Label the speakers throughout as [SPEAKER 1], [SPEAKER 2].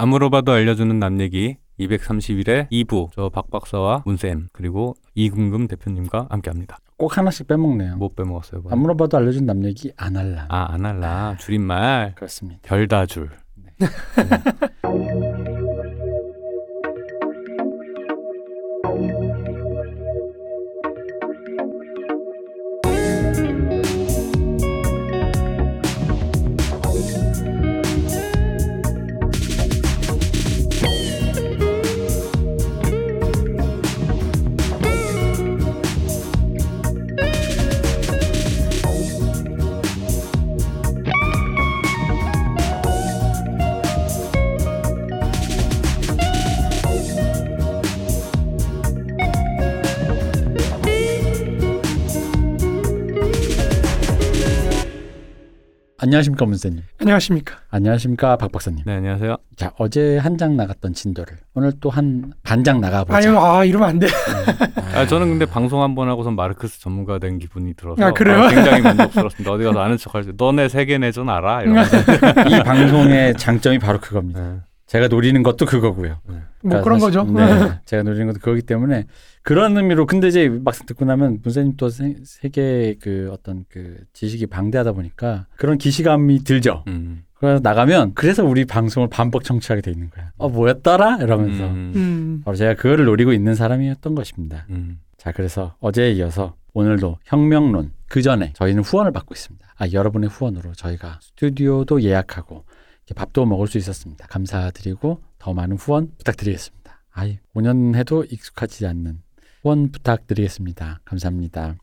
[SPEAKER 1] 아무로봐도 알려주는 남 얘기 231회 2부 저 박박사와 문쌤 그리고 이금금 대표님과 함께합니다.
[SPEAKER 2] 꼭 하나씩 빼먹네요.
[SPEAKER 1] 못 빼먹었어요.
[SPEAKER 2] 안 물어봐도 알려준 남 얘기 안 할라.
[SPEAKER 1] 아, 안 할라. 줄임말.
[SPEAKER 2] 그렇습니다.
[SPEAKER 1] 별다줄.
[SPEAKER 2] 안녕하십니까 문세님.
[SPEAKER 3] 안녕하십니까.
[SPEAKER 2] 안녕하십니까 박 박사님.
[SPEAKER 1] 네, 안녕하세요.
[SPEAKER 2] 자 어제 한 장 나갔던 진도를 오늘 또 한 반 장 나가보자.
[SPEAKER 3] 아유, 아, 이러면 안 돼.
[SPEAKER 1] 아, 저는 근데 방송 한 번 하고선 마르크스 전문가 된 기분이 들어서
[SPEAKER 3] 아, 그래요?
[SPEAKER 1] 굉장히 만족스럽습니다. 어디 가서 아는 척할 때 너네 세계 내전 알아? 이러면서.
[SPEAKER 2] 이 방송의 장점이 바로 그겁니다.
[SPEAKER 1] 네.
[SPEAKER 2] 제가 노리는 것도 그거고요.
[SPEAKER 3] 뭐
[SPEAKER 2] 그러니까
[SPEAKER 3] 그런
[SPEAKER 2] 사실-
[SPEAKER 3] 거죠.
[SPEAKER 2] 네, 제가 노리는 것도 그거기 때문에 그런 의미로 근데 이제 막상 듣고 나면 문세님 또 세, 세계 그 어떤 그 지식이 방대하다 보니까 그런 기시감이 들죠.
[SPEAKER 1] 음.
[SPEAKER 2] 그래서 나가면 그래서 우리 방송을 반복 청취하게 돼 있는 거야. 어 뭐였더라 이러면서
[SPEAKER 1] 음.
[SPEAKER 3] 음.
[SPEAKER 2] 바로 제가 그거를 노리고 있는 사람이었던 것입니다.
[SPEAKER 1] 음.
[SPEAKER 2] 자 그래서 어제에 이어서 오늘도 혁명론 그 전에 저희는 후원을 받고 있습니다. 아 여러분의 후원으로 저희가 스튜디오도 예약하고 밥도 먹을 수 있었습니다. 감사드리고 더 많은 후원 부탁드리겠습니다. 아이 5년 해도 익숙하지 않는 후원 부탁드리겠습니다. 감사합니다.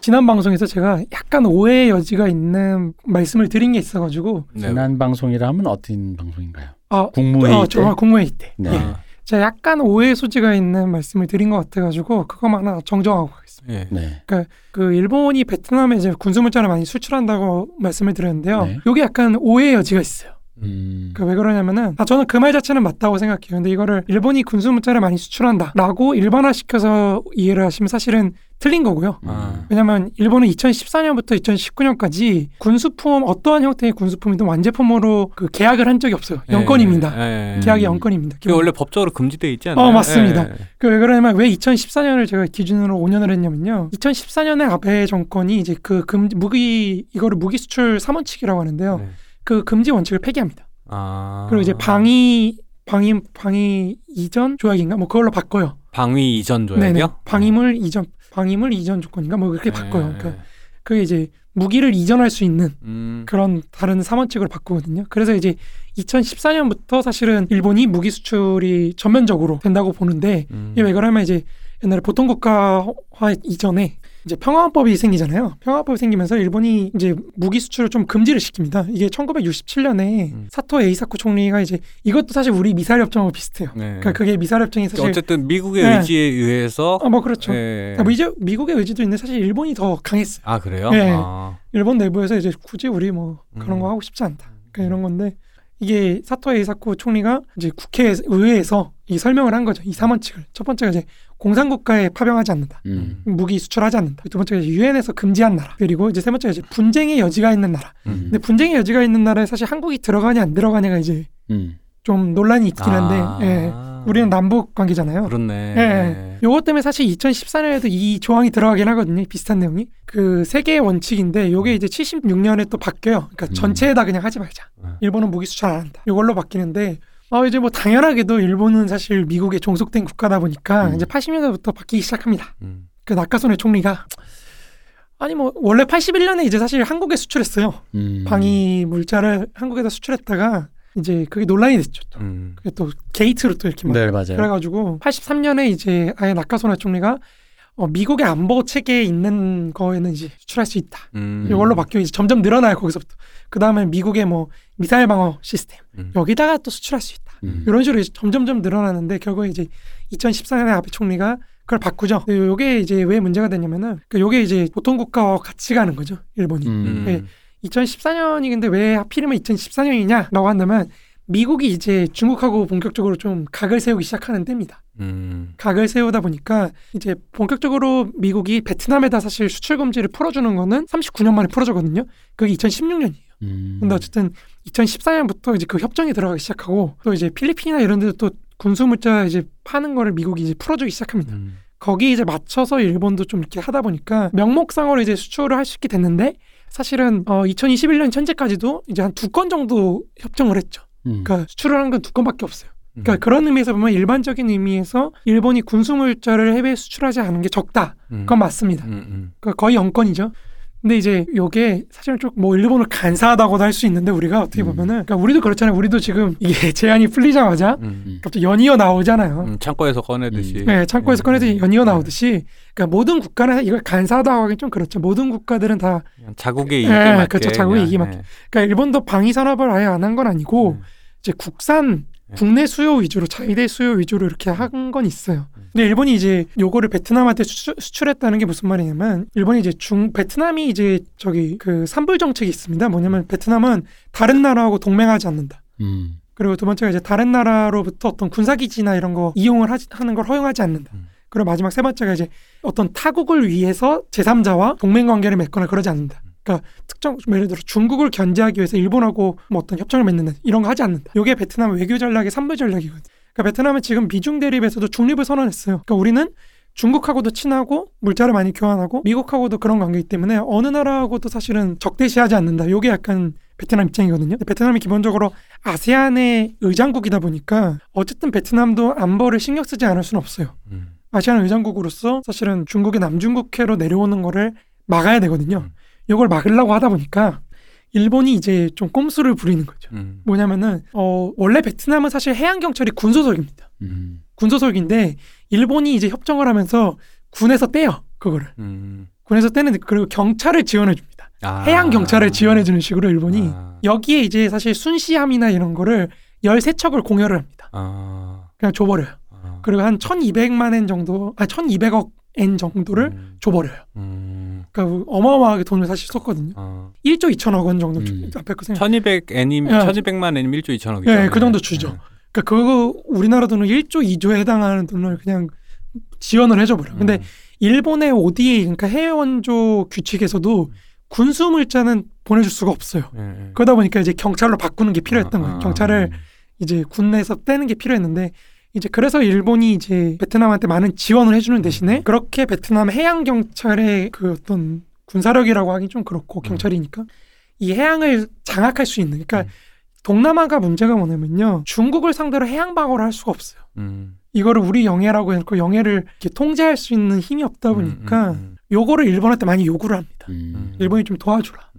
[SPEAKER 3] 지난 방송에서 제가 약간 오해의 여지가 있는 말씀을 드린 게 있어가지고
[SPEAKER 1] 네.
[SPEAKER 2] 지난 방송이라면 어떤 방송인가요?
[SPEAKER 3] 아,
[SPEAKER 2] 국무회의
[SPEAKER 3] 어,
[SPEAKER 2] 때.
[SPEAKER 3] 정말 국무회의 때
[SPEAKER 2] 네.
[SPEAKER 1] 아,
[SPEAKER 3] 제가 약간 오해 소지가 있는 말씀을 드린 것 같아가지고 그것만 하나 정정하고 가겠습니다.
[SPEAKER 1] 예.
[SPEAKER 2] 네.
[SPEAKER 3] 그 일본이 베트남에 이제 군수 물자를 많이 수출한다고 말씀을 드렸는데요.
[SPEAKER 2] 네.
[SPEAKER 3] 여기 약간 오해의 여지가 있어요.
[SPEAKER 2] 음.
[SPEAKER 3] 그왜 그러냐면은 아 저는 그 말 자체는 맞다고 생각해요. 근데 이거를 일본이 군수 물자를 많이 수출한다라고 일반화시켜서 이해를 하시면 사실은 틀린 거고요.
[SPEAKER 1] 아.
[SPEAKER 3] 왜냐면 일본은 2014년부터 2019년까지 군수품 어떠한 형태의 군수품이든 완제품으로 그 계약을 한 적이 없어요. 영건입니다.
[SPEAKER 1] 예, 예.
[SPEAKER 3] 계약이
[SPEAKER 2] 음.
[SPEAKER 3] 영건입니다.
[SPEAKER 1] 그게 원래 법적으로 금지돼 있지 않나요?
[SPEAKER 3] 어, 맞습니다.
[SPEAKER 1] 예.
[SPEAKER 3] 그왜 그러냐면 왜 2014년을 제가 기준으로 5년을 했냐면요. 2014년에 아베 정권이 이제 그 금지 무기 이거를 무기 수출 3원칙이라고 하는데요.
[SPEAKER 1] 네.
[SPEAKER 3] 그 금지 원칙을 폐기합니다.
[SPEAKER 1] 아.
[SPEAKER 3] 그리고 이제 방위 방위 방위 이전 조약인가 뭐 그걸로 바꿔요.
[SPEAKER 1] 방위 이전
[SPEAKER 3] 네네.
[SPEAKER 1] 조약이요?
[SPEAKER 3] 방위물 이전 방위물 이전 조건인가 뭐 그렇게
[SPEAKER 1] 네,
[SPEAKER 3] 바꿔요.
[SPEAKER 1] 네.
[SPEAKER 3] 그러니까 그게 이제 무기를 이전할 수 있는
[SPEAKER 1] 음.
[SPEAKER 3] 그런 다른 삼원칙으로 바꾸거든요. 그래서 이제 2014년부터 사실은 일본이 무기 수출이 전면적으로 된다고 보는데
[SPEAKER 1] 음.
[SPEAKER 3] 이게 왜 그러냐면 이제 옛날에 보통 국가화 이전에 이제 평화헌법이 생기잖아요. 평화헌법이 생기면서 일본이 이제 무기 수출을 좀 금지를 시킵니다. 이게 1967년에
[SPEAKER 1] 음.
[SPEAKER 3] 사토 에이사쿠 총리가 이제 이것도 사실 우리 미사일 협정하고 비슷해요.
[SPEAKER 1] 네.
[SPEAKER 3] 그러니까 그게 미사일 협정이 사실
[SPEAKER 1] 어쨌든 미국의
[SPEAKER 3] 네.
[SPEAKER 1] 의지에 의해서
[SPEAKER 3] 어, 뭐 그렇죠.
[SPEAKER 1] 예.
[SPEAKER 3] 그러니까 이제 미국의 의지도 있는데 사실 일본이 더 강했어요.
[SPEAKER 1] 아 그래요?
[SPEAKER 3] 네.
[SPEAKER 1] 아.
[SPEAKER 3] 일본 내부에서 이제 굳이 우리 뭐 그런
[SPEAKER 1] 음.
[SPEAKER 3] 거 하고 싶지 않다. 그러니까 이런 건데 이게 사토 에 이사쿠 총리가 이제 국회 의회에서 이 설명을 한 거죠. 이 삼원칙을 첫 번째가 이제 공산국가에 파병하지 않는다.
[SPEAKER 2] 음.
[SPEAKER 3] 무기 수출하지 않는다. 두 번째가 이제 유엔에서 금지한 나라. 그리고 이제 세 번째가 이제 분쟁의 여지가 있는 나라.
[SPEAKER 1] 음.
[SPEAKER 3] 근데 분쟁의 여지가 있는 나라에 사실 한국이 들어가냐 안 들어가냐가 이제
[SPEAKER 2] 음.
[SPEAKER 3] 좀 논란이 있긴 한데
[SPEAKER 1] 아.
[SPEAKER 3] 예. 우리는 남북 관계잖아요.
[SPEAKER 1] 그렇네.
[SPEAKER 3] 예, 예. 요것 때문에 사실 2014년에도 이 조항이 들어가긴 하거든요. 비슷한 내용이. 그 세계의 원칙인데 요게 이제 76년에 또 바뀌어요. 그러니까
[SPEAKER 2] 음.
[SPEAKER 3] 전체에다 그냥 하지 말자.
[SPEAKER 1] 음.
[SPEAKER 3] 일본은 무기 수출 안 한다. 요걸로 바뀌는데 아 이제 뭐 당연하게도 일본은 사실 미국에 종속된 국가다 보니까
[SPEAKER 2] 음.
[SPEAKER 3] 이제 80년대부터 바뀌기 시작합니다.
[SPEAKER 1] 음.
[SPEAKER 3] 그 나카소네 총리가 아니 뭐 원래 81년에 이제 사실 한국에 수출했어요.
[SPEAKER 2] 음.
[SPEAKER 3] 방위 물자를 한국에다 수출했다가 이제 그게 논란이 됐죠. 또.
[SPEAKER 1] 음.
[SPEAKER 3] 그게 또 게이트로 또 이렇게 막
[SPEAKER 2] 네 맞아요.
[SPEAKER 3] 그래가지고 83년에 이제 아예 나카소네 총리가 어, 미국의 안보 체계에 있는 거에는 이제 수출할 수 있다.
[SPEAKER 1] 음.
[SPEAKER 3] 이걸로 바뀌어 이제 점점 늘어나요 거기서부터. 그 다음에 미국의 뭐 미사일 방어 시스템
[SPEAKER 1] 음.
[SPEAKER 3] 여기다가 또 수출할 수 있다.
[SPEAKER 2] 음.
[SPEAKER 3] 이런 식으로 이제 점점점 늘어나는데 결국에 이제 2014년에 아베 총리가 그걸 바꾸죠. 요게 이제 왜 문제가 되냐면은 그 요게 이제 보통 국가와 같이 가는 거죠 일본이.
[SPEAKER 2] 음.
[SPEAKER 3] 네. 2014년이 근데 왜 하필이면 2014년이냐라고 한다면 미국이 이제 중국하고 본격적으로 좀 각을 세우기 시작하는 때입니다.
[SPEAKER 1] 음.
[SPEAKER 3] 각을 세우다 보니까 이제 본격적으로 미국이 베트남에다 사실 수출 금지를 풀어주는 거는 39년 만에 풀어주거든요. 그게 2016년이에요.
[SPEAKER 2] 음.
[SPEAKER 3] 근데 어쨌든 2014년부터 이제 그 협정이 들어가기 시작하고 또 이제 필리핀이나 이런 데도 또 군수 물자 이제 파는 거를 미국이 이제 풀어주기 시작합니다.
[SPEAKER 1] 음.
[SPEAKER 3] 거기 이제 맞춰서 일본도 좀 이렇게 하다 보니까 명목상으로 이제 수출을 할 수 있게 됐는데 사실은 어 2021년 현재까지도 이제 한 두 건 정도 협정을 했죠.
[SPEAKER 2] 음.
[SPEAKER 3] 그러니까 수출을 한 건 두 건밖에 없어요. 그러니까
[SPEAKER 1] 음.
[SPEAKER 3] 그런 의미에서 보면 일반적인 의미에서 일본이 군수 물자를 해외에 수출하지 않은 게 적다.
[SPEAKER 1] 음.
[SPEAKER 3] 그건 맞습니다.
[SPEAKER 1] 음, 음.
[SPEAKER 3] 그러니까 거의 0건이죠. 근데 이제 요게 사실은 좀 뭐 일본을 간사하다고도 할 수 있는데 우리가 어떻게
[SPEAKER 2] 음.
[SPEAKER 3] 보면은 그러니까 우리도 그렇잖아요. 우리도 지금 이게 제한이 풀리자마자
[SPEAKER 1] 음.
[SPEAKER 3] 갑자기 연이어 나오잖아요.
[SPEAKER 1] 음, 창고에서 꺼내듯이.
[SPEAKER 3] 네, 창고에서
[SPEAKER 1] 음.
[SPEAKER 3] 꺼내듯이 연이어
[SPEAKER 1] 네.
[SPEAKER 3] 나오듯이 그러니까 모든 국가는 이걸 간사하다고 하긴 좀 그렇죠. 모든 국가들은 다
[SPEAKER 1] 자국의
[SPEAKER 3] 예,
[SPEAKER 1] 이익에 맞게.
[SPEAKER 3] 그렇죠. 자국의 이익에 맞게.
[SPEAKER 1] 예.
[SPEAKER 3] 그러니까 일본도 방위 산업을 아예 안 한 건 아니고
[SPEAKER 1] 음.
[SPEAKER 3] 이제 국산
[SPEAKER 1] 네.
[SPEAKER 3] 국내 수요 위주로 자위대 수요 위주로 이렇게 한 건 있어요.
[SPEAKER 1] 음.
[SPEAKER 3] 근데 일본이 이제 요거를 베트남한테 수출, 수출 했다는 게 무슨 말이냐면 일본이 이제 중 베트남이 이제 저기 그 삼불 정책이 있습니다. 뭐냐면 베트남은 다른 나라하고 동맹하지 않는다.
[SPEAKER 2] 음.
[SPEAKER 3] 그리고 두 번째가 이제 다른 나라로부터 어떤 군사 기지나 이런 거 이용을 하지, 하는 걸 허용하지 않는다.
[SPEAKER 1] 음.
[SPEAKER 3] 그리고 마지막 세 번째가 이제 어떤 타국을 위해서 제3자와 동맹 관계를 맺거나 그러지 않는다. 그러니까 특정 예를 들어 중국을 견제하기 위해서 일본하고 뭐 어떤 협정을 맺는다 이런 거 하지 않는다. 이게 베트남 외교 전략의 삼부 전략이거든. 그러니까 베트남은 지금 미중 대립에서도 중립을 선언했어요. 그러니까 우리는 중국하고도 친하고 물자를 많이 교환하고 미국하고도 그런 관계이기 때문에 어느 나라하고도 사실은 적대시하지 않는다. 이게 약간 베트남 입장이거든요. 베트남이 기본적으로 아세안의 의장국이다 보니까 어쨌든 베트남도 안보를 신경 쓰지 않을 수는 없어요.
[SPEAKER 1] 음.
[SPEAKER 3] 아시안 의장국으로서 사실은 중국의 남중국해로 내려오는 거를 막아야 되거든요.
[SPEAKER 1] 음.
[SPEAKER 3] 이걸 막으려고 하다 보니까 일본이 이제 좀 꼼수를 부리는 거죠.
[SPEAKER 1] 음.
[SPEAKER 3] 뭐냐면은 어 원래 베트남은 사실 해양 경찰이 군소속입니다.
[SPEAKER 2] 음.
[SPEAKER 3] 군소속인데 일본이 이제 협정을 하면서 군에서 떼요 그거를
[SPEAKER 1] 음.
[SPEAKER 3] 군에서 떼는 그리고 경찰을 지원해 줍니다.
[SPEAKER 1] 아.
[SPEAKER 3] 해양 경찰을 지원해 주는 식으로 일본이
[SPEAKER 1] 아.
[SPEAKER 3] 여기에 이제 사실 순시함이나 이런 거를 13척을 공여를 합니다.
[SPEAKER 1] 아.
[SPEAKER 3] 그냥 줘버려요.
[SPEAKER 1] 아.
[SPEAKER 3] 그리고 한 1200만 엔 정도, 아 1200억 엔 정도를
[SPEAKER 1] 음.
[SPEAKER 3] 줘버려요.
[SPEAKER 1] 음.
[SPEAKER 3] 그러니까 어마어마하게 돈을 사실 썼거든요.
[SPEAKER 1] 아.
[SPEAKER 3] 1조 2천억 원 정도 주,
[SPEAKER 2] 음.
[SPEAKER 3] 앞에 거 생각.
[SPEAKER 1] 1200 애님
[SPEAKER 3] 예.
[SPEAKER 1] 1200만 애님 1조 2천억이죠.
[SPEAKER 3] 예, 그 정도 주죠. 그러니까 그거 우리나라 돈은 1조 2조에 해당하는 돈을 그냥 지원을 해줘 버려. 요 근데 일본의 ODA 그러니까 해외 원조 규칙에서도 군수 물자는 보내줄 수가 없어요.
[SPEAKER 1] 예, 예.
[SPEAKER 3] 그러다 보니까 이제 경찰로 바꾸는 게 필요했던
[SPEAKER 1] 아,
[SPEAKER 3] 거예요.
[SPEAKER 1] 아,
[SPEAKER 3] 경찰을 이제 군내에서 떼는 게 필요했는데 이제 그래서 일본이 이제 베트남한테 많은 지원을 해주는 대신에 그렇게 베트남 해양 경찰의 그 어떤 군사력이라고 하긴 좀 그렇고 경찰이니까 이 해양을 장악할 수 있는 그러니까
[SPEAKER 1] 음.
[SPEAKER 3] 동남아가 문제가 뭐냐면요 중국을 상대로 해양 방어를 할 수가 없어요.
[SPEAKER 1] 음.
[SPEAKER 3] 이거를 우리 영해라고 해놓고 영해를 이렇게 통제할 수 있는 힘이 없다 보니까
[SPEAKER 1] 음,
[SPEAKER 3] 요거를 일본한테 많이 요구를 합니다.
[SPEAKER 2] 음.
[SPEAKER 1] 음.
[SPEAKER 3] 일본이 좀 도와주라.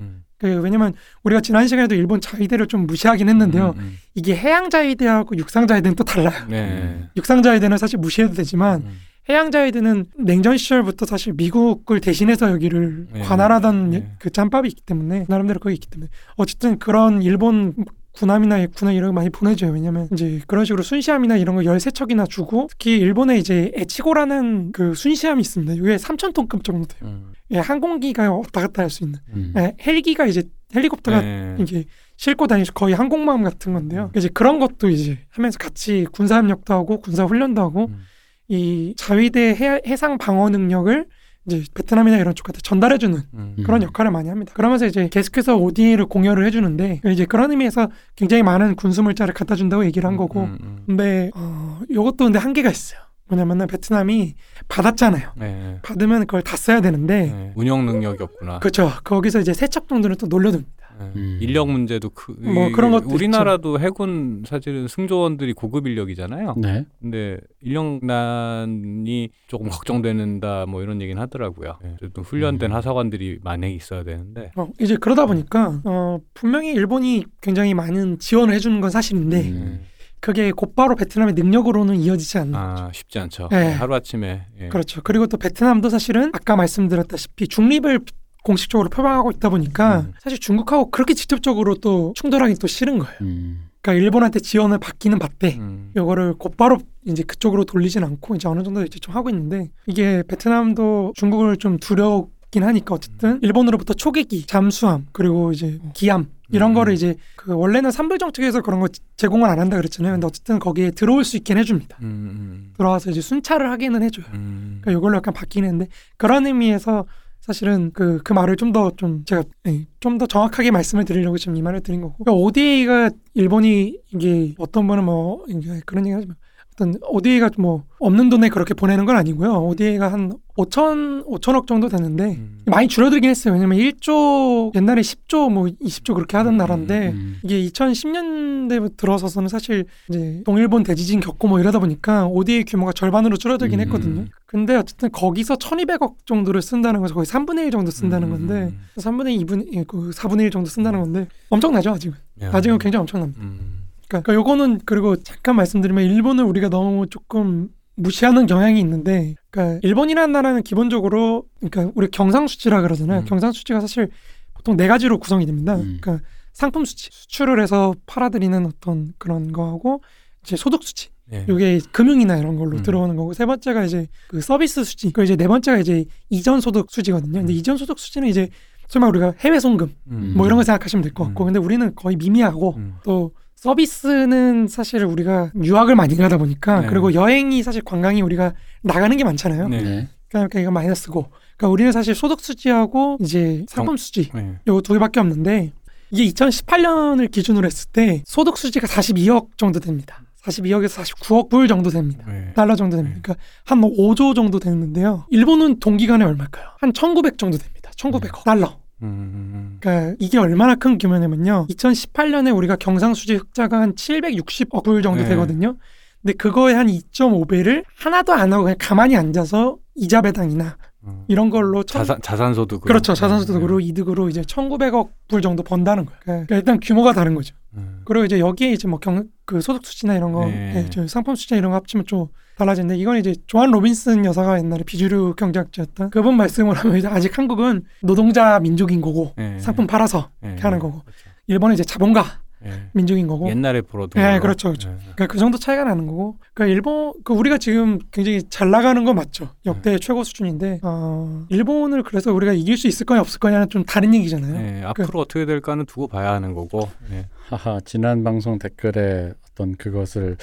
[SPEAKER 1] 음.
[SPEAKER 3] 그 왜냐면 우리가 지난 시간에도 일본 자위대를 좀 무시하긴 했는데요.
[SPEAKER 1] 음, 음.
[SPEAKER 3] 이게 해양 자위대하고 육상 자위대는 또 달라요.
[SPEAKER 1] 네.
[SPEAKER 3] 육상 자위대는 사실 무시해도 되지만
[SPEAKER 1] 음.
[SPEAKER 3] 해양 자위대는 냉전 시절부터 사실 미국을 대신해서 여기를
[SPEAKER 1] 네.
[SPEAKER 3] 관할하던
[SPEAKER 1] 네.
[SPEAKER 3] 그 짬밥이 있기 때문에 나름대로 거기 있기 때문에 어쨌든 그런 일본 군함이나 군함 이런 거 많이 보내줘요. 왜냐면 이제 그런 식으로 순시함이나 이런 거 13척이나 주고 특히 일본에 이제 에치고라는 그 순시함이 있습니다. 이게 3,000톤급 정도 돼요.
[SPEAKER 1] 음.
[SPEAKER 3] 예, 항공기가 왔다 갔다 할 수 있는.
[SPEAKER 2] 음.
[SPEAKER 3] 예, 헬기가 이제 헬리콥터가
[SPEAKER 1] 네.
[SPEAKER 3] 이게 싣고 다니는 거의 항공모함 같은 건데요. 이제 그런 것도 이제 하면서 같이 군사 협력도 하고 군사 훈련도 하고
[SPEAKER 1] 음.
[SPEAKER 3] 이 자위대 해, 해상 방어 능력을 이제 베트남이나 이런 쪽한테 전달해주는
[SPEAKER 1] 음.
[SPEAKER 3] 그런 역할을 많이 합니다. 그러면서 이제 계속해서 ODA를 공여를 해주는데 이제 그런 의미에서 굉장히 많은 군수 물자를 갖다 준다고 얘기를 한 거고
[SPEAKER 1] 음, 음.
[SPEAKER 3] 근데 어, 이것도 근데 한계가 있어요. 뭐냐면은 베트남이 받았잖아요.
[SPEAKER 1] 네.
[SPEAKER 3] 받으면 그걸 다 써야 되는데
[SPEAKER 1] 네. 운영 능력이 없구나.
[SPEAKER 3] 그렇죠. 거기서 이제 세척 정도는 또 놀려둡니다.
[SPEAKER 1] 네.
[SPEAKER 2] 음.
[SPEAKER 1] 인력 문제도 크.
[SPEAKER 3] 뭐
[SPEAKER 1] 이-
[SPEAKER 3] 그런 것도
[SPEAKER 1] 우리나라도 해군 사실은 승조원들이 고급 인력이잖아요.
[SPEAKER 2] 네.
[SPEAKER 1] 근데 인력난이 조금 걱정되는다 뭐 이런 얘기는 하더라고요. 네. 어쨌든 훈련된
[SPEAKER 2] 음.
[SPEAKER 1] 하사관들이 많이 있어야 되는데.
[SPEAKER 3] 어, 이제 그러다 보니까 어, 분명히 일본이 굉장히 많은 지원을 해주는 건 사실인데
[SPEAKER 2] 음.
[SPEAKER 1] 네.
[SPEAKER 3] 그게 곧바로 베트남의 능력으로는 이어지지 않는 거죠.
[SPEAKER 1] 아 쉽지 않죠.
[SPEAKER 3] 네.
[SPEAKER 1] 하루 아침에. 예.
[SPEAKER 3] 그렇죠. 그리고 또 베트남도 사실은 아까 말씀드렸다시피 중립을 공식적으로 표방하고 있다 보니까
[SPEAKER 1] 음.
[SPEAKER 3] 사실 중국하고 그렇게 직접적으로 또 충돌하기 또 싫은 거예요.
[SPEAKER 2] 음.
[SPEAKER 3] 그러니까 일본한테 지원을 받기는 받되
[SPEAKER 1] 음.
[SPEAKER 3] 이거를 곧바로 이제 그쪽으로 돌리진 않고 이제 어느 정도 이제 좀 하고 있는데 이게 베트남도 중국을 좀 두렵긴 하니까 어쨌든 일본으로부터 초계기, 잠수함 그리고 이제 기함 이런
[SPEAKER 1] 음.
[SPEAKER 3] 거를 이제 그 원래는 삼불 정책에서 그런 거 제공을 안 한다 그랬잖아요. 근데 어쨌든 거기에 들어올 수 있긴 해줍니다.
[SPEAKER 1] 음.
[SPEAKER 3] 들어와서 이제 순찰을 하기는 해줘요.
[SPEAKER 1] 음.
[SPEAKER 3] 그러니까 이걸로 약간 바뀌는 했는데 그런 의미에서 사실은 그, 그 말을 좀 더좀 제가 예, 좀더 정확하게 말씀을 드리려고 지금 이 말을 드린 거고. 그러니까 ODA가 일본이 이게 어떤 분은 뭐 이게 그런 얘기 하지만 어떤 ODA가 뭐 없는 돈에 그렇게 보내는 건 아니고요. ODA가 한 5천 5천억 정도 되는데
[SPEAKER 1] 음.
[SPEAKER 3] 많이 줄어들긴 했어요. 왜냐면 1조 옛날에 10조 뭐 20조 그렇게 하던 나라인데
[SPEAKER 2] 음.
[SPEAKER 3] 이게 2010년대 들어서서는 사실 이제 동일본 대지진 겪고 뭐 이러다 보니까 ODA 규모가 절반으로 줄어들긴
[SPEAKER 2] 음.
[SPEAKER 3] 했거든요. 근데 어쨌든 거기서 1,200억 정도를 쓴다는 거죠. 거의 3분의 1 정도 쓴다는
[SPEAKER 1] 음.
[SPEAKER 3] 건데 3분의 2분 그 4분의 1 정도 쓴다는 건데 엄청나죠 아직은.
[SPEAKER 1] 야.
[SPEAKER 3] 아직은 굉장히 엄청납니다.
[SPEAKER 1] 음.
[SPEAKER 3] 그러니까 요거는 그리고 잠깐 말씀드리면 일본을 우리가 너무 조금 무시하는 경향이 있는데, 그러니까 일본이라는 나라는 기본적으로 그러니까 우리 경상수지라 그러잖아요.
[SPEAKER 1] 음.
[SPEAKER 3] 경상수지가 사실 보통 네 가지로 구성이 됩니다.
[SPEAKER 2] 음.
[SPEAKER 3] 그러니까 상품 수치, 수출을 해서 팔아들이는 어떤 그런 거하고 이제 소득 수치,
[SPEAKER 1] 예.
[SPEAKER 3] 요게 금융이나 이런 걸로
[SPEAKER 1] 음.
[SPEAKER 3] 들어오는 거고 세 번째가 이제 그 서비스 수지, 그 이제 네 번째가 이제 이전 소득 수지거든요. 근데
[SPEAKER 1] 음.
[SPEAKER 3] 이전 소득 수지는 이제 설마 우리가 해외 송금
[SPEAKER 1] 음.
[SPEAKER 3] 뭐 이런 거 생각하시면 될 것 같고,
[SPEAKER 1] 음.
[SPEAKER 3] 근데 우리는 거의 미미하고
[SPEAKER 1] 음.
[SPEAKER 3] 또 서비스는 사실 우리가 유학을 많이 가다 보니까
[SPEAKER 1] 네.
[SPEAKER 3] 그리고 여행이 사실 관광이 우리가 나가는 게 많잖아요.
[SPEAKER 1] 네.
[SPEAKER 2] 네.
[SPEAKER 3] 그러니까 이거 마이너스고. 그러니까 우리는 사실 소득 수지하고 이제 상품 수지
[SPEAKER 1] 네.
[SPEAKER 3] 요거 두 개밖에 없는데 이게 2018년을 기준으로 했을 때 소득 수지가 42억 정도 됩니다. 42억에서 49억 불 정도 됩니다.
[SPEAKER 1] 네.
[SPEAKER 3] 달러 정도 됩니다.
[SPEAKER 1] 네.
[SPEAKER 3] 그러니까 한 5조 정도 되는데요. 일본은 동기간에 얼마일까요? 한 1,900 정도 됩니다. 1,900억 달러.
[SPEAKER 1] 음.
[SPEAKER 3] 그러니까 이게 얼마나 큰 규모냐면요. 2018년에 우리가 경상수지 흑자가 한 760억 불 정도
[SPEAKER 1] 네.
[SPEAKER 3] 되거든요. 근데 그거에 한 2.5배를 하나도 안 하고 그냥 가만히 앉아서 이자 배당이나
[SPEAKER 1] 음.
[SPEAKER 3] 이런 걸로 천-
[SPEAKER 1] 자산 자산 소득
[SPEAKER 3] 그렇죠 자산소득으로 이득으로 이제 1,900억 불 정도 번다는 거예요. 그러니까 일단 규모가 다른 거죠. 그리고 이제 여기에 이제 뭐 경 그 소득 수치나 이런 거,
[SPEAKER 1] 네.
[SPEAKER 3] 예, 저 상품 수치 이런 거 합치면 좀 달라지는데 이건 이제 조앤 로빈슨 여사가 옛날에 비주류 경제학자였던 그분 말씀을 하면 이제 아직 한국은 노동자 민족인 거고 상품 팔아서 이렇게 하는 거고 일본은 이제 자본가 민족인 거고
[SPEAKER 1] 옛날에 벌어도
[SPEAKER 3] 예, 그렇죠, 그렇죠. 그러니까 그 정도 차이가 나는 거고 그러니까 일본 그 우리가 지금 굉장히 잘 나가는 건 맞죠 역대 최고 수준인데 어, 일본을 그래서 우리가 이길 수 있을 거냐 없을 거냐는 좀 다른 얘기잖아요.
[SPEAKER 1] 예, 앞으로 어떻게 될까는 두고 봐야 하는 거고. 예.
[SPEAKER 2] 하하 지난 방송 댓글에 어떤 그것을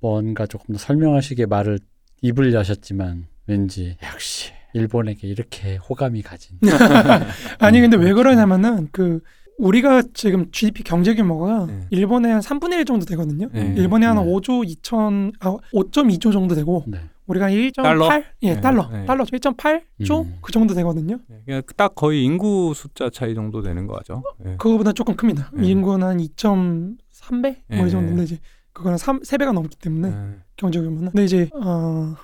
[SPEAKER 2] 뭔가 조금 더 설명하시게 말을 입을 여셨지만 왠지 역시 일본에게 이렇게 호감이 가진
[SPEAKER 3] 아니 근데 왜 그러냐면은 그 우리가 지금 GDP 경제 규모가
[SPEAKER 1] 네.
[SPEAKER 3] 일본의 한 3분의 1 정도 되거든요.
[SPEAKER 1] 네.
[SPEAKER 3] 일본에 한
[SPEAKER 2] 네.
[SPEAKER 3] 5조 2천 아 5.2조 정도 되고
[SPEAKER 2] 네.
[SPEAKER 3] 우리가 1.8
[SPEAKER 1] 달러?
[SPEAKER 3] 예
[SPEAKER 1] 네.
[SPEAKER 3] 달러
[SPEAKER 1] 네.
[SPEAKER 3] 달러 1.8조
[SPEAKER 2] 음.
[SPEAKER 3] 그 정도 되거든요.
[SPEAKER 1] 예, 그냥 딱 거의 인구 숫자 차이 정도 되는 거죠. 예.
[SPEAKER 3] 그거보다 조금 큽니다.
[SPEAKER 1] 네.
[SPEAKER 3] 인구는 한 2.3배 뭐
[SPEAKER 1] 네.
[SPEAKER 3] 이 정도인데 이제 그거는 3, 3배가 넘기 때문에
[SPEAKER 1] 예.
[SPEAKER 3] 경제 규모는. 근데 이제 어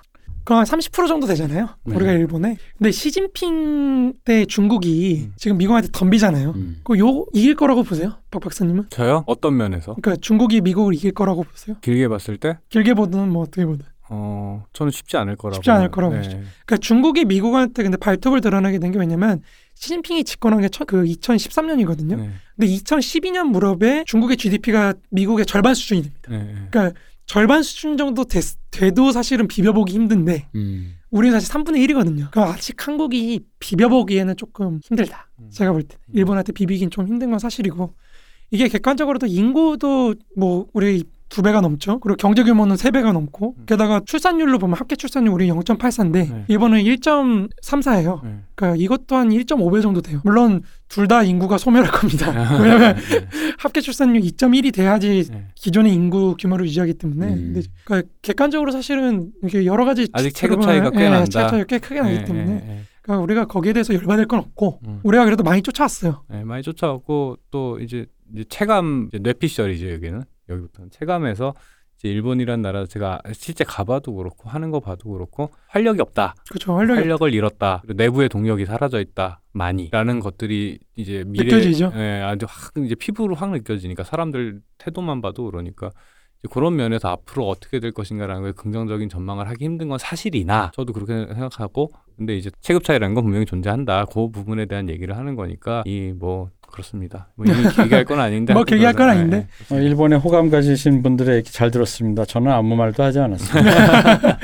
[SPEAKER 3] 그럼 한30% 정도 되잖아요.
[SPEAKER 2] 네.
[SPEAKER 3] 우리가 일본에. 근데 시진핑 때 중국이
[SPEAKER 1] 음.
[SPEAKER 3] 지금 미국한테 덤비잖아요.
[SPEAKER 2] 음.
[SPEAKER 3] 그요 이길 거라고 보세요, 박 박사님은?
[SPEAKER 1] 저요? 어떤 면에서?
[SPEAKER 3] 그러니까 중국이 미국을 이길 거라고 보세요?
[SPEAKER 1] 길게 봤을 때,
[SPEAKER 3] 길게 보든 뭐 어떻게 보든.
[SPEAKER 1] 어, 저는 쉽지 않을 거라고.
[SPEAKER 3] 쉽지 않을 거라고
[SPEAKER 1] 네.
[SPEAKER 3] 보시죠. 그러니까 중국이 미국한테 근데 발톱을 드러나게 된 게 왜냐면 시진핑이 집권한 게 그 2013년이거든요.
[SPEAKER 1] 네.
[SPEAKER 3] 근데 2012년 무렵에 중국의 GDP가 미국의 절반 수준이 됩니다.
[SPEAKER 1] 네. 네.
[SPEAKER 3] 그러니까 절반 수준 정도 됐, 돼도 사실은 비벼보기 힘든데
[SPEAKER 2] 음.
[SPEAKER 3] 우리는 사실 3분의 1이거든요. 그럼 아직 한국이 비벼보기에는 조금 힘들다.
[SPEAKER 1] 음.
[SPEAKER 3] 제가 볼 때. 일본한테 비비긴 좀 힘든 건 사실이고 이게 객관적으로도 인구도 뭐 우리 두 배가 넘죠. 그리고 경제 규모는 세 배가 넘고
[SPEAKER 1] 음.
[SPEAKER 3] 게다가 출산율로 보면 합계 출산율 우리 0.84인데
[SPEAKER 1] 네.
[SPEAKER 3] 일본은 1.34예요.
[SPEAKER 1] 네.
[SPEAKER 3] 그러니까 이것 또한 1.5배 정도 돼요. 물론 둘 다 인구가 소멸할 겁니다.
[SPEAKER 1] 아,
[SPEAKER 3] 왜냐면
[SPEAKER 1] 네.
[SPEAKER 3] 합계 출산율 2.1이 돼야지
[SPEAKER 1] 네.
[SPEAKER 3] 기존의 인구 규모를 유지하기 때문에
[SPEAKER 2] 음.
[SPEAKER 3] 근데 그러니까 객관적으로 사실은 이게 여러 가지
[SPEAKER 1] 아직 체급 차이가 꽤
[SPEAKER 3] 예,
[SPEAKER 1] 난다.
[SPEAKER 3] 체급 차이가 꽤 크게 나기
[SPEAKER 1] 네,
[SPEAKER 3] 때문에
[SPEAKER 1] 네, 네.
[SPEAKER 3] 그러니까 우리가 거기에 대해서 열받을 건 없고
[SPEAKER 1] 음.
[SPEAKER 3] 우리가 그래도 많이 쫓아왔어요.
[SPEAKER 1] 네, 많이 쫓아왔고 또 이제, 이제 체감 이제 뇌피셜이죠 여기는 여기부터는 체감에서 이제 일본이란 나라 제가 실제 가봐도 그렇고 하는 거 봐도 그렇고 활력이 없다.
[SPEAKER 3] 그렇죠. 활력이
[SPEAKER 1] 활력을 잃었다. 내부의 동력이 사라져 있다. 많이라는 것들이 이제 미래
[SPEAKER 3] 느껴지죠?
[SPEAKER 1] 예, 아주 확 이제 피부로 확 느껴지니까 사람들 태도만 봐도 그러니까 그런 면에서 앞으로 어떻게 될 것인가라는 걸 긍정적인 전망을 하기 힘든 건 사실이나 저도 그렇게 생각하고 근데 이제 체급 차이라는 건 분명히 존재한다. 그 부분에 대한 얘기를 하는 거니까 이 뭐 그렇습니다 뭐 이미 얘기할 건 아닌데
[SPEAKER 3] 뭐 얘기할 건 아닌데.
[SPEAKER 1] 예,
[SPEAKER 2] 어, 일본에 호감 가지신 분들의 얘기 잘 들었습니다. 저는 아무 말도 하지 않았습니다.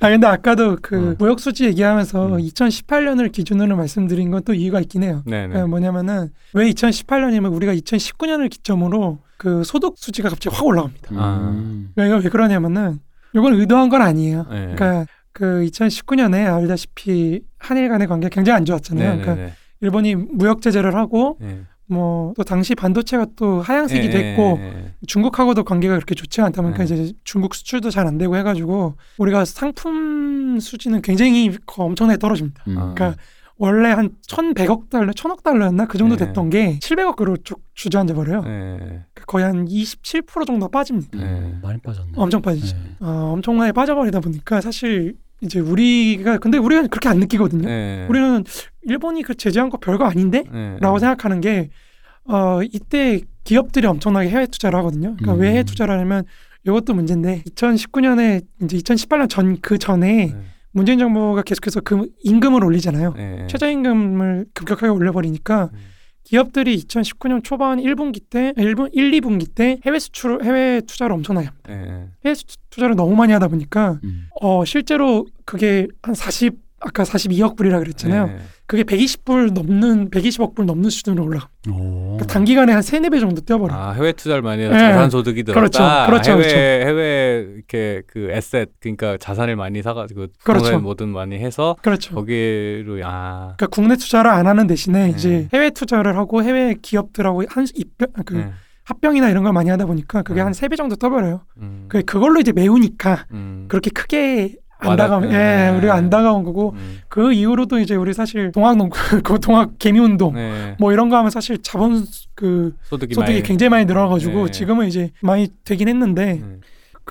[SPEAKER 3] 아 근데 아까도 그
[SPEAKER 1] 어.
[SPEAKER 3] 무역 수지 얘기하면서
[SPEAKER 1] 음.
[SPEAKER 3] 2018년을 기준으로 말씀드린 건 또 이유가 있긴 해요.
[SPEAKER 1] 네네
[SPEAKER 3] 그러니까 뭐냐면은 왜 2018년이면 우리가 2019년을 기점으로 그 소득 수지가 갑자기 확 올라갑니다.
[SPEAKER 1] 아.
[SPEAKER 2] 음.
[SPEAKER 3] 그러니까 이거 왜 그러냐면은 이건 의도한 건 아니에요.
[SPEAKER 1] 네.
[SPEAKER 3] 그러니까 그 2019년에 알다시피 한일 간의 관계가 굉장히 안 좋았잖아요.
[SPEAKER 1] 네,
[SPEAKER 3] 그러니까
[SPEAKER 1] 네, 네.
[SPEAKER 3] 일본이 무역 제재를 하고
[SPEAKER 1] 네.
[SPEAKER 3] 뭐또 당시 반도체가 또 하향세기
[SPEAKER 1] 예,
[SPEAKER 3] 됐고
[SPEAKER 1] 예, 예.
[SPEAKER 3] 중국하고도 관계가 그렇게 좋지가 않다 보니까
[SPEAKER 1] 네.
[SPEAKER 3] 이제 중국 수출도 잘 안 되고 해가지고 우리가 상품 수지는 굉장히 거- 엄청나게 떨어집니다.
[SPEAKER 2] 음.
[SPEAKER 1] 아.
[SPEAKER 3] 그러니까 원래 한 1,100억 달러, 1,000억 달러였나 그 정도
[SPEAKER 1] 네.
[SPEAKER 3] 됐던 게 700억으로 쭉 주저앉아 버려요.
[SPEAKER 1] 네.
[SPEAKER 3] 그러니까 거의 한27% 정도 빠집니다.
[SPEAKER 2] 음,
[SPEAKER 1] 네.
[SPEAKER 2] 많이 빠졌네.
[SPEAKER 3] 엄청 빠지죠.
[SPEAKER 2] 네.
[SPEAKER 3] 어, 엄청나게 빠져버리다 보니까 사실 이제 우리가 근데 우리가 그렇게 안 느끼거든요.
[SPEAKER 1] 네.
[SPEAKER 3] 우리는 일본이 그 제재한 거 별거 아닌데?
[SPEAKER 1] 네.
[SPEAKER 3] 라고 생각하는 게 어, 이때 기업들이 엄청나게 해외 투자를 하거든요. 그러니까
[SPEAKER 2] 음.
[SPEAKER 3] 왜 해외 투자를 하냐면 이것도 문제인데 2019년에 이제 2018년 전 그 전에
[SPEAKER 1] 네.
[SPEAKER 3] 문재인 정부가 계속해서 그 임금을 올리잖아요.
[SPEAKER 1] 네.
[SPEAKER 3] 최저임금을 급격하게 올려버리니까
[SPEAKER 1] 음.
[SPEAKER 3] 기업들이 2019년 초반 1분기 때, 1분 1, 2분기 때 해외 수출, 해외 투자를 엄청나게 합니다.
[SPEAKER 1] 네.
[SPEAKER 3] 해외 수- 투자를 너무 많이 하다 보니까
[SPEAKER 2] 음.
[SPEAKER 3] 어 실제로 그게 한 40, 아까 42억 불이라 그랬잖아요.
[SPEAKER 1] 네.
[SPEAKER 3] 그게 120불 넘는 120억 불 넘는 수준으로 올라가.
[SPEAKER 2] 오.
[SPEAKER 3] 그러니까 단기간에 한 3, 4배 정도 뛰어버려.
[SPEAKER 1] 요아 해외 투자를 많이 해서
[SPEAKER 3] 네.
[SPEAKER 1] 자산 소득이
[SPEAKER 3] 그렇죠.
[SPEAKER 1] 늘었다.
[SPEAKER 3] 그렇죠.
[SPEAKER 1] 해외
[SPEAKER 3] 그렇죠.
[SPEAKER 1] 해외 이렇게 그 에셋 그러니까 자산을 많이 사 가지고
[SPEAKER 3] 그렇죠.
[SPEAKER 1] 그렇죠. 뭐든 많이 해서
[SPEAKER 3] 그렇죠.
[SPEAKER 1] 거기로 아
[SPEAKER 3] 그러니까 국내 투자를 안 하는 대신에
[SPEAKER 1] 네.
[SPEAKER 3] 이제 해외 투자를 하고 해외 기업들하고 한 입병 그
[SPEAKER 1] 네.
[SPEAKER 3] 합병이나 이런 걸 많이 하다 보니까 그게
[SPEAKER 1] 네.
[SPEAKER 3] 한세 배 정도 떠버려요.
[SPEAKER 1] 음.
[SPEAKER 3] 그 그걸로 이제 메우니까
[SPEAKER 1] 음.
[SPEAKER 3] 그렇게 크게 안 다가온 예,
[SPEAKER 1] 네.
[SPEAKER 3] 우리가 안 다가온 거고
[SPEAKER 1] 음.
[SPEAKER 3] 그 이후로도 이제 우리 사실 동학 농 그 동학 개미 운동
[SPEAKER 1] 네.
[SPEAKER 3] 뭐 이런 거 하면 사실 자본 그
[SPEAKER 1] 소득이,
[SPEAKER 3] 소득이
[SPEAKER 1] 많이
[SPEAKER 3] 굉장히 많이 늘어가지고
[SPEAKER 1] 네.
[SPEAKER 3] 지금은 이제 많이 되긴 했는데
[SPEAKER 1] 음.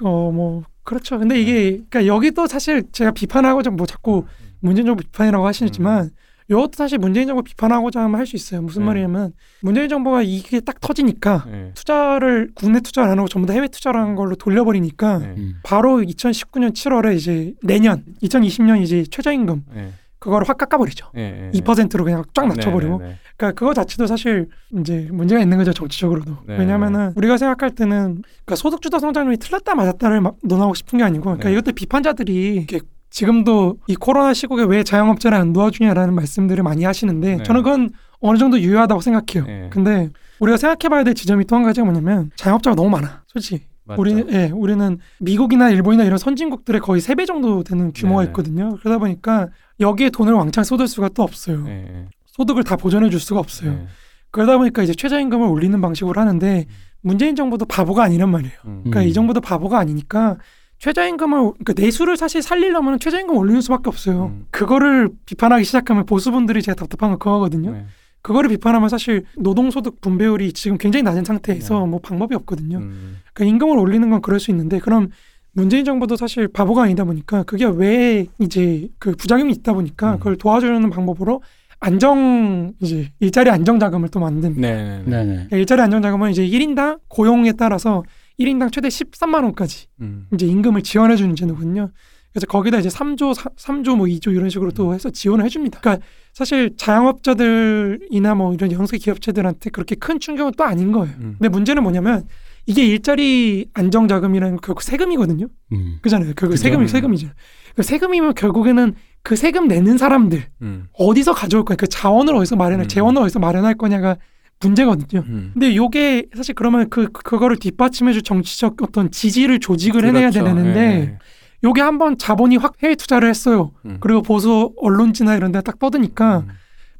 [SPEAKER 3] 어뭐 그렇죠. 근데 이게 그러니까 여기도 사실 제가 비판하고자 뭐 자꾸 문재인 정부 비판이라고 하시지만 이것도 사실 문재인 정부 비판하고자 하면 할 수 있어요. 무슨
[SPEAKER 1] 네.
[SPEAKER 3] 말이냐면 문재인 정부가 이게 딱 터지니까
[SPEAKER 1] 네.
[SPEAKER 3] 투자를 국내 투자를 안 하고 전부 다 해외 투자를 한 걸로 돌려버리니까
[SPEAKER 1] 네.
[SPEAKER 2] 음.
[SPEAKER 3] 바로 2019년 7월에 이제 내년 2020년 이제 최저임금
[SPEAKER 1] 네.
[SPEAKER 3] 그거를 확 깎아버리죠.
[SPEAKER 1] 네.
[SPEAKER 3] 2%로 그냥 쫙 낮춰버리고.
[SPEAKER 1] 네. 네.
[SPEAKER 3] 그러니까 그거 자체도 사실 이제 문제가 있는 거죠 정치적으로도.
[SPEAKER 1] 네.
[SPEAKER 3] 왜냐하면은 우리가 생각할 때는 그러니까 소득주도 성장률이 틀렸다 맞았다를 막 논하고 싶은 게 아니고, 그러니까
[SPEAKER 1] 네.
[SPEAKER 3] 이것도 비판자들이 이렇게 지금도 이 코로나 시국에 왜 자영업자를 안 도와주냐라는 말씀들을 많이 하시는데
[SPEAKER 1] 네.
[SPEAKER 3] 저는 그건 어느 정도 유효하다고 생각해요.
[SPEAKER 1] 네.
[SPEAKER 3] 근데 우리가 생각해봐야 될 지점이 또 한 가지가 뭐냐면 자영업자가 너무 많아, 솔직히.
[SPEAKER 1] 맞죠.
[SPEAKER 3] 우리는 예, 우리는 미국이나 일본이나 이런 선진국들의 거의 세 배 정도 되는 규모가
[SPEAKER 1] 네네.
[SPEAKER 3] 있거든요. 그러다 보니까 여기에 돈을 왕창 쏟을 수가 또 없어요.
[SPEAKER 1] 네. 네.
[SPEAKER 3] 소득을 다 보전해 줄 수가 없어요.
[SPEAKER 1] 네.
[SPEAKER 3] 그러다 보니까 이제 최저임금을 올리는 방식으로 하는데 문재인 정부도 바보가 아니란 말이에요.
[SPEAKER 1] 음.
[SPEAKER 3] 그러니까
[SPEAKER 2] 음.
[SPEAKER 3] 이 정부도 바보가 아니니까 최저임금을 그러니까 내수를 사실 살리려면 최저임금 올리는 수밖에 없어요.
[SPEAKER 1] 음.
[SPEAKER 3] 그거를 비판하기 시작하면 보수분들이 제가 답답한 건 그거거든요.
[SPEAKER 1] 네.
[SPEAKER 3] 그거를 비판하면 사실 노동소득 분배율이 지금 굉장히 낮은 상태에서
[SPEAKER 1] 네.
[SPEAKER 3] 뭐 방법이 없거든요.
[SPEAKER 1] 음.
[SPEAKER 3] 그러니까 임금을 올리는 건 그럴 수 있는데 그럼 문재인 정부도 사실 바보가 아니다 보니까 그게 왜 이제 그 부작용이 있다 보니까
[SPEAKER 1] 음.
[SPEAKER 3] 그걸 도와주는 방법으로 안정 이제 일자리 안정 자금을 또 만든
[SPEAKER 1] 네. 네. 네.
[SPEAKER 2] 네네.
[SPEAKER 3] 일자리 안정 자금은 이제 1인당 고용에 따라서 1인당 최대 13만 원까지
[SPEAKER 1] 음.
[SPEAKER 3] 이제 임금을 지원해 주는 제도거든요. 그래서 거기다 이제 3조, 3 조 뭐 2조 이런 식으로 또 해서 지원을 해줍니다. 그러니까 사실 자영업자들이나 뭐 이런 영세 기업체들한테 그렇게 큰 충격은 또 아닌 거예요.
[SPEAKER 1] 음.
[SPEAKER 3] 근데 문제는 뭐냐면 이게 일자리 안정 자금이라는 건 결국 세금이거든요.
[SPEAKER 2] 음.
[SPEAKER 3] 그잖아요. 결국
[SPEAKER 2] 그죠.
[SPEAKER 3] 세금이
[SPEAKER 1] 음.
[SPEAKER 3] 세금이죠. 그 세금이면 결국에는 그 세금 내는 사람들
[SPEAKER 1] 음.
[SPEAKER 3] 어디서 가져올 거냐, 그 자원을 어디서 마련할,
[SPEAKER 1] 음.
[SPEAKER 3] 재원을 어디서 마련할 거냐가 문제거든요.
[SPEAKER 1] 음.
[SPEAKER 3] 근데 요게 사실 그러면 그 그- 그거를 뒷받침해줄 정치적 어떤 지지를 조직을 해내야
[SPEAKER 1] 그렇죠.
[SPEAKER 3] 되는데
[SPEAKER 1] 네.
[SPEAKER 3] 요게 한번 자본이 확 해외 투자를 했어요.
[SPEAKER 1] 음.
[SPEAKER 3] 그리고 보수 언론지나 이런 데딱 떠드니까
[SPEAKER 1] 음.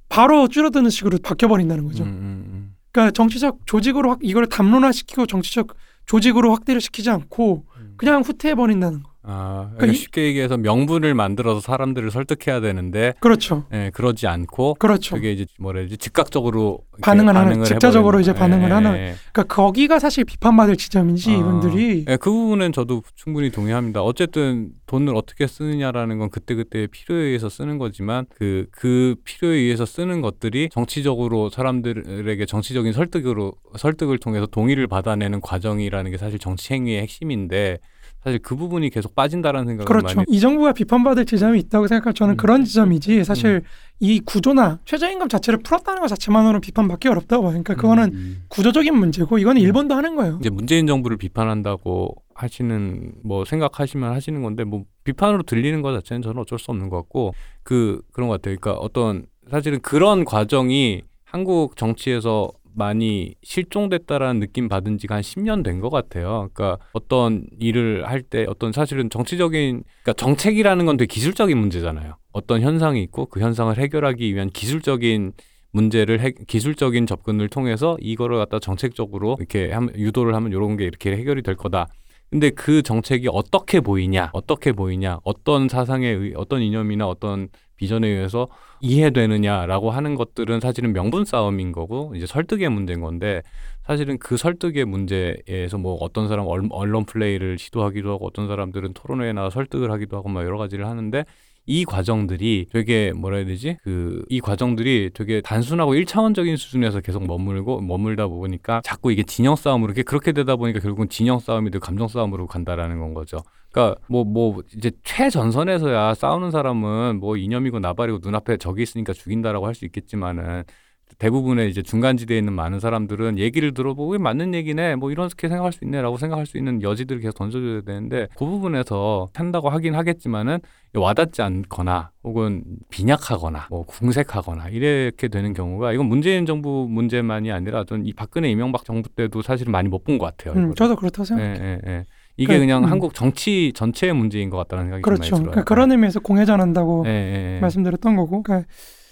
[SPEAKER 3] 바로 줄어드는 식으로 바뀌어 버린다는 거죠.
[SPEAKER 1] 음, 음, 음.
[SPEAKER 3] 그러니까 정치적 조직으로 확 이걸 담론화시키고 정치적 조직으로 확대를 시키지 않고
[SPEAKER 1] 음.
[SPEAKER 3] 그냥 후퇴해 버린다는 거.
[SPEAKER 1] 아,
[SPEAKER 3] 그러니까 이-
[SPEAKER 1] 쉽게 얘기해서 명분을 만들어서 사람들을 설득해야 되는데
[SPEAKER 3] 그렇죠.
[SPEAKER 1] 예, 그러지 않고
[SPEAKER 3] 그렇죠.
[SPEAKER 1] 그게 이제 뭐라 해야지 즉각적으로
[SPEAKER 3] 반응을 하는,
[SPEAKER 1] 해버리는-
[SPEAKER 3] 이제 반응을
[SPEAKER 1] 예,
[SPEAKER 3] 하는.
[SPEAKER 1] 예.
[SPEAKER 3] 그러니까 거기가 사실 비판받을 지점이지
[SPEAKER 1] 아,
[SPEAKER 3] 이분들이
[SPEAKER 1] 예, 그 부분은 저도 충분히 동의합니다. 어쨌든 돈을 어떻게 쓰느냐라는 건 그때그때 필요에 의해서 쓰는 거지만 그, 그 필요에 의해서 쓰는 것들이 정치적으로 사람들에게 정치적인 설득으로 설득을 통해서 동의를 받아내는 과정이라는 게 사실 정치 행위의 핵심인데 사실 그 부분이 계속 빠진다라는 생각을
[SPEAKER 3] 그렇죠.
[SPEAKER 1] 많이
[SPEAKER 3] 이 정부가 비판받을 지점이 있다고 생각할 저는
[SPEAKER 1] 음.
[SPEAKER 3] 그런 지점이지 사실 이 구조나 최저임금 자체를 풀었다는 것 자체만으로는 비판받기 어렵다고 봐요. 그러니까 그거는
[SPEAKER 2] 음.
[SPEAKER 3] 구조적인 문제고 이거는 일본도 하는 거예요.
[SPEAKER 1] 이제 문재인 정부를 비판한다고 하시는 뭐 생각하시면 하시는 건데 뭐 비판으로 들리는 것 자체는 저는 어쩔 수 없는 것 같고 그 그런 것 같아요. 그러니까 어떤 사실은 그런 과정이 한국 정치에서 많이 실종됐다라는 느낌 받은 지가 한 10년 된 것 같아요. 그러니까 어떤 일을 할 때 어떤 사실은 정치적인 그러니까 정책이라는 건 되게 기술적인 문제잖아요. 어떤 현상이 있고 그 현상을 해결하기 위한 기술적인 문제를 해, 기술적인 접근을 통해서 이거를 갖다 정책적으로 이렇게 하면, 유도를 하면 이런 게 이렇게 해결이 될 거다. 근데 그 정책이 어떻게 보이냐, 어떻게 보이냐, 어떤 사상에 의, 어떤 이념이나 어떤 비전에 의해서 이해되느냐라고 하는 것들은 사실은 명분 싸움인 거고 이제 설득의 문제인 건데 사실은 그 설득의 문제에서 뭐 어떤 사람 얼- 언론 플레이를 시도하기도 하고 어떤 사람들은 토론회에 나와 설득을 하기도 하고 막 여러 가지를 하는데 이 과정들이 되게 뭐라 해야 되지? 그 이 과정들이 되게 단순하고 일차원적인 수준에서 계속 머물고 머물다 보니까 자꾸 이게 진영 싸움으로 이렇게 그렇게 되다 보니까 결국은 진영 싸움이 감정 싸움으로 간다라는 건 거죠. 그러니까 뭐뭐 이제 최전선에서야 싸우는 사람은 뭐 이념이고 나발이고 눈앞에 적이 있으니까 죽인다라고 할 수 있겠지만은 대부분의 이제 중간 지대에 있는 많은 사람들은 얘기를 들어보고 맞는 얘기네 뭐 이렇게 생각할 수 있네라고 생각할 수 있는 여지들을 계속 던져줘야 되는데 그 부분에서 한다고 하긴 하겠지만은 와닿지 않거나 혹은 빈약하거나 뭐 궁색하거나 이렇게 되는 경우가 이건 문재인 정부 문제만이 아니라 전 이 박근혜 이명박 정부 때도 사실은 많이 못 본 것 같아요.
[SPEAKER 3] 음. 저도 그렇다고
[SPEAKER 1] 예,
[SPEAKER 3] 생각해요.
[SPEAKER 1] 예, 예. 이게
[SPEAKER 3] 그러니까,
[SPEAKER 1] 그냥
[SPEAKER 3] 음.
[SPEAKER 1] 한국 정치 전체의 문제인 것 같다는 생각이 좀
[SPEAKER 3] 그렇죠.
[SPEAKER 1] 많이 들어요.
[SPEAKER 3] 그러니까 그런 의미에서 공회전한다고
[SPEAKER 1] 예, 예, 예.
[SPEAKER 3] 말씀드렸던 거고. 그러니까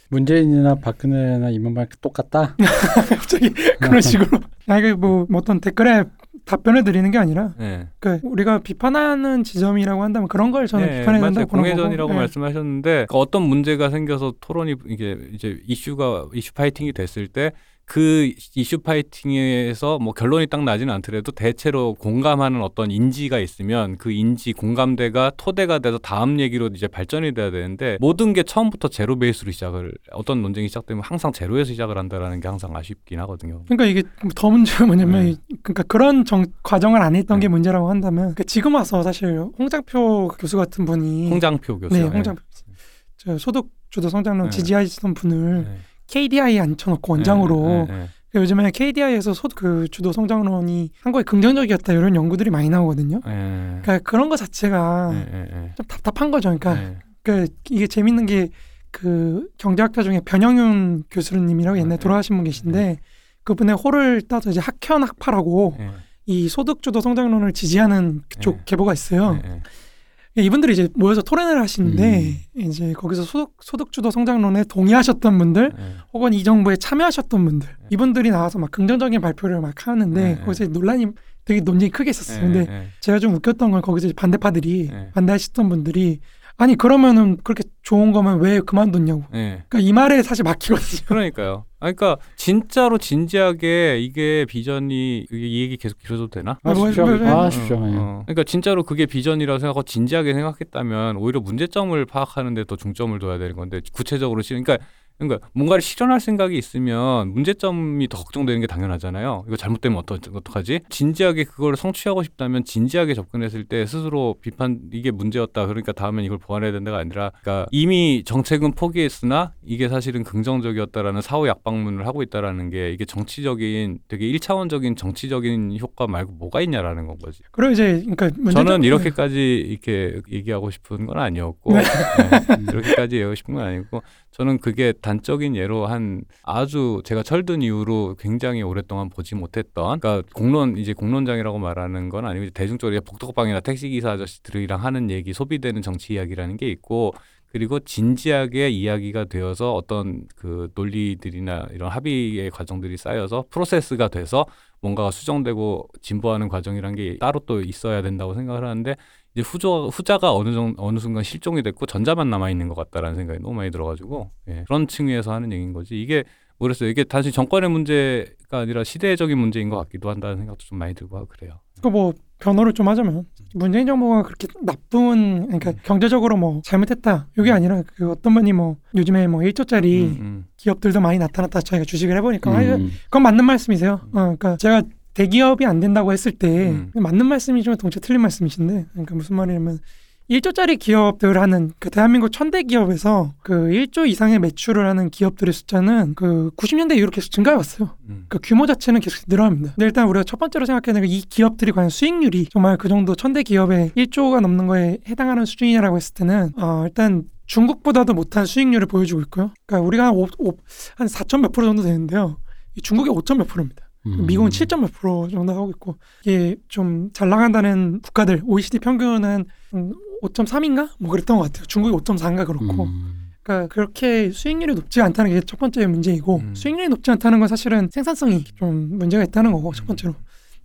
[SPEAKER 2] 문재인이나 박근혜나 이명박 똑같다.
[SPEAKER 3] 갑자기 그런 식으로 아 이게 뭐, 뭐 어떤 댓글에 답변을 드리는 게 아니라
[SPEAKER 1] 예.
[SPEAKER 3] 그 우리가 비판하는 지점이라고 한다면 그런 걸 저는
[SPEAKER 1] 네,
[SPEAKER 3] 비판해야. 된다고 보는
[SPEAKER 1] 공회전이라고
[SPEAKER 3] 거고. 예.
[SPEAKER 1] 말씀하셨는데 그러니까 어떤 문제가 생겨서 토론이 이게 이제 이슈가 이슈 파이팅이 됐을 때 그 이슈 파이팅에서 뭐 결론이 딱 나지는 않더라도 대체로 공감하는 어떤 인지가 있으면 그 인지 공감대가 토대가 돼서 다음 얘기로 이제 발전이 돼야 되는데 모든 게 처음부터 제로 베이스로 시작을 어떤 논쟁이 시작되면 항상 제로에서 시작을 한다라는 게 항상 아쉽긴 하거든요.
[SPEAKER 3] 그러니까 이게 더 문제가 뭐냐면
[SPEAKER 1] 네.
[SPEAKER 3] 이- 그러니까 그런 정, 과정을 안 했던
[SPEAKER 1] 네.
[SPEAKER 3] 게 문제라고 한다면 그러니까 지금 와서 사실 홍장표 교수 같은 분이
[SPEAKER 1] 홍장표 교수.
[SPEAKER 3] 네 홍장표 저 소득 주도 성장론
[SPEAKER 1] 네.
[SPEAKER 3] 지지하시던 분을
[SPEAKER 1] 네.
[SPEAKER 3] KDI에 앉혀놓고 원장으로
[SPEAKER 1] 네, 네, 네.
[SPEAKER 3] 요즘에 KDI에서 소득 그 주도 성장론이 한국에 긍정적이었다 이런 연구들이 많이 나오거든요.
[SPEAKER 1] 네.
[SPEAKER 3] 그러니까 그런 거 자체가
[SPEAKER 1] 네, 네, 네.
[SPEAKER 3] 좀 답답한 거죠. 그러니까
[SPEAKER 1] 네.
[SPEAKER 3] 그러니까 이게 재밌는 게 그 경제학자 중에 변영윤 교수님이라고 옛날에
[SPEAKER 1] 네.
[SPEAKER 3] 돌아가신 분 계신데 그분의 호를 따서 이제 학현 학파라고
[SPEAKER 1] 네.
[SPEAKER 3] 이 소득주도 성장론을 지지하는 그쪽
[SPEAKER 1] 네.
[SPEAKER 3] 계보가 있어요.
[SPEAKER 1] 네, 네.
[SPEAKER 3] 이분들이 이제 모여서 토론을 하시는데 이제 거기서 소득 소득주도 성장론에 동의하셨던 분들
[SPEAKER 1] 네.
[SPEAKER 3] 혹은 이 정부에 참여하셨던 분들 이분들이 나와서 막 긍정적인 발표를 막 하는데
[SPEAKER 1] 네,
[SPEAKER 3] 거기서 논란이 되게 논쟁이 크게 있었어요. 근데
[SPEAKER 1] 네,
[SPEAKER 3] 제가 좀 웃겼던 건 거기서 반대파들이
[SPEAKER 1] 네.
[SPEAKER 3] 반대하셨던 분들이 아니 그러면은 그렇게 좋은 거면 왜 그만뒀냐고.
[SPEAKER 1] 네.
[SPEAKER 3] 그러니까 이 말에 사실 막히거든요.
[SPEAKER 1] 그러니까요. 아, 그러니까 진짜로 진지하게 이게 비전이 이게 이 얘기 계속 길어도 되나?
[SPEAKER 3] 아, 뭐,
[SPEAKER 2] 하십시오.
[SPEAKER 3] 뭐, 뭐,
[SPEAKER 2] 아, 하십시오.
[SPEAKER 1] 어,
[SPEAKER 2] 예.
[SPEAKER 1] 어. 그러니까 진짜로 그게 비전이라고 생각하고 진지하게 생각했다면 오히려 문제점을 파악하는 데 더 중점을 둬야 되는 건데 구체적으로 실 그러니까 그러니까 뭔가를 실현할 생각이 있으면 문제점이 더 걱정되는 게 당연하잖아요. 이거 잘못되면 어떠, 어떡하지? 진지하게 그걸 성취하고 싶다면 진지하게 접근했을 때 스스로 비판 이게 문제였다. 그러니까 다음엔 이걸 보완해야 된다가 아니라 그러니까 이미 정책은 포기했으나 이게 사실은 긍정적이었다라는 사후 약방문을 하고 있다라는 게 이게 정치적인 되게 일차원적인 정치적인 효과 말고 뭐가 있냐라는 건 거지.
[SPEAKER 3] 그리고 이제 그러니까
[SPEAKER 1] 저는 이렇게까지 이렇게 얘기하고 싶은 건 아니었고
[SPEAKER 3] 네.
[SPEAKER 1] 네, 이렇게까지 얘기하고 싶은 건 아니고 저는 그게 단적인 예로 한 아주 제가 철든 이후로 굉장히 오랫동안 보지 못했던 그러니까 공론 이제 공론장이라고 말하는 건 아니고 대중적으로 복덕방이나 택시기사 아저씨들이랑 하는 얘기 소비되는 정치 이야기라는 게 있고 그리고 진지하게 이야기가 되어서 어떤 그 논리들이나 이런 합의의 과정들이 쌓여서 프로세스가 돼서 뭔가가 수정되고 진보하는 과정이란 게 따로 또 있어야 된다고 생각을 하는데 이제 후조, 후자가 어느 정 어느 순간 실종이 됐고 전자만 남아 있는 것 같다라는 생각이 너무 많이 들어가지고 예, 그런 층에서 하는 얘기인 거지 이게 모르겠어요 이게 단순히 정권의 문제가 아니라 시대적인 문제인 것 같기도 한다는 생각도 좀 많이 들고 하고 그래요.
[SPEAKER 3] 그뭐 변호를 좀 하자면 문재인 정부가 그렇게 나쁜 그러니까 경제적으로 뭐 잘못했다 이게 아니라 그 어떤 분이 뭐 요즘에 뭐 1조짜리
[SPEAKER 1] 음, 음.
[SPEAKER 3] 기업들도 많이 나타났다 저희가 주식을 해보니까 아, 이거
[SPEAKER 2] 음.
[SPEAKER 3] 그건 맞는 말씀이세요. 어, 그러니까 제가 대기업이 안 된다고 했을 때
[SPEAKER 1] 음.
[SPEAKER 3] 맞는 말씀이지만 동시에 틀린 말씀이신데 그러니까 무슨 말이냐면 1조짜리 기업들 하는 그 대한민국 천대 기업에서 그 1조 이상의 매출을 하는 기업들의 숫자는 그 90년대 이후로 계속 증가해 왔어요.
[SPEAKER 1] 음.
[SPEAKER 3] 그 규모 자체는 계속 늘어납니다. 근데 일단 우리가 첫 번째로 생각해야 되는 게이 기업들이 과연 수익률이 정말 그 정도 천대 기업의 1조가 넘는 거에 해당하는 수준이라고 했을 때는 어, 일단 중국보다도 못한 수익률을 보여주고 있고요. 그러니까 우리가 한, 5, 한 4천 몇 프로 정도 되는데요. 이 중국이 5점 몇 프로입니다.
[SPEAKER 2] 음.
[SPEAKER 3] 미국은 7점 몇 프로 정도 하고 있고 이게 좀 잘 나간다는 국가들 OECD 평균은 음, 5.3인가 뭐 그랬던 것 같아요. 중국이 5.4인가 그렇고
[SPEAKER 2] 음.
[SPEAKER 3] 그러니까 그렇게 수익률이 높지 않다는 게 첫 번째 문제이고
[SPEAKER 1] 음.
[SPEAKER 3] 수익률이 높지 않다는 건 사실은 생산성이 좀 문제가 있다는 거고 첫 번째로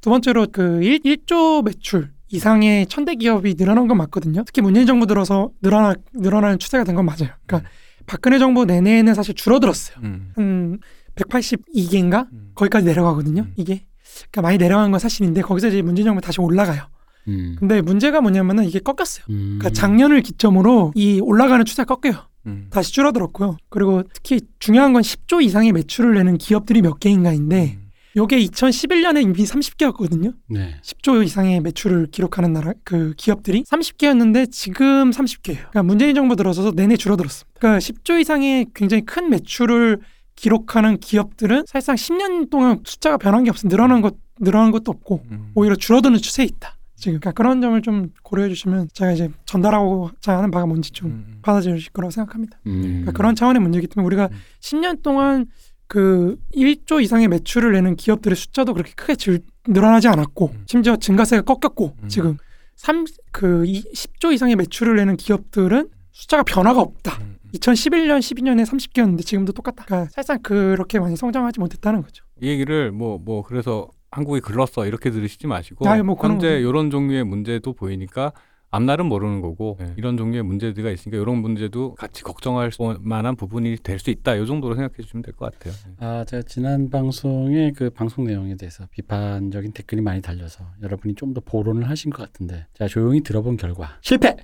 [SPEAKER 3] 두 번째로 그 1, 1조 매출 이상의 천대 기업이 늘어난 건 맞거든요. 특히 문재인 정부 들어서 늘어나 늘어나는 추세가 된 건 맞아요. 그러니까 박근혜 정부 내내는 사실 줄어들었어요.
[SPEAKER 1] 음.
[SPEAKER 3] 한 182개인가
[SPEAKER 1] 음.
[SPEAKER 3] 거기까지 내려가거든요.
[SPEAKER 1] 음.
[SPEAKER 3] 이게 그러니까 많이 내려간 건 사실인데 거기서 이제 문재인 정부 다시 올라가요.
[SPEAKER 2] 음.
[SPEAKER 3] 근데 문제가 뭐냐면은 이게 꺾였어요.
[SPEAKER 2] 음.
[SPEAKER 3] 그러니까 작년을 기점으로 이 올라가는 추세가 꺾여요.
[SPEAKER 1] 음.
[SPEAKER 3] 다시 줄어들었고요. 그리고 특히 중요한 건 10조 이상의 매출을 내는 기업들이 몇 개인가인데
[SPEAKER 1] 음.
[SPEAKER 3] 요게 2011년에 이미 30개였거든요.
[SPEAKER 2] 네.
[SPEAKER 3] 10조 이상의 매출을 기록하는 나라 그 기업들이 30개였는데 지금 30개예요. 그러니까 문재인 정부 들어서서 내내 줄어들었습니다. 그러니까 10조 이상의 굉장히 큰 매출을 기록하는 기업들은 사실상 10년 동안 숫자가 변한 게 없어. 늘어난 것 늘어난 것도 없고
[SPEAKER 1] 음.
[SPEAKER 3] 오히려 줄어드는 추세에 있다. 지금 그러니까 그런 점을 좀 고려해 주시면 제가 이제 전달하고자 하는 바가 뭔지 좀
[SPEAKER 1] 음.
[SPEAKER 3] 받아주실 거라고 생각합니다.
[SPEAKER 2] 음.
[SPEAKER 3] 그러니까 그런 차원의 문제이기 때문에 우리가
[SPEAKER 1] 음.
[SPEAKER 3] 10년 동안 그 1조 이상의 매출을 내는 기업들의 숫자도 그렇게 크게 질, 늘어나지 않았고
[SPEAKER 1] 음.
[SPEAKER 3] 심지어 증가세가 꺾였고
[SPEAKER 1] 음.
[SPEAKER 3] 지금 3, 그 10조 이상의 매출을 내는 기업들은 숫자가 변화가 없다.
[SPEAKER 1] 음.
[SPEAKER 3] 2011년, 12년에 30개였는데 지금도 똑같다. 그러니까 사실상 그렇게 많이 성장하지 못했다는 거죠.
[SPEAKER 1] 이 얘기를 뭐뭐 그래서 한국이 글렀어 이렇게 들으시지 마시고
[SPEAKER 3] 아니, 뭐
[SPEAKER 1] 현재. 이런 종류의 문제도 보이니까 앞날은 모르는 거고
[SPEAKER 3] 네.
[SPEAKER 1] 이런 종류의 문제들이 있으니까 이런 문제도 같이 걱정할 수- 만한 부분이 될 수 있다. 이 정도로 생각해 주시면 될 것 같아요. 네.
[SPEAKER 2] 아, 제가 지난 방송에 그 방송 내용에 대해서 비판적인 댓글이 많이 달려서 여러분이 좀 더 보론을 하신 것 같은데 제가 조용히 들어본 결과 실패.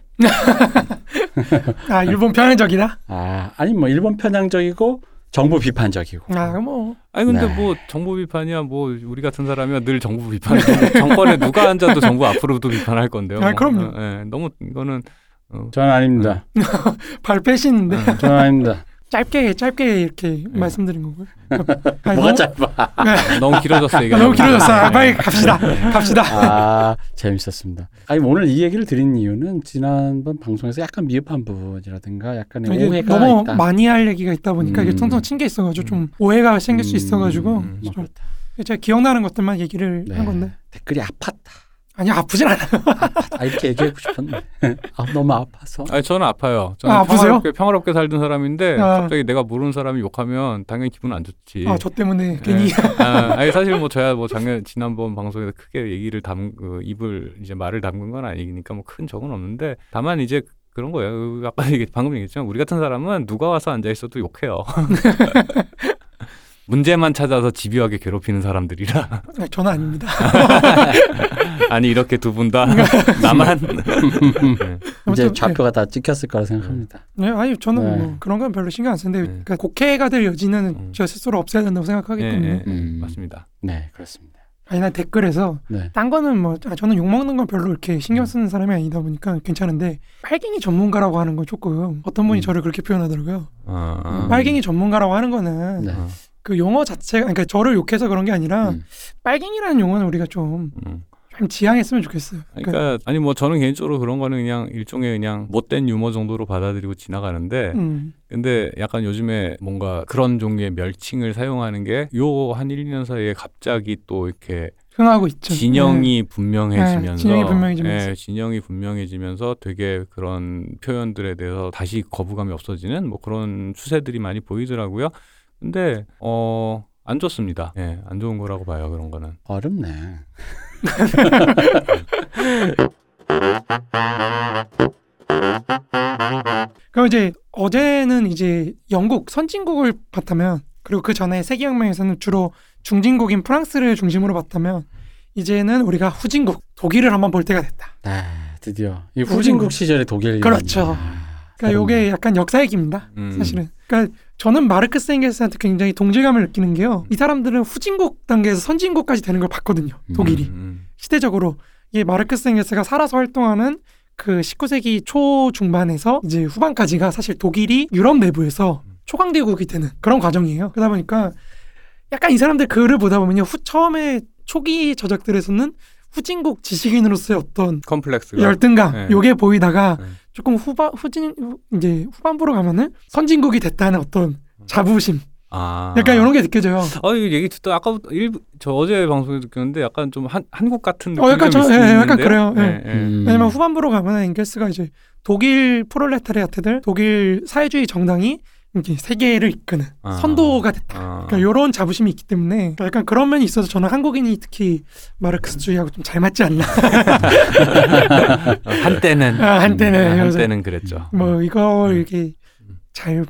[SPEAKER 3] 아 일본 편향적이다.
[SPEAKER 2] 아, 아니 뭐 일본 편향적이고 정부 비판적이고.
[SPEAKER 3] 아 뭐.
[SPEAKER 1] 아니 근데
[SPEAKER 2] 네.
[SPEAKER 1] 뭐 정부 비판이야 뭐 우리 같은 사람이야 늘 정부 비판. 정권에 누가 앉아도 정부 앞으로도 비판할 건데요.
[SPEAKER 3] 아,
[SPEAKER 1] 뭐.
[SPEAKER 3] 그럼요.
[SPEAKER 1] 어, 예, 너무 이거는 어,
[SPEAKER 2] 저는 아닙니다.
[SPEAKER 3] 발 빼시는데
[SPEAKER 2] 저는 아닙니다.
[SPEAKER 3] 짧게 짧게 이렇게 말씀드린 거고요. 아니,
[SPEAKER 2] 뭐가
[SPEAKER 3] 너무-
[SPEAKER 2] 짧아?
[SPEAKER 1] 너무 길어졌어 이게.
[SPEAKER 3] 아, 너무 길어졌어. 아, 빨리 갑시다. 갑시다.
[SPEAKER 2] 아, 재밌었습니다. 아니 오늘 이 얘기를 드린 이유는 지난번 방송에서 약간 미흡한 부분이라든가 약간의
[SPEAKER 3] 이게
[SPEAKER 2] 오해가
[SPEAKER 3] 너무
[SPEAKER 2] 있다.
[SPEAKER 3] 많이 할 얘기가 있다 보니까 이게
[SPEAKER 2] 음.
[SPEAKER 3] 통통 친게 있어가지고 좀 오해가 생길 수
[SPEAKER 2] 음,
[SPEAKER 3] 있어가지고 뭐좀
[SPEAKER 2] 그렇다.
[SPEAKER 3] 제가 기억나는 것들만 얘기를
[SPEAKER 2] 네.
[SPEAKER 3] 한 건데
[SPEAKER 2] 댓글이 아팠다.
[SPEAKER 3] 아니 아프진 않아요.
[SPEAKER 2] 아, 이렇게 얘기하고 싶었는데 아, 너무 아파서.
[SPEAKER 1] 아니 저는 아파요. 저는
[SPEAKER 3] 아, 아프세요?
[SPEAKER 1] 평화롭게, 평화롭게 살던 사람인데
[SPEAKER 3] 아.
[SPEAKER 1] 갑자기 내가 모르는 사람이 욕하면 당연히 기분 안 좋지.
[SPEAKER 3] 아저 때문에 괜히
[SPEAKER 1] 예. 아, 아니 사실 뭐 저야 뭐 작년 지난번 방송에서 크게 얘기를 담 그, 입을 이제 말을 담근 건 아니니까 뭐 큰 적은 없는데 다만 이제 그런 거예요. 아까 얘기 방금 얘기했지만 우리 같은 사람은 누가 와서 앉아 있어도 욕해요. 문제만 찾아서 집요하게 괴롭히는 사람들이라
[SPEAKER 3] 저는 아닙니다.
[SPEAKER 1] 아니 이렇게 두 분 다 나만 네.
[SPEAKER 2] 이제
[SPEAKER 3] 아무튼,
[SPEAKER 2] 좌표가 다 찍혔을 거라 생각합니다.
[SPEAKER 3] 네, 아니 저는
[SPEAKER 2] 네.
[SPEAKER 3] 뭐 그런 건 별로 신경 안 쓰는데
[SPEAKER 1] 네.
[SPEAKER 3] 그러니까 곡해가 될 여지는
[SPEAKER 1] 음.
[SPEAKER 3] 저 스스로 없애야 된다고 생각하기
[SPEAKER 1] 예,
[SPEAKER 3] 때문에.
[SPEAKER 2] 음.
[SPEAKER 1] 맞습니다.
[SPEAKER 2] 네, 그렇습니다.
[SPEAKER 3] 아니 나 댓글에서
[SPEAKER 2] 네.
[SPEAKER 3] 딴 거는 뭐 아, 저는 욕 먹는 건 별로 이렇게
[SPEAKER 1] 음.
[SPEAKER 3] 신경 쓰는 사람이 아니다 보니까 괜찮은데 빨갱이 전문가라고 하는 건 조금 어떤 분이
[SPEAKER 2] 음.
[SPEAKER 3] 저를 그렇게 표현하더라고요.
[SPEAKER 1] 어, 어.
[SPEAKER 2] 음.
[SPEAKER 3] 빨갱이 전문가라고 하는 거는
[SPEAKER 2] 네.
[SPEAKER 1] 어,
[SPEAKER 3] 그 용어 자체가 그러니까 저를 욕해서 그런 게 아니라
[SPEAKER 2] 음.
[SPEAKER 3] 빨갱이라는 용어는 우리가 좀,
[SPEAKER 1] 음.
[SPEAKER 3] 좀 지양했으면 좋겠어요. 그러니까,
[SPEAKER 1] 그러니까 아니 뭐 저는 개인적으로 그런 거는 그냥 일종의 그냥 못된 유머 정도로 받아들이고 지나가는데
[SPEAKER 3] 음,
[SPEAKER 1] 근데 약간 요즘에 뭔가 그런 종류의 멸칭을 사용하는 게 요 한 1, 2년 사이에 갑자기 또 이렇게
[SPEAKER 3] 흥하고 있죠.
[SPEAKER 1] 진영이 분명해지면서
[SPEAKER 3] 네, 진영이 분명해지면서.
[SPEAKER 1] 예, 진영이 분명해지면서 되게 그런 표현들에 대해서 다시 거부감이 없어지는 뭐 그런 추세들이 많이 보이더라고요. 근데 어. 안 좋습니다. 예, 안 좋은 거라고 봐요, 그런 거는.
[SPEAKER 2] 어렵네.
[SPEAKER 3] 그럼 이제 어제는 이제 영국 선진국을 봤다면 그리고 그 전에 세계혁명에서는 주로 중진국인 프랑스를 중심으로 봤다면 이제는 우리가 후진국 독일을 한번 볼 때가 됐다.
[SPEAKER 2] 아, 드디어 이
[SPEAKER 3] 후진국.
[SPEAKER 2] 후진국 시절의 독일.
[SPEAKER 3] 그렇죠. 그러니까 요게 약간 역사 얘기입니다.
[SPEAKER 1] 음.
[SPEAKER 3] 사실은. 그러니까 저는 마르크스 엥겔스한테 굉장히 동질감을 느끼는 게요. 이 사람들은 후진국 단계에서 선진국까지 되는 걸 봤거든요. 독일이.
[SPEAKER 1] 음,
[SPEAKER 3] 시대적으로 이 마르크스 엥겔스가 살아서 활동하는 그 19세기 초 중반에서 이제 후반까지가 사실 독일이 유럽 내부에서 초강대국이 되는 그런 과정이에요. 그러다 보니까 약간 이 사람들 글을 보다 보면요. 후 처음에 초기 저작들에서는 후진국 지식인으로서의 어떤
[SPEAKER 1] 컴플렉스가
[SPEAKER 3] 열등감
[SPEAKER 1] 네.
[SPEAKER 3] 요게 보이다가
[SPEAKER 1] 네.
[SPEAKER 3] 조금 후반 후진 후- 이제 후반부로 가면은 선진국이 됐다는 어떤 자부심
[SPEAKER 1] 아.
[SPEAKER 3] 약간 이런 게 느껴져요.
[SPEAKER 1] 어, 이거 얘기 듣다 아까부터 일부 저 어제 방송에 느꼈는데 약간 좀 한, 한국 같은 느낌이
[SPEAKER 3] 어, 약간
[SPEAKER 1] 좀
[SPEAKER 3] 저- 예, 예, 약간
[SPEAKER 1] 있는데요?
[SPEAKER 3] 그래요. 예.
[SPEAKER 1] 예, 예.
[SPEAKER 2] 음.
[SPEAKER 3] 왜냐면 후반부로 가면 앵겔스가 이제 독일 프롤레타리아트들, 독일 사회주의 정당이 이렇게 세계를 이끄는
[SPEAKER 1] 아.
[SPEAKER 3] 선도가 됐다.
[SPEAKER 1] 아.
[SPEAKER 3] 그러니까 이런 자부심이 있기 때문에 그러니까 약간 그런 면이 있어서 저는 한국인이 특히 마르크스주의하고 좀 잘 맞지 않나.
[SPEAKER 1] 어, 한때는
[SPEAKER 3] 아, 한때는
[SPEAKER 1] 아,
[SPEAKER 3] 그래서
[SPEAKER 1] 한때는 그랬죠.
[SPEAKER 3] 뭐 이걸
[SPEAKER 1] 음.
[SPEAKER 3] 이렇게 잘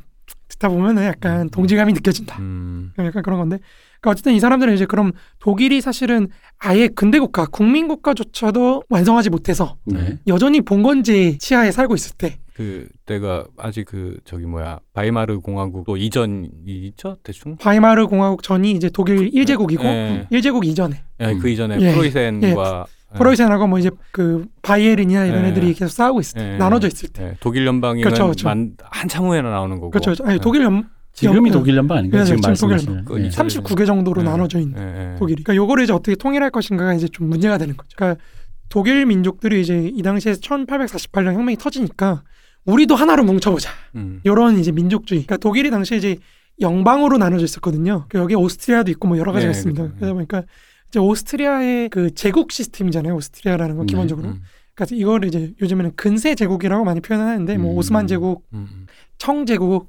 [SPEAKER 3] 듣다 보면은 약간 동질감이 느껴진다.
[SPEAKER 1] 음.
[SPEAKER 3] 약간 그런 건데. 그러니까 어쨌든 이 사람들은 이제 그럼 독일이 사실은 아예 근대 국가, 국민 국가조차도 완성하지 못해서
[SPEAKER 2] 네.
[SPEAKER 3] 여전히 봉건제 치하에 살고 있을 때
[SPEAKER 1] 그 때가 아직 그 저기 뭐야 바이마르 공화국 또 이전이 있죠 대충
[SPEAKER 3] 바이마르 공화국 전이 이제 독일 일제국이고
[SPEAKER 1] 예.
[SPEAKER 3] 일제국 이전에
[SPEAKER 1] 예, 그 이전에
[SPEAKER 3] 예.
[SPEAKER 1] 프로이센과 예.
[SPEAKER 3] 프로이센하고 뭐 이제 그 바이에른이나 이런
[SPEAKER 1] 예.
[SPEAKER 3] 애들이 계속 싸우고 있을 때
[SPEAKER 1] 예.
[SPEAKER 3] 나눠져 있을 때
[SPEAKER 1] 예, 독일 연방이는
[SPEAKER 3] 그렇죠, 그렇죠.
[SPEAKER 1] 만, 한참 후에나 나오는 거고
[SPEAKER 3] 그렇죠. 아니
[SPEAKER 1] 예.
[SPEAKER 3] 독일 연
[SPEAKER 2] 지금이
[SPEAKER 3] 연-
[SPEAKER 2] 독일 연방 아닌가요?
[SPEAKER 3] 네,
[SPEAKER 2] 지금
[SPEAKER 3] 지금 독일
[SPEAKER 2] 말씀하시는.
[SPEAKER 1] 연방.
[SPEAKER 2] 예.
[SPEAKER 1] 그
[SPEAKER 3] 39개 정도로
[SPEAKER 1] 예.
[SPEAKER 3] 나눠져 있는
[SPEAKER 1] 예, 예.
[SPEAKER 3] 독일이. 그러니까 요거를 이제 어떻게 통일할 것인가가 이제 좀 문제가 되는 거죠. 그러니까 독일 민족들이 이제 이 당시에 1848년 혁명이 터지니까 우리도 하나로 뭉쳐보자.
[SPEAKER 1] 음.
[SPEAKER 3] 요런 이제 민족주의. 그러니까 독일이 당시에 이제 영방으로 나눠져 있었거든요. 그 여기 오스트리아도 있고 뭐 여러 가지가
[SPEAKER 1] 네,
[SPEAKER 3] 있습니다.
[SPEAKER 1] 그렇죠.
[SPEAKER 3] 그러다 보니까 이제 오스트리아의 그 제국 시스템이잖아요. 오스트리아라는 건
[SPEAKER 2] 네.
[SPEAKER 3] 기본적으로.
[SPEAKER 1] 음.
[SPEAKER 3] 그래서 이거를 이제 요즘에는 근세 제국이라고 많이 표현하는데 뭐
[SPEAKER 2] 음.
[SPEAKER 3] 오스만 제국,
[SPEAKER 1] 음.
[SPEAKER 3] 청 제국.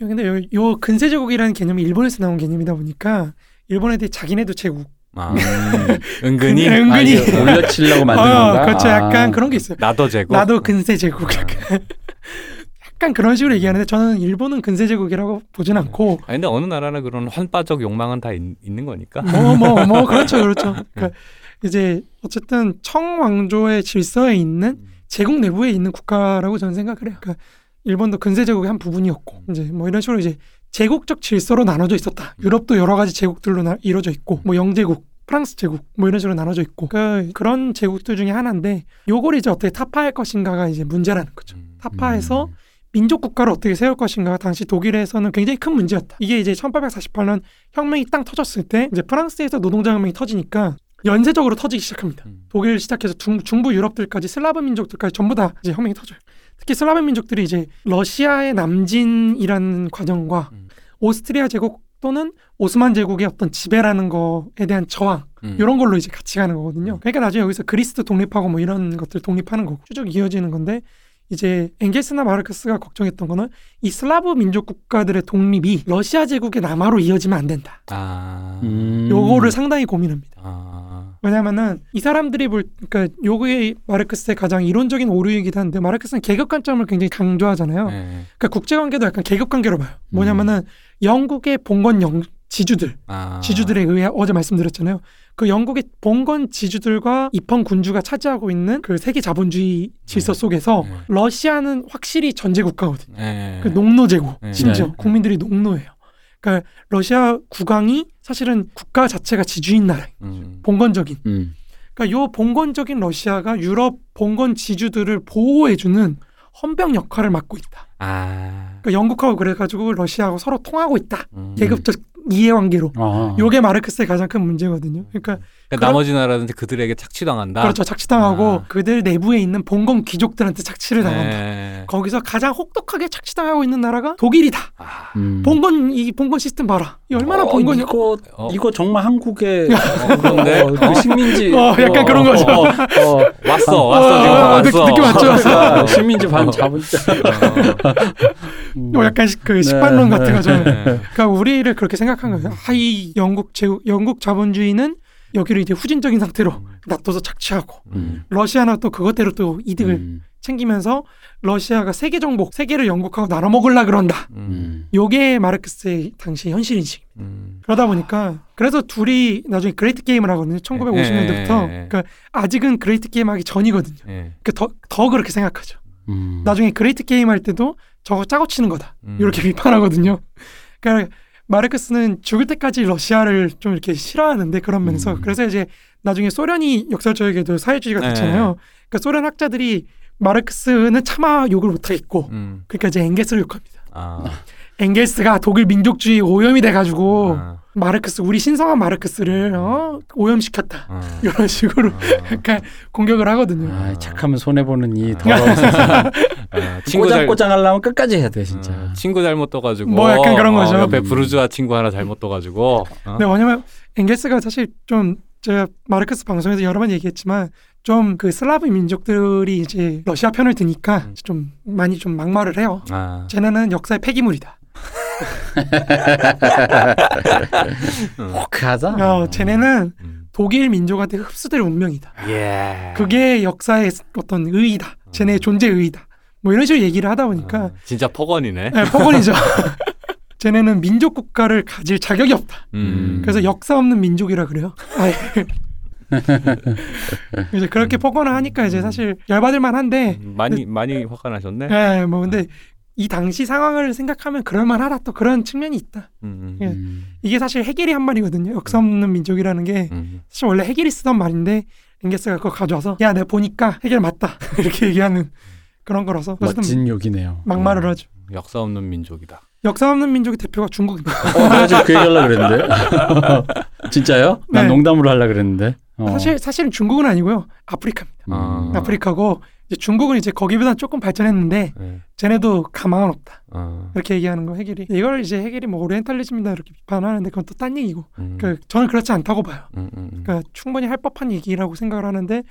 [SPEAKER 3] 근데 요, 요 근세 제국이라는 개념이 일본에서 나온 개념이다 보니까 일본 애들이 자기네도 제국.
[SPEAKER 1] 아, 은근히
[SPEAKER 3] 근- 은근히.
[SPEAKER 2] 아, 이게 올려치려고 만든
[SPEAKER 3] 어,
[SPEAKER 2] 건가?
[SPEAKER 3] 그렇죠.
[SPEAKER 2] 아.
[SPEAKER 3] 약간 그런 게 있어요.
[SPEAKER 1] 나도 제국
[SPEAKER 3] 나도 근세 제국.
[SPEAKER 1] 아.
[SPEAKER 3] 약간 그런 식으로 얘기하는데 저는 일본은 근세 제국이라고 보진 않고
[SPEAKER 1] 아니 근데 어느 나라나 그런 환빠적 욕망은 다 있, 있는 거니까
[SPEAKER 3] 뭐뭐 뭐 그렇죠 그렇죠. 그러니까 이제 어쨌든 청왕조의 질서에 있는 제국 내부에 있는 국가라고 저는 생각을 해요. 그러니까 일본도 근세 제국의 한 부분이었고 이제 뭐 이런 식으로 이제 제국적 질서로 나눠져 있었다. 유럽도 여러 가지 제국들로 나, 이루어져 있고 뭐 영제국, 프랑스 제국 뭐 이런 식으로 나눠져 있고 그러니까 그런 제국들 중에 하나인데 요걸 이제 어떻게 타파할 것인가가 이제 문제라는 거죠.
[SPEAKER 1] 음.
[SPEAKER 3] 타파해서
[SPEAKER 2] 음.
[SPEAKER 3] 민족 국가를 어떻게 세울 것인가가 당시 독일에서는 굉장히 큰 문제였다. 이게 이제 1848년 혁명이 땅 터졌을 때 이제 프랑스에서 노동자 혁명이 터지니까 연쇄적으로 터지기 시작합니다.
[SPEAKER 1] 음.
[SPEAKER 3] 독일 시작해서 중, 중부 유럽들까지 슬라브 민족들까지 전부 다 이제 혁명이 터져요. 특히 슬라브 민족들이 이제 러시아의 남진이라는 과정과
[SPEAKER 1] 음.
[SPEAKER 3] 오스트리아 제국 또는 오스만 제국의 어떤 지배라는 거에 대한 저항
[SPEAKER 1] 음.
[SPEAKER 3] 이런 걸로 이제 같이 가는 거거든요.
[SPEAKER 1] 음.
[SPEAKER 3] 그러니까 나중에 여기서 그리스도 독립하고 뭐 이런 것들 독립하는 거고 쭉 이어지는 건데 이제 엥겔스나 마르크스가 걱정했던 거는 이 슬라브 민족 국가들의 독립이 러시아 제국의 남하로 이어지면 안 된다.
[SPEAKER 1] 아,
[SPEAKER 2] 음.
[SPEAKER 3] 요거를 상당히 고민합니다.
[SPEAKER 1] 아,
[SPEAKER 3] 왜냐면은 이 사람들이 볼 그러니까 요게 마르크스의 가장 이론적인 오류이기도 한데 마르크스는 계급 관점을 굉장히 강조하잖아요.
[SPEAKER 1] 네.
[SPEAKER 3] 그러니까 국제 관계도 약간 계급 관계로 봐요. 뭐냐면은 영국의 봉건 영 지주들
[SPEAKER 1] 아.
[SPEAKER 3] 지주들에 의해 어제 말씀드렸잖아요. 그 영국의 봉건 지주들과 입헌 군주가 차지하고 있는 그 세계 자본주의 질서
[SPEAKER 1] 네.
[SPEAKER 3] 속에서
[SPEAKER 1] 네.
[SPEAKER 3] 러시아는 확실히 전제 국가거든요.
[SPEAKER 1] 네.
[SPEAKER 3] 그 농노 제국
[SPEAKER 1] 네.
[SPEAKER 3] 심지어
[SPEAKER 2] 네.
[SPEAKER 3] 국민들이 농노예요. 그러니까 러시아 국왕이 사실은 국가 자체가 지주인 나라,
[SPEAKER 1] 음.
[SPEAKER 3] 봉건적인.
[SPEAKER 2] 음.
[SPEAKER 3] 그러니까 요 봉건적인 러시아가 유럽 봉건 지주들을 보호해주는 헌병 역할을 맡고 있다.
[SPEAKER 1] 아.
[SPEAKER 3] 그러니까 영국하고 그래가지고 러시아하고 서로 통하고 있다.
[SPEAKER 1] 음.
[SPEAKER 3] 계급적 이해관계로.
[SPEAKER 2] 아.
[SPEAKER 3] 요게 마르크스의 가장 큰 문제거든요. 그러니까
[SPEAKER 1] 그러니까 나머지 나라한테 그들에게 착취당한다.
[SPEAKER 3] 그렇죠. 착취당하고
[SPEAKER 1] 아.
[SPEAKER 3] 그들 내부에 있는 봉건 귀족들한테 착취를 당한다.
[SPEAKER 1] 네.
[SPEAKER 3] 거기서 가장 혹독하게 착취당하고 있는 나라가 독일이다.
[SPEAKER 1] 아.
[SPEAKER 2] 음.
[SPEAKER 3] 봉건 이 봉건 시스템 봐라. 이 얼마나
[SPEAKER 2] 어,
[SPEAKER 3] 봉건이
[SPEAKER 2] 이거
[SPEAKER 1] 어.
[SPEAKER 2] 이거 정말 한국의
[SPEAKER 1] 그런데?
[SPEAKER 2] 어, 그 식민지
[SPEAKER 3] 어, 약간 그런 거죠.
[SPEAKER 2] 어, 어,
[SPEAKER 1] 왔어,
[SPEAKER 3] 어,
[SPEAKER 1] 왔어, 지금
[SPEAKER 3] 어,
[SPEAKER 1] 왔어.
[SPEAKER 3] 느낌- 느낌 왔죠?
[SPEAKER 2] 아, 식민지 반 잡은
[SPEAKER 3] 뭐 약간 시- 그 식반론
[SPEAKER 2] 네,
[SPEAKER 3] 같은 거죠.
[SPEAKER 1] 네.
[SPEAKER 3] 그러니까 우리를 그렇게 생각한 거예요. 아, 이 영국 제국 영국 자본주의는 여기를 이제 후진적인 상태로 놔둬서 착취하고
[SPEAKER 2] 음.
[SPEAKER 3] 러시아는 또 그것대로 또 이득을
[SPEAKER 2] 음.
[SPEAKER 3] 챙기면서 러시아가 세계 정복, 세계를 영국하고 나눠 먹으려 그런다.
[SPEAKER 1] 음.
[SPEAKER 2] 음.
[SPEAKER 3] 요게 마르크스의 당시 현실 인식.
[SPEAKER 1] 음.
[SPEAKER 3] 그러다 보니까 그래서 둘이 나중에 Great Game을 하거든요. 1950년대부터.
[SPEAKER 1] 예, 예, 예.
[SPEAKER 3] 그러니까 아직은 Great Game 하기 전이거든요.
[SPEAKER 1] 예.
[SPEAKER 3] 그러니까 더, 더 그렇게 생각하죠.
[SPEAKER 2] 음.
[SPEAKER 3] 나중에 Great Game 할 때도 저거 짜고 치는 거다.
[SPEAKER 1] 음.
[SPEAKER 3] 이렇게 비판하거든요. 그러니까 마르크스는 죽을 때까지 러시아를 좀 이렇게 싫어하는데 그런 면에서
[SPEAKER 2] 음.
[SPEAKER 3] 그래서 이제 나중에 소련이 역설적이게도 사회주의가
[SPEAKER 1] 네.
[SPEAKER 3] 됐잖아요. 그러니까 소련 학자들이 마르크스는 차마 욕을 못하겠고
[SPEAKER 1] 음.
[SPEAKER 3] 그러니까 이제 엥게스를 욕합니다.
[SPEAKER 1] 아.
[SPEAKER 3] 앵겔스가 독일 민족주의 오염이 돼가지고
[SPEAKER 1] 어,
[SPEAKER 3] 마르크스 우리 신성한 마르크스를 어? 오염시켰다
[SPEAKER 1] 어,
[SPEAKER 3] 이런 식으로
[SPEAKER 1] 어,
[SPEAKER 3] 약간 공격을 하거든요.
[SPEAKER 2] 아, 착하면 손해 보는 이
[SPEAKER 1] 아.
[SPEAKER 2] 더러운.
[SPEAKER 1] 어, 친구 잘
[SPEAKER 2] 꼬장 꼬장 하려면 끝까지 해야 돼 진짜.
[SPEAKER 1] 어, 친구 잘못 떠가지고
[SPEAKER 3] 뭐 약간 그런 거죠.
[SPEAKER 1] 어, 옆에
[SPEAKER 2] 음.
[SPEAKER 1] 부르주아 친구 하나 잘못 떠가지고 어?
[SPEAKER 3] 네, 왜냐면 앵겔스가 사실 좀 제가 마르크스 방송에서 여러 번 얘기했지만 좀 그 슬라브 민족들이 이제 러시아 편을 드니까
[SPEAKER 1] 음.
[SPEAKER 3] 좀 많이 좀 막말을 해요.
[SPEAKER 1] 아,
[SPEAKER 3] 쟤네는 역사의 폐기물이다.
[SPEAKER 2] 혹하다.
[SPEAKER 3] 어, 쟤네는
[SPEAKER 1] 음.
[SPEAKER 3] 독일 민족한테 흡수될 운명이다.
[SPEAKER 1] 예.
[SPEAKER 3] 그게 역사의 어떤 의의다. 쟤네의 존재의 의의다. 뭐 이런 식으로 얘기를 하다 보니까
[SPEAKER 1] 어, 진짜 폭언이네.
[SPEAKER 3] 네, 폭언이죠. 쟤네는 민족 국가를 가질 자격이 없다.
[SPEAKER 1] 음.
[SPEAKER 3] 그래서 역사 없는 민족이라 그래요. 아예. 이제 그렇게 폭언을 하니까 이제 사실 열받을 만한데,
[SPEAKER 1] 음, 많이 많이 화가 나셨네.
[SPEAKER 3] 예, 뭐 근데 이 당시 상황을 생각하면 그럴 만하다 또 그런 측면이 있다.
[SPEAKER 1] 음,
[SPEAKER 3] 예.
[SPEAKER 2] 음.
[SPEAKER 3] 이게 사실 해겔이 한 말이거든요. 역사 없는 민족이라는 게
[SPEAKER 1] 음.
[SPEAKER 3] 사실 원래 해겔이 쓰던 말인데 앵게스가 그거 가져와서 야 내가 보니까 해겔 맞다 이렇게 얘기하는 그런 거라서
[SPEAKER 2] 멋진 욕이네요.
[SPEAKER 3] 막말을 하죠.
[SPEAKER 1] 역사 없는 민족이다.
[SPEAKER 3] 역사 없는 민족의 대표가 중국입니다.
[SPEAKER 2] 어, 내가 지금 그 얘기하려고 그랬는데. 진짜요? 난
[SPEAKER 3] 네.
[SPEAKER 2] 농담으로 하려고 그랬는데. 어.
[SPEAKER 3] 사실 사실은 중국은 아니고요. 아프리카입니다.
[SPEAKER 1] 아.
[SPEAKER 3] 아프리카고 이제 중국은 이제 거기보다 조금 발전했는데
[SPEAKER 1] 예.
[SPEAKER 3] 쟤네도 가망은 없다.
[SPEAKER 1] 어.
[SPEAKER 3] 이렇게 얘기하는 거 해결이 이걸 이제 해결이 뭐 오리엔탈리즘이다 이렇게 비판하는데 그건 또 딴 얘기고
[SPEAKER 1] 음.
[SPEAKER 3] 그 저는 그렇지 않다고 봐요.
[SPEAKER 1] 음, 음, 음.
[SPEAKER 3] 그러니까 충분히 할 법한 얘기라고 생각을 하는데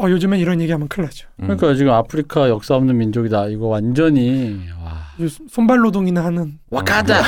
[SPEAKER 3] 어 요즘엔 이런 얘기하면 큰일 나죠.
[SPEAKER 1] 음.
[SPEAKER 2] 그러니까 지금 아프리카 역사 없는 민족이다. 이거 완전히 와.
[SPEAKER 3] 요- 손발 노동이나 하는
[SPEAKER 2] 와카다.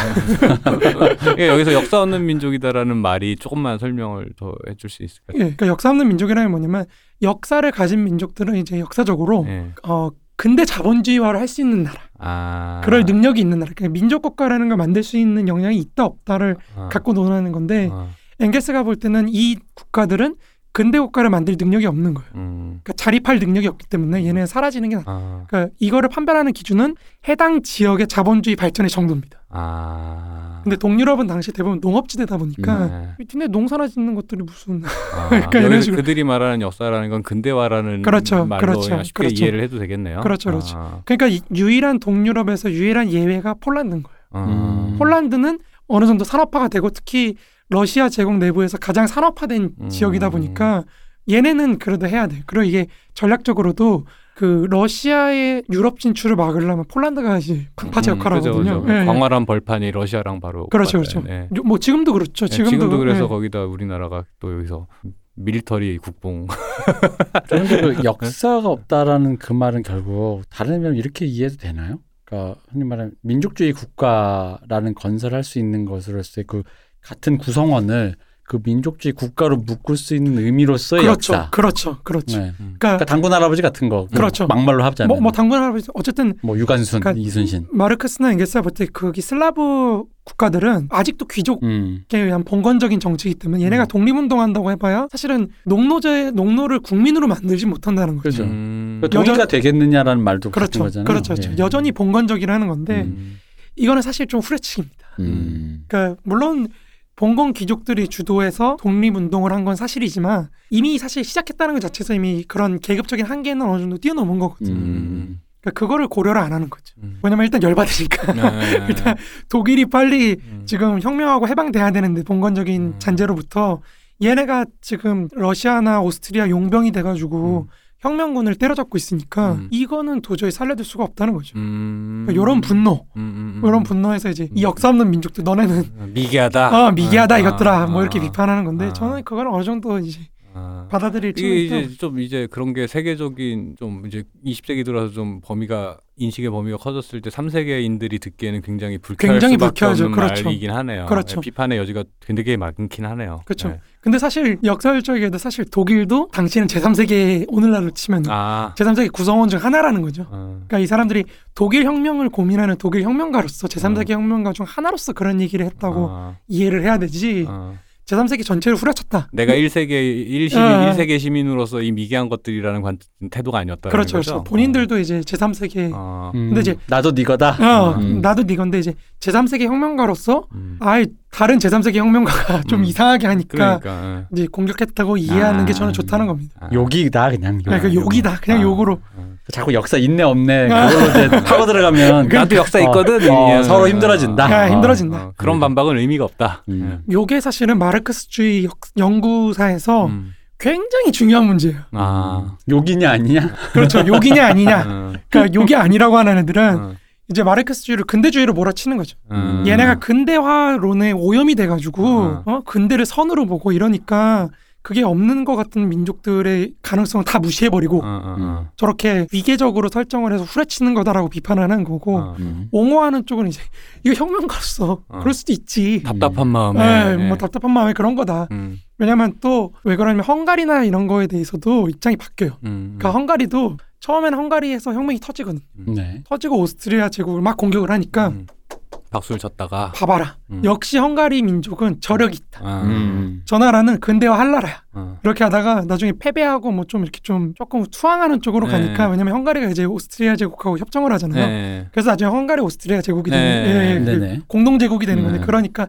[SPEAKER 1] 예, 여기서 역사 없는 민족이다라는 말이 조금만 설명을 더 해줄 수 있을까요?
[SPEAKER 3] 예, 그러니까 역사 없는 민족이라는 게 뭐냐면 역사를 가진 민족들은 이제 역사적으로
[SPEAKER 1] 예.
[SPEAKER 3] 어 근대 자본주의화를 할 수 있는 나라,
[SPEAKER 1] 아.
[SPEAKER 3] 그럴 능력이 있는 나라, 그러니까 민족 국가라는 걸 만들 수 있는 영향이 있다 없다를
[SPEAKER 1] 아.
[SPEAKER 3] 갖고 논하는 건데
[SPEAKER 1] 아.
[SPEAKER 3] 앵게스가 볼 때는 이 국가들은 근대 국가를 만들 능력이 없는 거예요.
[SPEAKER 1] 음.
[SPEAKER 3] 그러니까 자립할 능력이 없기 때문에 얘네는 사라지는 게 나.
[SPEAKER 1] 아.
[SPEAKER 3] 그러니까 이거를 판별하는 기준은 해당 지역의 자본주의 발전의 정도입니다.
[SPEAKER 1] 아.
[SPEAKER 3] 근데 동유럽은 당시 대부분 농업지대다 보니까
[SPEAKER 1] 네.
[SPEAKER 3] 근데 농사나 짓는 것들이 무슨
[SPEAKER 1] 아,
[SPEAKER 3] 그러니까 이런 식으로.
[SPEAKER 1] 그들이 말하는 역사라는 건 근대화라는
[SPEAKER 3] 그렇죠,
[SPEAKER 1] 말로
[SPEAKER 3] 그렇죠,
[SPEAKER 1] 쉽게
[SPEAKER 3] 그렇죠.
[SPEAKER 1] 이해를 해도 되겠네요.
[SPEAKER 3] 그렇죠, 그렇죠.
[SPEAKER 1] 아,
[SPEAKER 3] 그러니까 이- 유일한 동유럽에서 유일한 예외가 폴란드인 거예요.
[SPEAKER 1] 아.
[SPEAKER 2] 음.
[SPEAKER 3] 폴란드는 어느 정도 산업화가 되고 특히 러시아 제국 내부에서 가장 산업화된
[SPEAKER 1] 음.
[SPEAKER 3] 지역이다 보니까 얘네는 그래도 해야 돼. 그리고 이게 전략적으로도 그 러시아의 유럽 진출을 막으려면 폴란드가 이제 방파제
[SPEAKER 1] 음,
[SPEAKER 3] 역할을
[SPEAKER 1] 그죠,
[SPEAKER 3] 하거든요.
[SPEAKER 1] 그죠.
[SPEAKER 3] 예, 예.
[SPEAKER 1] 광활한 벌판이 러시아랑 바로
[SPEAKER 3] 그렇죠. 그렇죠.
[SPEAKER 1] 네.
[SPEAKER 3] 요- 뭐 지금도 그렇죠.
[SPEAKER 1] 네,
[SPEAKER 3] 지금도,
[SPEAKER 1] 지금도 그래서
[SPEAKER 3] 예.
[SPEAKER 1] 거기다 우리나라가 또 여기서 밀리터리 국뽕
[SPEAKER 2] 그런데 그 역사가 없다라는 그 말은 결국 다른 의미로 이렇게 이해도 되나요? 그러니까 흔히 말하는 민족주의 국가라는 건설할 수 있는 것으로서의 그 같은 구성원을 그 민족주의 국가로 묶을 수 있는 의미로서의
[SPEAKER 3] 그렇죠,
[SPEAKER 2] 역사.
[SPEAKER 3] 그렇죠, 그렇죠.
[SPEAKER 2] 네.
[SPEAKER 1] 음.
[SPEAKER 3] 그러니까
[SPEAKER 2] 그러니까 당군 할아버지 같은 거.
[SPEAKER 3] 그렇죠.
[SPEAKER 2] 막말로 하자면.
[SPEAKER 3] 뭐, 뭐 당군 할아버지 어쨌든
[SPEAKER 2] 뭐 유관순,
[SPEAKER 3] 그러니까
[SPEAKER 2] 이순신.
[SPEAKER 3] 마르크스나 앵겔스가 볼때 거기 슬라브 국가들은 아직도 귀족에
[SPEAKER 2] 음.
[SPEAKER 3] 의한 봉건적인 정치이기 때문에 얘네가
[SPEAKER 2] 음.
[SPEAKER 3] 독립운동한다고 해봐야 사실은 농노제 농노를 국민으로 만들지 못한다는 거죠.
[SPEAKER 2] 그렇죠.
[SPEAKER 1] 음.
[SPEAKER 2] 그 동의가 되겠느냐라는 말도
[SPEAKER 3] 그렇죠,
[SPEAKER 2] 같은 거잖아요.
[SPEAKER 3] 그렇죠, 그렇죠.
[SPEAKER 2] 예.
[SPEAKER 3] 여전히 봉건적이라는 건데
[SPEAKER 1] 음.
[SPEAKER 3] 이거는 사실 좀 후레치입니다.
[SPEAKER 2] 음.
[SPEAKER 3] 그러니까 물론 봉건 귀족들이 주도해서 독립운동을 한 건 사실이지만 이미 사실 시작했다는 것 자체에서 이미 그런 계급적인 한계는 어느 정도 뛰어넘은 거거든요.
[SPEAKER 2] 음.
[SPEAKER 3] 그러니까 그거를 고려를 안 하는 거죠.
[SPEAKER 1] 음.
[SPEAKER 3] 왜냐면 일단 열받으니까
[SPEAKER 1] 네.
[SPEAKER 3] 일단 독일이 빨리
[SPEAKER 1] 음.
[SPEAKER 3] 지금 혁명하고 해방돼야 되는데 봉건적인
[SPEAKER 1] 음.
[SPEAKER 3] 잔재로부터 얘네가 지금 러시아나 오스트리아 용병이 돼가지고
[SPEAKER 1] 음.
[SPEAKER 3] 혁명군을 때려잡고 있으니까
[SPEAKER 1] 음.
[SPEAKER 3] 이거는 도저히 살려둘 수가 없다는 거죠.
[SPEAKER 1] 음.
[SPEAKER 3] 그러니까 이런 분노,
[SPEAKER 1] 음, 음, 음.
[SPEAKER 3] 이런 분노에서 이제 이
[SPEAKER 1] 음.
[SPEAKER 3] 역사 없는 민족들 너네는
[SPEAKER 1] 미개하다.
[SPEAKER 3] 아 미개하다
[SPEAKER 1] 아,
[SPEAKER 3] 이것들아
[SPEAKER 1] 아,
[SPEAKER 3] 뭐 이렇게
[SPEAKER 1] 아,
[SPEAKER 3] 비판하는 건데
[SPEAKER 1] 아.
[SPEAKER 3] 저는 그걸 어느 정도 이제
[SPEAKER 1] 아.
[SPEAKER 3] 받아들일
[SPEAKER 1] 이게 이제
[SPEAKER 3] 있다.
[SPEAKER 1] 좀 이제 그런 게 세계적인 좀 이제 20세기 들어서 좀 범위가 인식의 범위가 커졌을 때 3세계인들이 듣기에는 굉장히 불쾌할
[SPEAKER 3] 굉장히
[SPEAKER 1] 수밖에
[SPEAKER 3] 불쾌하죠.
[SPEAKER 1] 없는
[SPEAKER 3] 그렇죠.
[SPEAKER 1] 말이긴 하네요.
[SPEAKER 3] 그렇죠.
[SPEAKER 1] 예, 비판의 여지가 되게 많긴 하네요.
[SPEAKER 3] 그렇죠.
[SPEAKER 1] 네.
[SPEAKER 3] 근데 사실 역사적에도 사실 독일도 당시는 제3세계 오늘날로 치면
[SPEAKER 1] 아.
[SPEAKER 3] 제3세계 구성원 중 하나라는 거죠.
[SPEAKER 1] 어.
[SPEAKER 3] 그러니까 이 사람들이 독일 혁명을 고민하는 독일 혁명가로서 제3세계
[SPEAKER 1] 어.
[SPEAKER 3] 혁명가 중 하나로서 그런 얘기를 했다고
[SPEAKER 1] 아.
[SPEAKER 3] 이해를 해야 되지.
[SPEAKER 1] 어.
[SPEAKER 3] 제3세기 전체를 후려쳤다.
[SPEAKER 1] 내가 1세계 1시민
[SPEAKER 3] 어.
[SPEAKER 1] 1세계 시민으로서 이 미개한 것들이라는 관, 태도가 아니었다.
[SPEAKER 3] 그렇죠, 그렇죠. 본인들도 이제 제3세계
[SPEAKER 1] 어.
[SPEAKER 2] 음.
[SPEAKER 3] 근데 이제-
[SPEAKER 2] 나도 니거다.
[SPEAKER 3] 어,
[SPEAKER 2] 음.
[SPEAKER 3] 나도 니건데 이제 제3세계 혁명가로서
[SPEAKER 1] 음.
[SPEAKER 3] 아예 다른 제3세계 혁명가가 좀
[SPEAKER 1] 음.
[SPEAKER 3] 이상하게 하니까
[SPEAKER 1] 그러니까.
[SPEAKER 3] 이제 공격했다고 이해하는
[SPEAKER 2] 아.
[SPEAKER 3] 게 저는 좋다는 겁니다.
[SPEAKER 1] 아.
[SPEAKER 2] 욕이다 그냥. 욕.
[SPEAKER 3] 그러니까 욕이다. 그냥
[SPEAKER 2] 아.
[SPEAKER 3] 욕으로.
[SPEAKER 1] 어.
[SPEAKER 2] 자꾸 역사 있네 없네 그걸로 이제 파고 들어가면
[SPEAKER 1] 나도 역사
[SPEAKER 2] 어,
[SPEAKER 1] 있거든.
[SPEAKER 2] 어,
[SPEAKER 1] 이런.
[SPEAKER 2] 서로 힘들어진다.
[SPEAKER 3] 아,
[SPEAKER 2] 어.
[SPEAKER 3] 힘들어진다.
[SPEAKER 1] 어, 그런 반박은 의미가 없다.
[SPEAKER 2] 음.
[SPEAKER 3] 요게 사실은 마르크스주의 역- 연구사에서
[SPEAKER 1] 음.
[SPEAKER 3] 굉장히 중요한 문제예요.
[SPEAKER 1] 아.
[SPEAKER 2] 욕이냐 아니냐?
[SPEAKER 3] 그렇죠. 욕이냐 아니냐.
[SPEAKER 1] 어,
[SPEAKER 3] 그러니까 욕이 아니라고 하는 애들은
[SPEAKER 1] 어,
[SPEAKER 3] 이제 마르크스주의를 근대주의로 몰아치는 거죠.
[SPEAKER 1] 음.
[SPEAKER 3] 얘네가 근대화론에 오염이 돼가지고
[SPEAKER 1] 어.
[SPEAKER 3] 어? 근대를 선으로 보고 이러니까 그게 없는 것 같은 민족들의 가능성을 다 무시해버리고
[SPEAKER 1] 어, 어, 어.
[SPEAKER 3] 저렇게 위계적으로 설정을 해서 후려치는 거다라고 비판하는 거고
[SPEAKER 1] 어.
[SPEAKER 2] 음.
[SPEAKER 3] 옹호하는 쪽은 이제 이거 혁명가로서
[SPEAKER 1] 어.
[SPEAKER 3] 그럴 수도 있지.
[SPEAKER 1] 답답한 마음에.
[SPEAKER 3] 에,
[SPEAKER 1] 예.
[SPEAKER 3] 뭐 답답한 마음에 그런 거다.
[SPEAKER 1] 음,
[SPEAKER 3] 왜냐면 또 왜 그러냐면 헝가리나 이런 거에 대해서도 입장이 바뀌어요.
[SPEAKER 1] 음,
[SPEAKER 3] 그러니까 헝가리도 처음에는 헝가리에서 혁명이 터지거든.
[SPEAKER 2] 네.
[SPEAKER 3] 터지고 오스트리아 제국을 막 공격을 하니까
[SPEAKER 1] 음. 박수를 쳤다가.
[SPEAKER 3] 봐봐라.
[SPEAKER 1] 음.
[SPEAKER 3] 역시 헝가리 민족은 저력이 있다.
[SPEAKER 1] 아,
[SPEAKER 2] 음.
[SPEAKER 3] 저 나라는 근대화 할 나라야.
[SPEAKER 1] 어.
[SPEAKER 3] 이렇게 하다가 나중에 패배하고 뭐 좀 이렇게 좀 조금 투항하는 쪽으로
[SPEAKER 1] 네.
[SPEAKER 3] 가니까 왜냐면 헝가리가 이제 오스트리아 제국하고 협정을 하잖아요.
[SPEAKER 1] 네.
[SPEAKER 3] 그래서 나중에 헝가리 오스트리아 제국이 되는
[SPEAKER 1] 네.
[SPEAKER 3] 예, 예, 그. 공동 제국이 되는 건데
[SPEAKER 1] 네.
[SPEAKER 3] 그러니까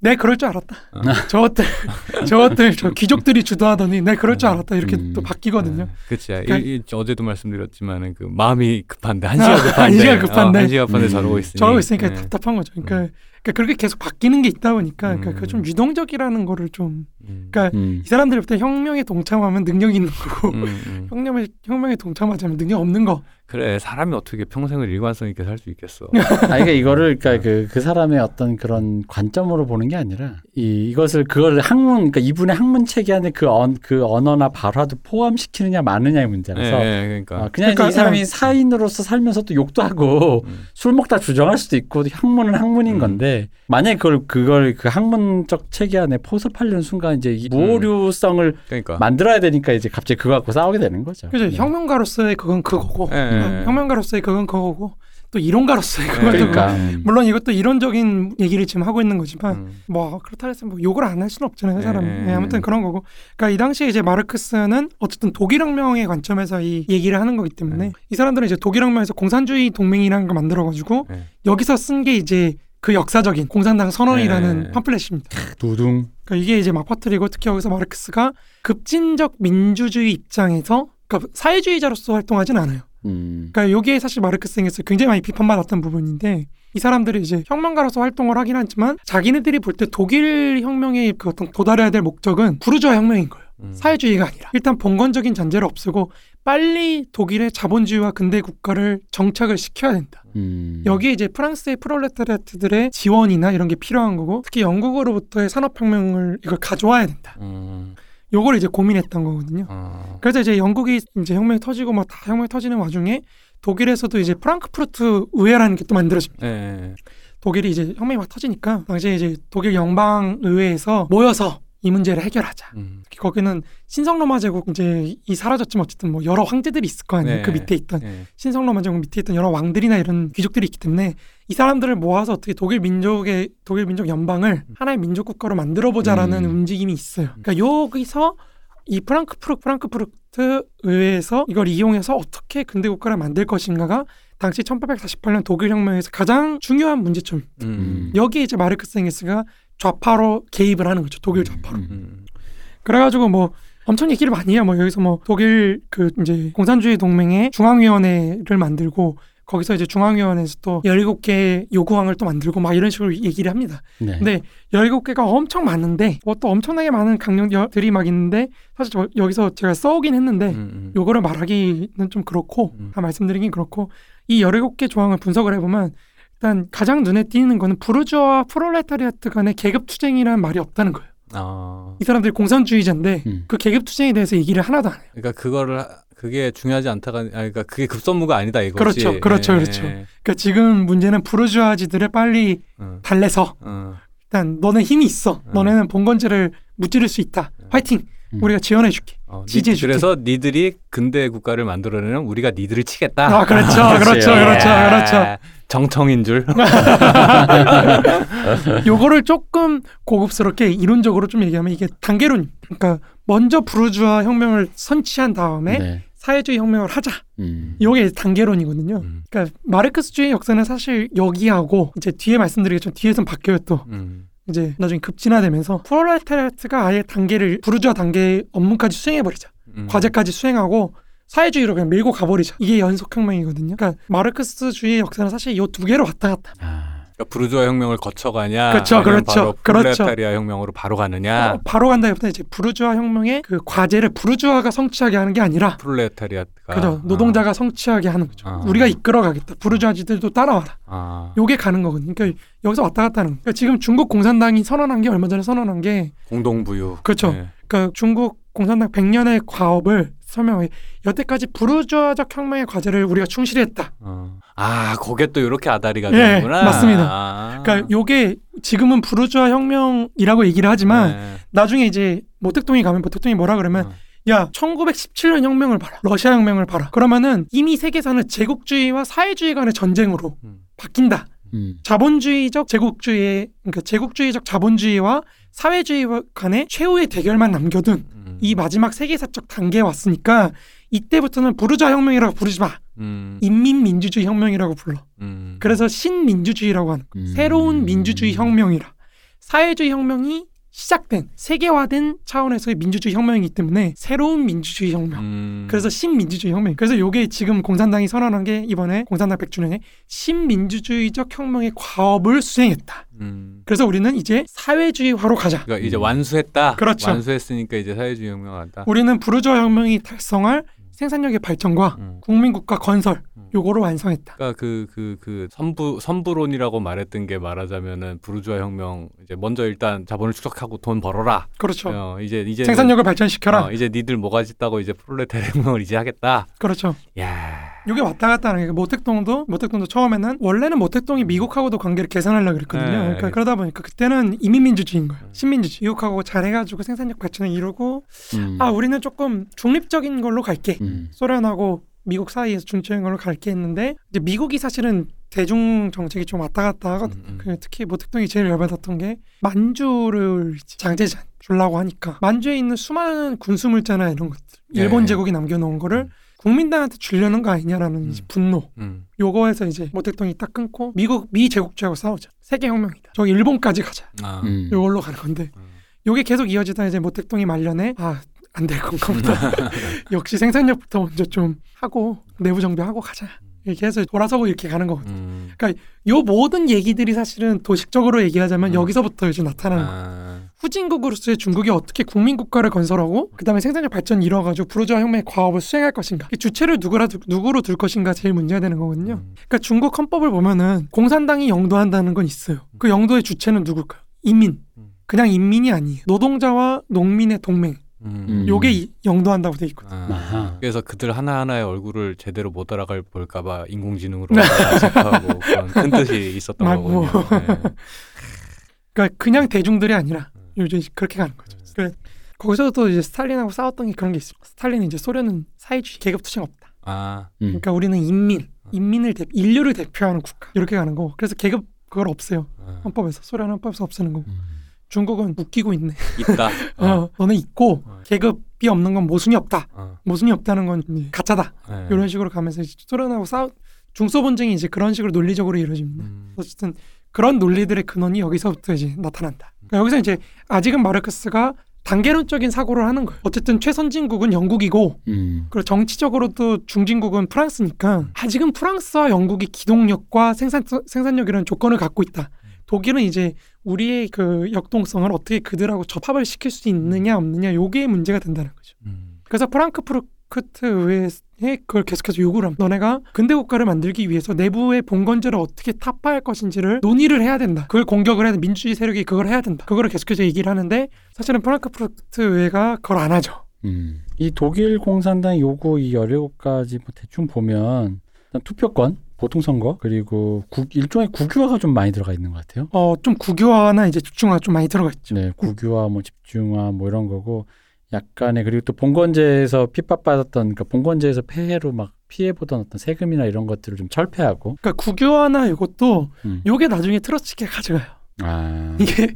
[SPEAKER 3] 내 그럴 줄 알았다.
[SPEAKER 1] 어.
[SPEAKER 3] 저것들 저것들 저 귀족들이 주도하더니 내 그럴 줄 알았다 이렇게
[SPEAKER 2] 음.
[SPEAKER 3] 또 바뀌거든요.
[SPEAKER 1] 네. 그치.
[SPEAKER 3] 그러니까-
[SPEAKER 1] 이, 이, 어제도 말씀드렸지만은 그 마음이 급한데 한시가 급한데
[SPEAKER 3] 한시가 급한데.
[SPEAKER 1] 어, 한시가 급한데
[SPEAKER 2] 음.
[SPEAKER 1] 저러고 있으니
[SPEAKER 3] 저러고 있으니까
[SPEAKER 1] 네.
[SPEAKER 3] 답답한 거죠. 그러니까, 그러니까 그렇게 계속 바뀌는 게 있다 보니까 그러니까
[SPEAKER 1] 음.
[SPEAKER 3] 그좀 유동적이라는 거를 좀
[SPEAKER 1] 음.
[SPEAKER 3] 그러니까
[SPEAKER 2] 음.
[SPEAKER 3] 이 사람들 볼때 혁명에 동참하면 능력이 있는 거고
[SPEAKER 1] 음, 음.
[SPEAKER 3] 혁명에 혁명에 동참하자면 능력 없는 거.
[SPEAKER 1] 그래 사람이 어떻게 평생을 일관성 있게 살 수 있겠어.
[SPEAKER 2] 아, 그러니까 이거를 그러니까 그, 그 사람의 어떤 그런 관점으로 보는 게 아니라 이 이것을 그걸 학문 그러니까 이분의 학문 체계 안에 그, 언, 그 언어나 발화도 포함시키느냐 마느냐의 문제라서
[SPEAKER 1] 네, 그러니까.
[SPEAKER 2] 어, 그냥
[SPEAKER 3] 그러니까,
[SPEAKER 2] 이 사람이
[SPEAKER 3] 네.
[SPEAKER 2] 사인으로서 살면서 또 욕도 하고
[SPEAKER 1] 음.
[SPEAKER 2] 술 먹다 주정할 수도 있고 학문은 학문인
[SPEAKER 1] 음.
[SPEAKER 2] 건데 만약에 그걸 그걸 그 학문적 체계 안에 포섭하려는 순간 이제 이
[SPEAKER 1] 음.
[SPEAKER 2] 무오류성을
[SPEAKER 1] 그러니까.
[SPEAKER 2] 만들어야 되니까 이제 갑자기 그거 갖고 싸우게 되는 거죠.
[SPEAKER 3] 그죠?
[SPEAKER 2] 네.
[SPEAKER 3] 혁명가로서의 그건 그거고
[SPEAKER 1] 예,
[SPEAKER 3] 혁명가로서의 그건 그거고 또 이론가로서의 그건 또
[SPEAKER 2] 그러니까
[SPEAKER 3] 그거.
[SPEAKER 2] 음.
[SPEAKER 3] 물론 이것도 이론적인 얘기를 지금 하고 있는 거지만
[SPEAKER 1] 음.
[SPEAKER 3] 뭐 그렇다 해서 뭐 욕을 안 할 수는 없잖아요 사람이
[SPEAKER 1] 예,
[SPEAKER 3] 예, 아무튼 그런 거고 그러니까 이 당시에 이제 마르크스는 어쨌든 독일혁명의 관점에서 이 얘기를 하는 거기 때문에
[SPEAKER 1] 예.
[SPEAKER 3] 이 사람들은 이제 독일혁명에서 공산주의 동맹이라는 걸 만들어가지고
[SPEAKER 1] 예.
[SPEAKER 3] 여기서 쓴 게 이제 그 역사적인 공산당 선언이라는
[SPEAKER 1] 예.
[SPEAKER 3] 팜플렛입니다.
[SPEAKER 2] 두둥
[SPEAKER 3] 그러니까 이게 이제 막 퍼뜨리고 특히 여기서 마르크스가 급진적 민주주의 입장에서 그러니까 사회주의자로서 활동하진 않아요.
[SPEAKER 2] 음.
[SPEAKER 3] 그러니까 여기에 사실 마르크스 engels을 굉장히 많이 비판받았던 부분인데 이 사람들이 이제 혁명가로서 활동을 하긴 하지만 자기네들이 볼 때 독일 혁명의 그 어떤 도달해야 될 목적은 부르주아 혁명인 거예요.
[SPEAKER 1] 음.
[SPEAKER 3] 사회주의가 아니라 일단 봉건적인 잔재를 없애고 빨리 독일의 자본주의와 근대 국가를 정착을 시켜야 된다.
[SPEAKER 2] 음.
[SPEAKER 3] 여기에 이제 프랑스의 프롤레타리아트들의 지원이나 이런 게 필요한 거고 특히 영국으로부터의 산업혁명을 이걸 가져와야 된다.
[SPEAKER 1] 음.
[SPEAKER 3] 요걸 이제 고민했던 거거든요.
[SPEAKER 1] 어.
[SPEAKER 3] 그래서 이제 영국이 이제 혁명이 터지고 막 다 혁명이 터지는 와중에 독일에서도 이제 프랑크푸르트 의회라는 게 또 만들어집니다.
[SPEAKER 1] 예, 예.
[SPEAKER 3] 독일이 이제 혁명이 막 터지니까 당시에 이제 독일 연방 의회에서 모여서 이 문제를 해결하자.
[SPEAKER 1] 음.
[SPEAKER 3] 거기는 신성 로마 제국 이제 이 사라졌지만 어쨌든 뭐 여러 황제들이 있을 거 아니에요.
[SPEAKER 1] 네.
[SPEAKER 3] 그 밑에 있던
[SPEAKER 1] 예.
[SPEAKER 3] 신성 로마 제국 밑에 있던 여러 왕들이나 이런 귀족들이 있기 때문에 이 사람들을 모아서 어떻게 독일 민족의 독일 민족 연방을 하나의 민족 국가로 만들어 보자라는
[SPEAKER 2] 음.
[SPEAKER 3] 움직임이 있어요. 그러니까 여기서 이 프랑크푸르 프랑크푸르트 의회에서 이걸 이용해서 어떻게 근대 국가를 만들 것인가가 당시 1848년 독일 혁명에서 가장 중요한 문제점.
[SPEAKER 1] 음.
[SPEAKER 3] 여기에 이제 마르크스 엥겔스가 좌파로 개입을 하는 거죠. 독일 좌파로.
[SPEAKER 2] 음.
[SPEAKER 1] 음.
[SPEAKER 3] 그래가지고 뭐 엄청 얘기를 많이 해요. 뭐 여기서 뭐 독일 그 이제 공산주의 동맹의 중앙위원회를 만들고 거기서 이제 중앙위원회에서 또 17개 요구항을 또 만들고 막 이런 식으로 얘기를 합니다.
[SPEAKER 2] 네.
[SPEAKER 3] 근데 17개가 엄청 많은데 뭐 또 엄청나게 많은 강령들이 막 있는데 사실 저 여기서 제가 써오긴 했는데
[SPEAKER 1] 음. 음.
[SPEAKER 3] 요거를 말하기는 좀 그렇고
[SPEAKER 1] 음.
[SPEAKER 3] 다 말씀드리긴 그렇고 이 17개 조항을 분석을 해보면 일단 가장 눈에 띄는 거는 부르주아와 프롤레타리아트 간의 계급 투쟁이라는 말이 없다는 거예요.
[SPEAKER 1] 아.
[SPEAKER 3] 이 사람들이 공산주의자인데
[SPEAKER 2] 음.
[SPEAKER 3] 그 계급 투쟁에 대해서 얘기를 하나도 안 해요.
[SPEAKER 1] 그러니까 그거를 하- 그게 중요하지 않다가 아 그러니까 그게 급선무가 아니다 이거지.
[SPEAKER 3] 그렇죠, 그렇죠,
[SPEAKER 1] 예.
[SPEAKER 3] 그렇죠. 그러니까 지금 문제는 부르주아지들을 빨리
[SPEAKER 1] 어.
[SPEAKER 3] 달래서
[SPEAKER 1] 어.
[SPEAKER 3] 일단 너네 힘이 있어.
[SPEAKER 1] 음.
[SPEAKER 3] 너네는 봉건제를 무찌를 수 있다. 화이팅.
[SPEAKER 2] 음.
[SPEAKER 3] 우리가 지원해줄게.
[SPEAKER 1] 어, 니-
[SPEAKER 3] 지지해줄게.
[SPEAKER 1] 그래서 니들이 근대 국가를 만들어내면 우리가 니들을 치겠다.
[SPEAKER 3] 아 그렇죠, 그렇죠,
[SPEAKER 2] 그렇죠.
[SPEAKER 3] 그렇죠,
[SPEAKER 1] 예.
[SPEAKER 3] 그렇죠.
[SPEAKER 1] 정청인 줄.
[SPEAKER 3] 요거를 조금 고급스럽게 이론적으로 좀 얘기하면 이게 단계론. 그러니까 먼저 부르주아 혁명을 선취한 다음에
[SPEAKER 2] 네.
[SPEAKER 3] 사회주의 혁명을 하자.
[SPEAKER 2] 음.
[SPEAKER 3] 요게 단계론이거든요.
[SPEAKER 1] 음.
[SPEAKER 3] 그러니까 마르크스주의 역사는 사실 여기하고 이제 뒤에 말씀드리겠지만 뒤에선 바뀌어요 또.
[SPEAKER 1] 음.
[SPEAKER 3] 이제 나중에 급진화되면서 프롤레타리아트가 아예 단계를 부르주아 단계 업무까지 수행해 버리자.
[SPEAKER 1] 음.
[SPEAKER 3] 과제까지 수행하고 사회주의로 그냥 밀고 가버리자. 이게 연속혁명이거든요. 그러니까 마르크스주의 역사는 사실 이 두 개로 왔다 갔다.
[SPEAKER 2] 아,
[SPEAKER 1] 그러니까 부르주아 혁명을 거쳐가냐,
[SPEAKER 3] 그렇죠, 그렇죠,
[SPEAKER 1] 바로
[SPEAKER 3] 그렇죠.
[SPEAKER 1] 프롤레타리아 혁명으로 바로 가느냐,
[SPEAKER 3] 어, 바로 간다기보다 이제 부르주아 혁명의 그 과제를 부르주아가 성취하게 하는 게 아니라
[SPEAKER 1] 프롤레타리아가
[SPEAKER 3] 그죠 노동자가 성취하게 하는 거죠.
[SPEAKER 1] 아.
[SPEAKER 3] 우리가 이끌어가겠다. 부르주아지들도 따라와라.
[SPEAKER 1] 아,
[SPEAKER 3] 요게 가는 거거든요. 그러니까 여기서 왔다 갔다 하는. 거. 그러니까 지금 중국 공산당이 선언한 게 얼마 전에 선언한 게
[SPEAKER 1] 공동부유.
[SPEAKER 3] 그렇죠.
[SPEAKER 1] 네.
[SPEAKER 3] 그러니까 중국 공산당 100년의 과업을 설명해. 여태까지 부르주아적 혁명의 과제를 우리가 충실히 했다.
[SPEAKER 1] 어. 아, 거기에 또 이렇게 아다리가
[SPEAKER 3] 예,
[SPEAKER 1] 되는구나.
[SPEAKER 3] 맞습니다.
[SPEAKER 1] 아.
[SPEAKER 3] 그러니까 요게 지금은 부르주아 혁명이라고 얘기를 하지만
[SPEAKER 1] 네.
[SPEAKER 3] 나중에 이제 모택동이 가면 모택동이 뭐라 그러면
[SPEAKER 1] 어.
[SPEAKER 3] 야 1917년 혁명을 봐라 러시아 혁명을 봐라 그러면은 이미 세계사는 제국주의와 사회주의 간의 전쟁으로
[SPEAKER 1] 음.
[SPEAKER 3] 바뀐다
[SPEAKER 2] 음.
[SPEAKER 3] 자본주의적 제국주의 그러니까 제국주의적 자본주의와 사회주의 간의 최후의 대결만 남겨둔
[SPEAKER 1] 음.
[SPEAKER 3] 이 마지막 세계사적 단계에 왔으니까 이때부터는 부르주아 혁명이라고 부르지 마
[SPEAKER 1] 음.
[SPEAKER 3] 인민민주주의 혁명이라고 불러
[SPEAKER 1] 음.
[SPEAKER 3] 그래서 신민주주의라고 하는 거야.
[SPEAKER 2] 음.
[SPEAKER 3] 새로운 민주주의 혁명이라 사회주의 혁명이 시작된 세계화된 차원에서의 민주주의 혁명이기 때문에 새로운 민주주의 혁명
[SPEAKER 1] 음.
[SPEAKER 3] 그래서 신민주주의 혁명 그래서 요게 지금 공산당이 선언한 게 이번에 공산당 100주년에 신민주주의적 혁명의 과업을 수행했다
[SPEAKER 1] 음.
[SPEAKER 3] 그래서 우리는 이제 사회주의화로 가자
[SPEAKER 1] 그러니까 이제 완수했다.
[SPEAKER 3] 그렇죠.
[SPEAKER 1] 완수했으니까 이제 사회주의 혁명 한다.
[SPEAKER 3] 우리는 부르주아 혁명이 달성할 생산력의 발전과
[SPEAKER 1] 음.
[SPEAKER 3] 국민국가 건설
[SPEAKER 1] 음.
[SPEAKER 3] 요거를 완성했다
[SPEAKER 1] 그러니까 그그 그 선부 선부론이라고 말했던 게 말하자면은 부르주아 혁명 이제 먼저 일단 자본을 축적하고 돈 벌어라.
[SPEAKER 3] 그렇죠
[SPEAKER 1] 어, 이제 이제
[SPEAKER 3] 생산력을 발전시켜라
[SPEAKER 1] 어, 이제 니들 뭐가 짓다고 이제 프롤레타리아 혁명을 이제 하겠다.
[SPEAKER 3] 그렇죠
[SPEAKER 1] 야.
[SPEAKER 3] 요게 왔다 갔다 하는 게 모택동도 모택동도 처음에는 원래는 모택동이 미국하고도 관계를 개선하려고 그랬거든요.
[SPEAKER 1] 네,
[SPEAKER 3] 그러니까
[SPEAKER 1] 알겠습니다.
[SPEAKER 3] 그러다 보니까 그때는 이민민주주의인 거예요.
[SPEAKER 1] 음.
[SPEAKER 3] 신민주주의. 미국하고 잘해가지고 생산력 발전을 이루고
[SPEAKER 2] 음.
[SPEAKER 3] 아 우리는 조금 중립적인 걸로 갈게.
[SPEAKER 2] 음.
[SPEAKER 3] 소련하고 미국 사이에서 중립적인 걸로 갈게 했는데 이제 미국이 사실은 대중 정책이 좀 왔다 갔다 하거든.
[SPEAKER 1] 음, 음.
[SPEAKER 3] 그 특히 모택동이 제일 열받았던 게 만주를 장제자 주려고 하니까 만주에 있는 수많은 군수물자나 이런 것들 일본
[SPEAKER 1] 네.
[SPEAKER 3] 제국이 남겨놓은 거를
[SPEAKER 1] 음.
[SPEAKER 3] 국민당한테 주려는 거 아니냐라는
[SPEAKER 1] 음.
[SPEAKER 3] 분노
[SPEAKER 1] 음.
[SPEAKER 3] 요거에서 이제 모택동이 딱 끊고 미국 미 제국주의하고 싸우자 세계 혁명이다 저 일본까지 가자
[SPEAKER 1] 아.
[SPEAKER 2] 음.
[SPEAKER 3] 요걸로 가는 건데
[SPEAKER 1] 음.
[SPEAKER 3] 요게 계속 이어지다 이제 모택동이 말년에 아 안 될 건가 보다 역시 생산력부터 먼저 좀 하고 내부 정비하고 가자 이렇게 해서 돌아서고 이렇게 가는 거거든
[SPEAKER 1] 음.
[SPEAKER 3] 요 모든 얘기들이 사실은 도식적으로 얘기하자면
[SPEAKER 1] 음.
[SPEAKER 3] 여기서부터 이제 나타나는
[SPEAKER 1] 아.
[SPEAKER 3] 후진국으로서의 중국이 어떻게 국민 국가를 건설하고 그다음에 생산력 발전 이뤄가지고 부르주아 혁명의 과업을 수행할 것인가 이 주체를 누구라 두- 누구로 둘 것인가 제일 문제가 되는 거거든요
[SPEAKER 1] 음.
[SPEAKER 3] 그러니까 중국 헌법을 보면은 공산당이 영도한다는 건 있어요. 그 영도의 주체는 누굴까요? 인민.
[SPEAKER 1] 음.
[SPEAKER 3] 그냥 인민이 아니에요. 노동자와 농민의 동맹.
[SPEAKER 1] 음.
[SPEAKER 2] 음.
[SPEAKER 3] 요게 이- 영도한다고 돼 있거든요.
[SPEAKER 1] 아. 그래서 그들 하나 하나의 얼굴을 제대로 못 알아갈 볼까봐 인공지능으로 체크하고 그런 큰 뜻이 있었던
[SPEAKER 3] 막
[SPEAKER 1] 거군요.
[SPEAKER 3] 뭐.
[SPEAKER 1] 네.
[SPEAKER 3] 그러니까 그냥 대중들이 아니라
[SPEAKER 1] 음.
[SPEAKER 3] 요즘 그렇게 가는 거죠. 그래 거기서 또 이제 스탈린하고 싸웠던 게 그런 게 있어요. 스탈린은 이제 소련은 사회주의 계급 투쟁 없다.
[SPEAKER 1] 아,
[SPEAKER 2] 음.
[SPEAKER 3] 그러니까 우리는 인민, 인민을 대, 인류를 대표하는 국가 이렇게 가는 거고. 그래서 계급 그걸 없애요.
[SPEAKER 1] 아.
[SPEAKER 3] 헌법에서 소련 헌법에서 없애는 거고.
[SPEAKER 2] 음.
[SPEAKER 3] 중국은 웃기고 있네.
[SPEAKER 1] 있다. 어.
[SPEAKER 3] 어, 너네 있고
[SPEAKER 1] 어.
[SPEAKER 3] 계급이 없는 건 모순이 없다.
[SPEAKER 1] 어.
[SPEAKER 3] 모순이 없다는 건 가짜다.
[SPEAKER 1] 네.
[SPEAKER 3] 이런 식으로 가면서 소련하고 싸우 중소본쟁이 이제 그런 식으로 논리적으로 이루어집니다.
[SPEAKER 1] 음.
[SPEAKER 3] 어쨌든 그런 논리들의 근원이 여기서부터 이제 나타난다. 그러니까 여기서 이제 아직은 마르크스가 단계론적인 사고를 하는 거예요. 어쨌든 최선진국은 영국이고
[SPEAKER 2] 음.
[SPEAKER 3] 그리고 정치적으로도 중진국은 프랑스니까 아직은 프랑스와 영국이 기동력과 생산 생산력 이런 조건을 갖고 있다. 독일은 이제 우리의 그 역동성을 어떻게 그들하고 접합을 시킬 수 있느냐 없느냐 요게 문제가 된다는 거죠.
[SPEAKER 1] 음.
[SPEAKER 3] 그래서 프랑크푸르트 의회에 그걸 계속해서 요구를 합니다. 너네가 근대 국가를 만들기 위해서 내부의 봉건제를 어떻게 타파할 것인지를 논의를 해야 된다. 그걸 공격을 해야 돼. 민주주의 세력이 그걸 해야 된다. 그거를 계속해서 얘기를 하는데 사실은 프랑크푸르트 의회가 그걸 안 하죠.
[SPEAKER 2] 음. 이 독일 공산당 요구 이 17가지 뭐 대충 보면 투표권, 보통 선거 그리고 국, 일종의 국유화가 좀 많이 들어가 있는 것 같아요.
[SPEAKER 3] 어, 좀 국유화나 이제 집중화가 좀 많이 들어가 있죠.
[SPEAKER 2] 네, 국유화, 뭐 집중화, 뭐 이런 거고 약간의 그리고 또 봉건제에서 핍박받았던 그러니까 봉건제에서 폐해로 막 피해 보던 어떤 세금이나 이런 것들을 좀 철폐하고
[SPEAKER 3] 그러니까 국유화나 이것도
[SPEAKER 2] 음.
[SPEAKER 3] 요게 나중에 트러츠키에 가져가요.
[SPEAKER 2] 아,
[SPEAKER 3] 이게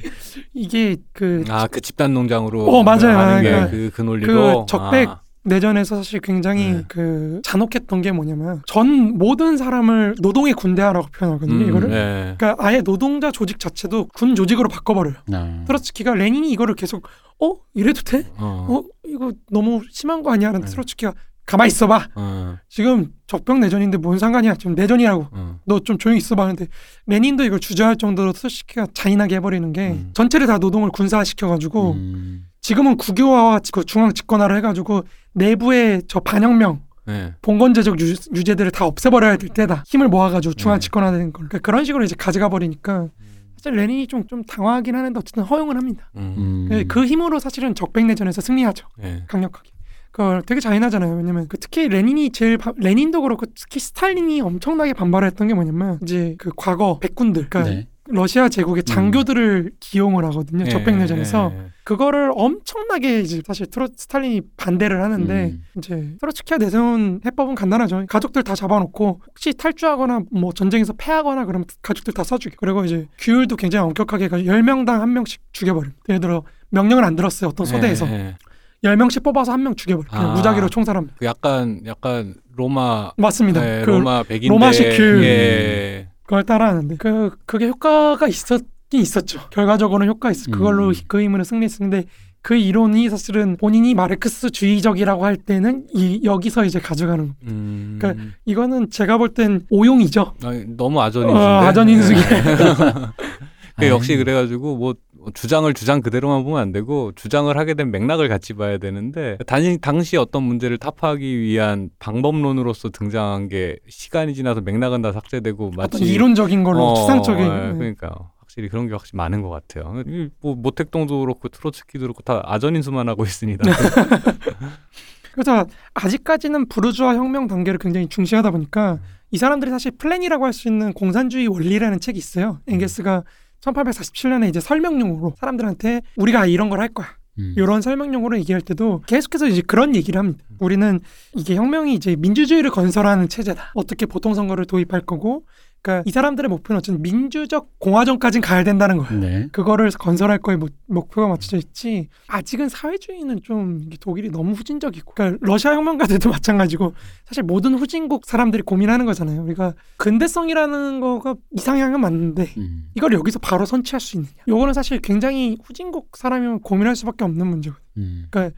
[SPEAKER 3] 이게 그
[SPEAKER 1] 아, 그 집단 농장으로
[SPEAKER 3] 어, 맞아요.
[SPEAKER 1] 하는 게
[SPEAKER 3] 그러니까
[SPEAKER 1] 그, 그 논리로
[SPEAKER 3] 그 적백
[SPEAKER 1] 아,
[SPEAKER 3] 내전에서 사실 굉장히
[SPEAKER 1] 네.
[SPEAKER 3] 그 잔혹했던 게 뭐냐면 전 모든 사람을 노동의 군대화라고 표현하거든요.
[SPEAKER 1] 음,
[SPEAKER 3] 이거를.
[SPEAKER 1] 네.
[SPEAKER 3] 그러니까 아예 노동자 조직 자체도 군 조직으로 바꿔버려요.
[SPEAKER 2] 아.
[SPEAKER 3] 트로츠키가 레닌이 이거를 계속 어 이래도 돼?
[SPEAKER 1] 어.
[SPEAKER 3] 어 이거 너무 심한 거 아니야? 하는데
[SPEAKER 1] 네.
[SPEAKER 3] 트로츠키가 가만히 있어봐.
[SPEAKER 1] 어.
[SPEAKER 3] 지금 적병 내전인데 뭔 상관이야? 지금 내전이라고.
[SPEAKER 1] 어.
[SPEAKER 3] 너좀 조용히 있어봐 하는데 레닌도 이걸 주저할 정도로 트로츠키가 잔인하게 해버리는 게
[SPEAKER 1] 음.
[SPEAKER 3] 전체를 다 노동을 군사화시켜가지고
[SPEAKER 2] 음.
[SPEAKER 3] 지금은 국유화와 그 중앙 집권화를 해가지고 내부의 저 반혁명
[SPEAKER 1] 네.
[SPEAKER 3] 봉건제적 유, 유제들을 다 없애버려야 될 때다. 힘을 모아가지고 중앙
[SPEAKER 1] 네.
[SPEAKER 3] 집권화되는 걸. 그러니까 그런 식으로 이제 가져가 버리니까 사실 레닌이 좀, 좀 당황하긴 하는데 어쨌든 허용을 합니다.
[SPEAKER 1] 음.
[SPEAKER 2] 음.
[SPEAKER 3] 그 힘으로 사실은 적백내전에서 승리하죠.
[SPEAKER 1] 네.
[SPEAKER 3] 강력하게. 그걸 되게 잔인하잖아요. 왜냐면 그 특히 레닌이 제일 바- 레닌도 그렇고 특히 스탈린이 엄청나게 반발했던 게 뭐냐면 이제 그 과거 백군들, 그러니까
[SPEAKER 2] 네.
[SPEAKER 3] 러시아 제국의 장교들을 기용을 하거든요.
[SPEAKER 1] 네,
[SPEAKER 3] 적백내전에서
[SPEAKER 1] 네, 네.
[SPEAKER 3] 그거를 엄청나게 이제 사실 트로 스탈린이 반대를 하는데
[SPEAKER 2] 음.
[SPEAKER 3] 이제 트로츠키가 내세운 해법은 간단하죠. 가족들 다 잡아놓고 혹시 탈주하거나 뭐 전쟁에서 패하거나 그러면 가족들 다 써주게. 그리고 이제 규율도 굉장히 엄격하게 해가지고 10명당 한 명씩 죽여버립니다. 예를 들어 명령을 안 들었어요. 어떤 소대에서
[SPEAKER 1] 네, 네.
[SPEAKER 3] 10명씩 뽑아서 한 명 죽여버려. 그냥
[SPEAKER 1] 아.
[SPEAKER 3] 무작위로 총살합니다.
[SPEAKER 1] 그 약간 약간 로마
[SPEAKER 3] 맞습니다.
[SPEAKER 1] 네,
[SPEAKER 3] 그
[SPEAKER 1] 로마 백인데
[SPEAKER 3] 로마식 규율.
[SPEAKER 1] 예.
[SPEAKER 3] 그걸 따라하는데 그 그게 효과가 있었긴 있었죠. 결과적으로는 효과 있어. 그걸로
[SPEAKER 2] 음.
[SPEAKER 3] 그 힘으로 승리했는데 그 이론이 사실은 본인이 마르크스주의적이라고 할 때는 이 여기서 이제 가져가는 거.
[SPEAKER 1] 음.
[SPEAKER 3] 그러니까 이거는 제가 볼 땐 오용이죠.
[SPEAKER 1] 아니, 너무 아전인수인데.
[SPEAKER 3] 어, 아전인수기.
[SPEAKER 1] 그 역시 그래가지고 뭐 주장을 주장 그대로만 보면 안 되고 주장을 하게 된 맥락을 같이 봐야 되는데 당시 당시 어떤 문제를 타파하기 위한 방법론으로서 등장한 게 시간이 지나서 맥락은 다 삭제되고
[SPEAKER 3] 어떤
[SPEAKER 1] 마치
[SPEAKER 3] 이론적인 걸로
[SPEAKER 1] 어,
[SPEAKER 3] 추상적인.
[SPEAKER 1] 예,
[SPEAKER 3] 네.
[SPEAKER 1] 그러니까 확실히 그런 게 확실히 많은 것 같아요. 이뭐 모택동도 그렇고 트로츠키도 그렇고 다 아전인수만 하고 있습니다.
[SPEAKER 3] 그래서 아직까지는 부르주아 혁명 단계를 굉장히 중시하다 보니까 이 사람들이 사실 플랜이라고 할 수 있는 공산주의 원리라는 책이 있어요. 엥게스가 1847년에 이제 설명용으로 사람들한테 우리가 이런 걸 할 거야.
[SPEAKER 2] 음.
[SPEAKER 3] 이런 설명용으로 얘기할 때도 계속해서 이제 그런 얘기를 합니다. 우리는 이게 혁명이 이제 민주주의를 건설하는 체제다. 어떻게 보통 선거를 도입할 거고, 그러니까 이 사람들의 목표는 어쨌든 민주적 공화정까지는 가야 된다는 거예요.
[SPEAKER 2] 네.
[SPEAKER 3] 그거를 건설할 거에 목- 목표가 맞춰져 있지. 아직은 사회주의는 좀 독일이 너무 후진적이고, 그러니까 러시아 혁명가들도 마찬가지고 사실 모든 후진국 사람들이 고민하는 거잖아요. 우리가 근대성이라는 거가 이상향은 맞는데
[SPEAKER 2] 음.
[SPEAKER 3] 이걸 여기서 바로 선취할 수 있느냐? 요거는 사실 굉장히 후진국 사람이면 고민할 수밖에 없는 문제거든요.
[SPEAKER 2] 음.
[SPEAKER 3] 그러니까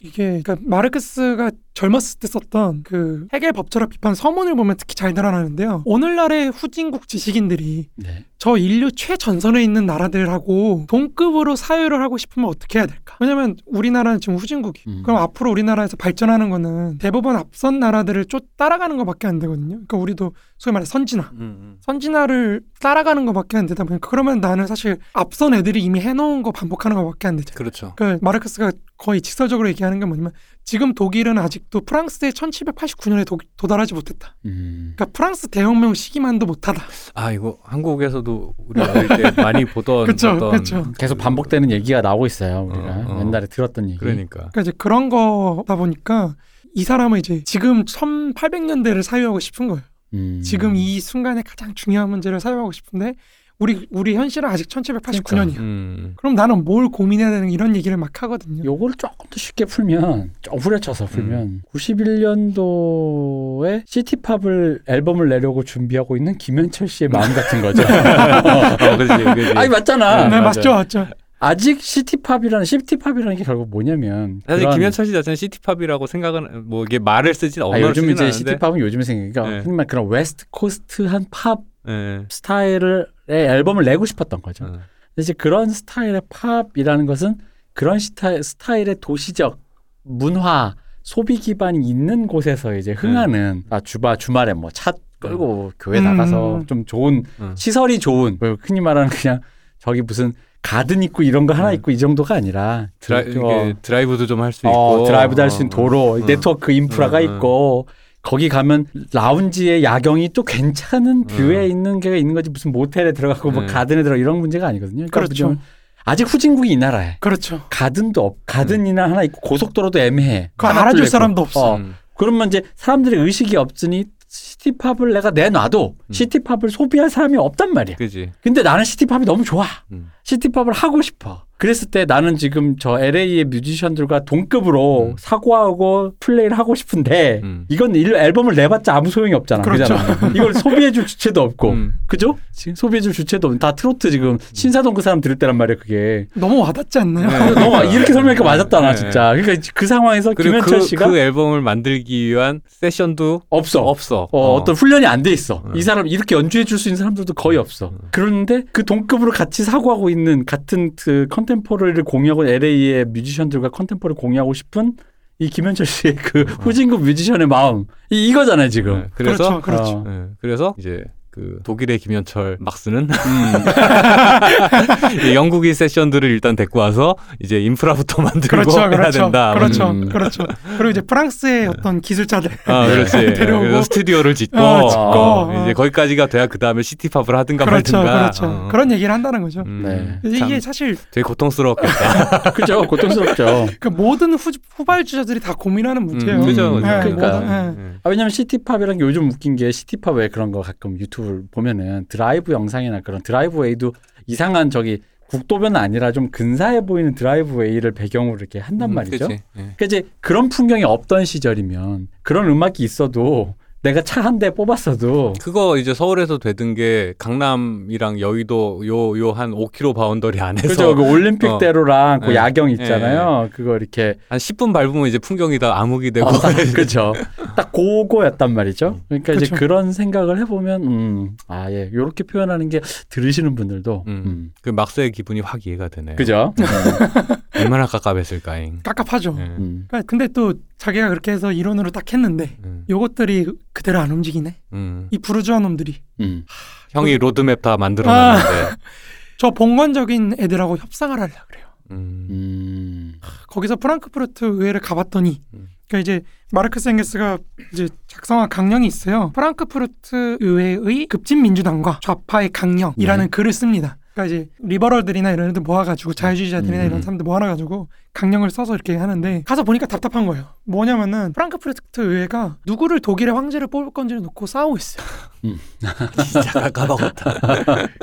[SPEAKER 3] 이게 그러니까 마르크스가 젊었을 때 썼던 그 해겔 법철학 비판 서문을 보면 특히 잘 드러나는데요. 오늘날의 후진국 지식인들이
[SPEAKER 2] 네.
[SPEAKER 3] 저 인류 최전선에 있는 나라들하고 동급으로 사유를 하고 싶으면 어떻게 해야 될까? 왜냐면 우리나라는 지금 후진국이.
[SPEAKER 2] 음.
[SPEAKER 3] 그럼 앞으로 우리나라에서 발전하는 거는 대부분 앞선 나라들을 쫓 따라가는 것밖에 안 되거든요. 그러니까 우리도 소위 말해 선진화.
[SPEAKER 1] 음,
[SPEAKER 3] 선진화를 따라가는 것밖에 안 되다 보니까 그러면 나는 사실 앞선 애들이 이미 해놓은 거 반복하는 것밖에 안 되죠.
[SPEAKER 1] 그렇죠.
[SPEAKER 3] 그 마르크스가 거의 직설적으로 얘기하는 게 뭐냐면 지금 독일은 아직도 프랑스의 1789년에 도, 도달하지 못했다.
[SPEAKER 2] 음.
[SPEAKER 3] 그러니까 프랑스 대혁명 시기만도 못하다.
[SPEAKER 1] 아 이거 한국에서도 우리 어릴 때 많이 보던
[SPEAKER 3] 그쵸,
[SPEAKER 1] 어떤
[SPEAKER 3] 그쵸.
[SPEAKER 2] 계속 반복되는 얘기가 나오고 있어요. 우리가
[SPEAKER 1] 어, 어.
[SPEAKER 2] 옛날에 들었던 얘기.
[SPEAKER 1] 그러니까
[SPEAKER 3] 그러니까 이제 그런 거다 보니까 이 사람은 이제 지금 1800년대를 사유하고 싶은 거예요.
[SPEAKER 2] 음.
[SPEAKER 3] 지금 이 순간에 가장 중요한 문제를 사유하고 싶은데 우리 우리 현실은 아직 1789년이야.
[SPEAKER 1] 음.
[SPEAKER 3] 그럼 나는 뭘 고민해야 되는 이런 얘기를 막 하거든요.
[SPEAKER 2] 요걸 조금 더 쉽게 풀면 좀 후려쳐서 풀면 91년도에 시티팝을 앨범을 내려고 준비하고 있는 김현철 씨의 마음 같은 거죠.
[SPEAKER 1] 어, 그렇지, 그렇지.
[SPEAKER 2] 아니 맞잖아.
[SPEAKER 3] 네,
[SPEAKER 1] 맞아요.
[SPEAKER 3] 맞죠, 맞죠.
[SPEAKER 2] 아직 시티팝이라는 시티팝이라는 게 결국 뭐냐면
[SPEAKER 1] 사실 김현철 씨 자체는 시티팝이라고 생각은 뭐 이게 말을 쓰진
[SPEAKER 2] 아,
[SPEAKER 1] 언어를
[SPEAKER 2] 요즘
[SPEAKER 1] 쓰진
[SPEAKER 2] 이제
[SPEAKER 1] 않는데
[SPEAKER 2] 시티팝은 요즘에 생기니까
[SPEAKER 1] 네.
[SPEAKER 2] 흔히 말 그런 West Coast한 팝
[SPEAKER 1] 예.
[SPEAKER 2] 스타일의 앨범을 내고 싶었던 거죠.
[SPEAKER 1] 어.
[SPEAKER 2] 근데 이제 그런 스타일의 팝이라는 것은 그런 스타일, 스타일의 도시적 문화 소비 기반이 있는 곳에서 이제 흥하는 아 주바 주말에 뭐 차 끌고 교외 나가서
[SPEAKER 3] 음.
[SPEAKER 2] 좀 좋은
[SPEAKER 1] 음.
[SPEAKER 2] 시설이 좋은 뭐 흔히 말하는 그냥 저기 무슨 가든 있고 이런 거 하나
[SPEAKER 1] 음.
[SPEAKER 2] 있고 이 정도가 아니라
[SPEAKER 1] 드라,
[SPEAKER 2] 좀,
[SPEAKER 1] 이게 드라이브도 좀 할 수 있고
[SPEAKER 2] 어, 드라이브도 할 수 있는
[SPEAKER 1] 어,
[SPEAKER 2] 도로
[SPEAKER 1] 어.
[SPEAKER 2] 네트워크 인프라가
[SPEAKER 1] 음, 음.
[SPEAKER 2] 있고 거기 가면 라운지의 야경이 또 괜찮은 view에 있는 게 있는 거지 무슨 모텔에 들어가고 뭐
[SPEAKER 1] 음.
[SPEAKER 2] 가든에 들어 이런 문제가 아니거든요. 그러니까
[SPEAKER 3] 그렇죠.
[SPEAKER 2] 아직 후진국이 이 나라에
[SPEAKER 3] 그렇죠.
[SPEAKER 2] 가든도 없 가든이나 하나 있고 고속도로도 애매해. 하나
[SPEAKER 3] 알아줄. 사람도 없어.
[SPEAKER 2] 어.
[SPEAKER 1] 음.
[SPEAKER 2] 그러면 이제 사람들의 의식이 없으니 시티팝을 내가 내놔도
[SPEAKER 1] 음.
[SPEAKER 2] 시티팝을 소비할 사람이 없단 말이야.
[SPEAKER 1] 그지
[SPEAKER 2] 근데 나는 시티팝이 너무 좋아.
[SPEAKER 1] 음.
[SPEAKER 2] 시티팝을 하고 싶어. 그랬을 때 나는 지금 저 LA의 뮤지션들과 동급으로
[SPEAKER 1] 음.
[SPEAKER 2] 사고하고 플레이를 하고 싶은데
[SPEAKER 1] 음.
[SPEAKER 2] 이건 일, 앨범을 내봤자 아무 소용이 없잖아.
[SPEAKER 3] 그렇죠.
[SPEAKER 2] 그잖아. 이걸 소비해줄 주체도 없고,
[SPEAKER 1] 음.
[SPEAKER 2] 그죠? 지금 소비해줄 주체도 없고 다 트로트 지금 신사동 그 사람 들을 때란 말이야 그게.
[SPEAKER 3] 너무 와닿지 않나요?
[SPEAKER 1] 네.
[SPEAKER 2] 너무 이렇게 설명하니까 맞았다 나
[SPEAKER 1] 네.
[SPEAKER 2] 진짜. 그러니까 그 상황에서 김현철
[SPEAKER 1] 그,
[SPEAKER 2] 씨가
[SPEAKER 1] 그 앨범을 만들기 위한 세션도
[SPEAKER 2] 없어.
[SPEAKER 1] 없어.
[SPEAKER 2] 어, 어. 떤 훈련이 안 돼 있어.
[SPEAKER 1] 음.
[SPEAKER 2] 이 사람 이렇게 연주해 줄 수 있는 사람들도 거의 없어. 그런데 그 동급으로 같이 사고하고 있는 같은 그 contemporary를 공유하고 LA의 뮤지션들과 contemporary를 공유하고 싶은 이 김현철 씨의 그 후진국 뮤지션의 마음 이 이거잖아요 지금.
[SPEAKER 1] 네, 그래서
[SPEAKER 3] 그렇죠, 그렇죠.
[SPEAKER 2] 어.
[SPEAKER 1] 네, 그래서 이제 그 독일의 김현철 막스는
[SPEAKER 2] 음.
[SPEAKER 1] 이 영국인 세션들을 일단 데리고 와서 이제 인프라부터 만들고
[SPEAKER 3] 그렇죠,
[SPEAKER 1] 해야
[SPEAKER 3] 그렇죠,
[SPEAKER 1] 된다.
[SPEAKER 3] 그렇죠,
[SPEAKER 2] 음.
[SPEAKER 3] 그렇죠. 그리고 이제 프랑스의 어떤 기술자들
[SPEAKER 1] 아, 그렇지.
[SPEAKER 3] 데려오고.
[SPEAKER 1] 스튜디오를 짓고,
[SPEAKER 3] 어, 짓고,
[SPEAKER 1] 어,
[SPEAKER 3] 어.
[SPEAKER 1] 이제 거기까지가 돼야 그 다음에 시티팝을 하든가
[SPEAKER 3] 그렇죠,
[SPEAKER 1] 말든가.
[SPEAKER 3] 그렇죠.
[SPEAKER 1] 어.
[SPEAKER 3] 그런 얘기를 한다는 거죠.
[SPEAKER 1] 음,
[SPEAKER 2] 네.
[SPEAKER 3] 이게
[SPEAKER 2] 참.
[SPEAKER 3] 사실
[SPEAKER 1] 되게 고통스러웠겠다.
[SPEAKER 2] 그죠 고통스럽죠.
[SPEAKER 3] 그 모든 후, 후발주자들이 다 고민하는 문제예요.
[SPEAKER 1] 음, 그죠,
[SPEAKER 2] 음,
[SPEAKER 1] 그죠.
[SPEAKER 3] 네,
[SPEAKER 2] 그러니까.
[SPEAKER 3] 모든, 네.
[SPEAKER 1] 음.
[SPEAKER 2] 아, 왜냐면 시티팝이라는 게 요즘 웃긴 게 시티팝 왜 그런 거 가끔 유튜브 보면은 드라이브 영상이나 그런 driveway도 이상한 저기 국도변은 아니라 좀 근사해 보이는 driveway를 배경으로 이렇게 한단
[SPEAKER 1] 음,
[SPEAKER 2] 말이죠.
[SPEAKER 1] 그치. 예.
[SPEAKER 2] 그러니까 이제 그런 풍경이 없던 시절이면 그런 음악이 있어도 내가 차 한 대 뽑았어도
[SPEAKER 1] 그거 이제 서울에서 되던 게 강남이랑 여의도 요 요 한 5km boundary 안에서
[SPEAKER 2] 그죠 그 올림픽대로랑 그
[SPEAKER 1] 네.
[SPEAKER 2] 야경 있잖아요. 그거 이렇게
[SPEAKER 1] 한 10분 밟으면 이제 풍경이 다 암흑이 되고
[SPEAKER 2] 어, 그죠. 딱 그거였단 말이죠. 그러니까 이제
[SPEAKER 3] 그쵸.
[SPEAKER 2] 그런 생각을 해보면 음, 아 예, 요렇게 표현하는 게 들으시는 분들도
[SPEAKER 1] 음.
[SPEAKER 2] 음,
[SPEAKER 1] 그 막스의 기분이 확 이해가 되네요.
[SPEAKER 2] 그죠.
[SPEAKER 1] 얼마나 깝깝했을까잉.
[SPEAKER 3] 깝깝하죠.
[SPEAKER 1] 예.
[SPEAKER 2] 음.
[SPEAKER 3] 그러니까 근데 또 자기가 그렇게 해서 이론으로 딱 했는데
[SPEAKER 1] 음.
[SPEAKER 3] 요것들이 그대로 안 움직이네.
[SPEAKER 1] 음.
[SPEAKER 3] 이 부르주아 놈들이
[SPEAKER 2] 음.
[SPEAKER 1] 형이 로드맵 다 만들어놨는데.
[SPEAKER 3] 저 봉건적인 애들하고 협상을 하려 그래요.
[SPEAKER 1] 음.
[SPEAKER 2] 음.
[SPEAKER 3] 거기서 프랑크푸르트 의회를 가봤더니
[SPEAKER 1] 음.
[SPEAKER 3] 그러니까 이제 마르크스 엥겔스가 이제 작성한 강령이 있어요. 프랑크푸르트 의회의 급진 민주당과 좌파의 강령이라는
[SPEAKER 2] 네.
[SPEAKER 3] 글을 씁니다. 그러니까 이제 리버럴들이나 이런 애들 모아가지고 자유주의자들이나
[SPEAKER 2] 음.
[SPEAKER 3] 이런 사람들 모아가지고 강령을 써서 이렇게 하는데 가서 보니까 답답한 거예요. 뭐냐면은 프랑크푸르트 의회가 누구를 독일의 황제를 뽑을 건지를 놓고 싸우고 있어요.
[SPEAKER 1] 진짜 까먹었다.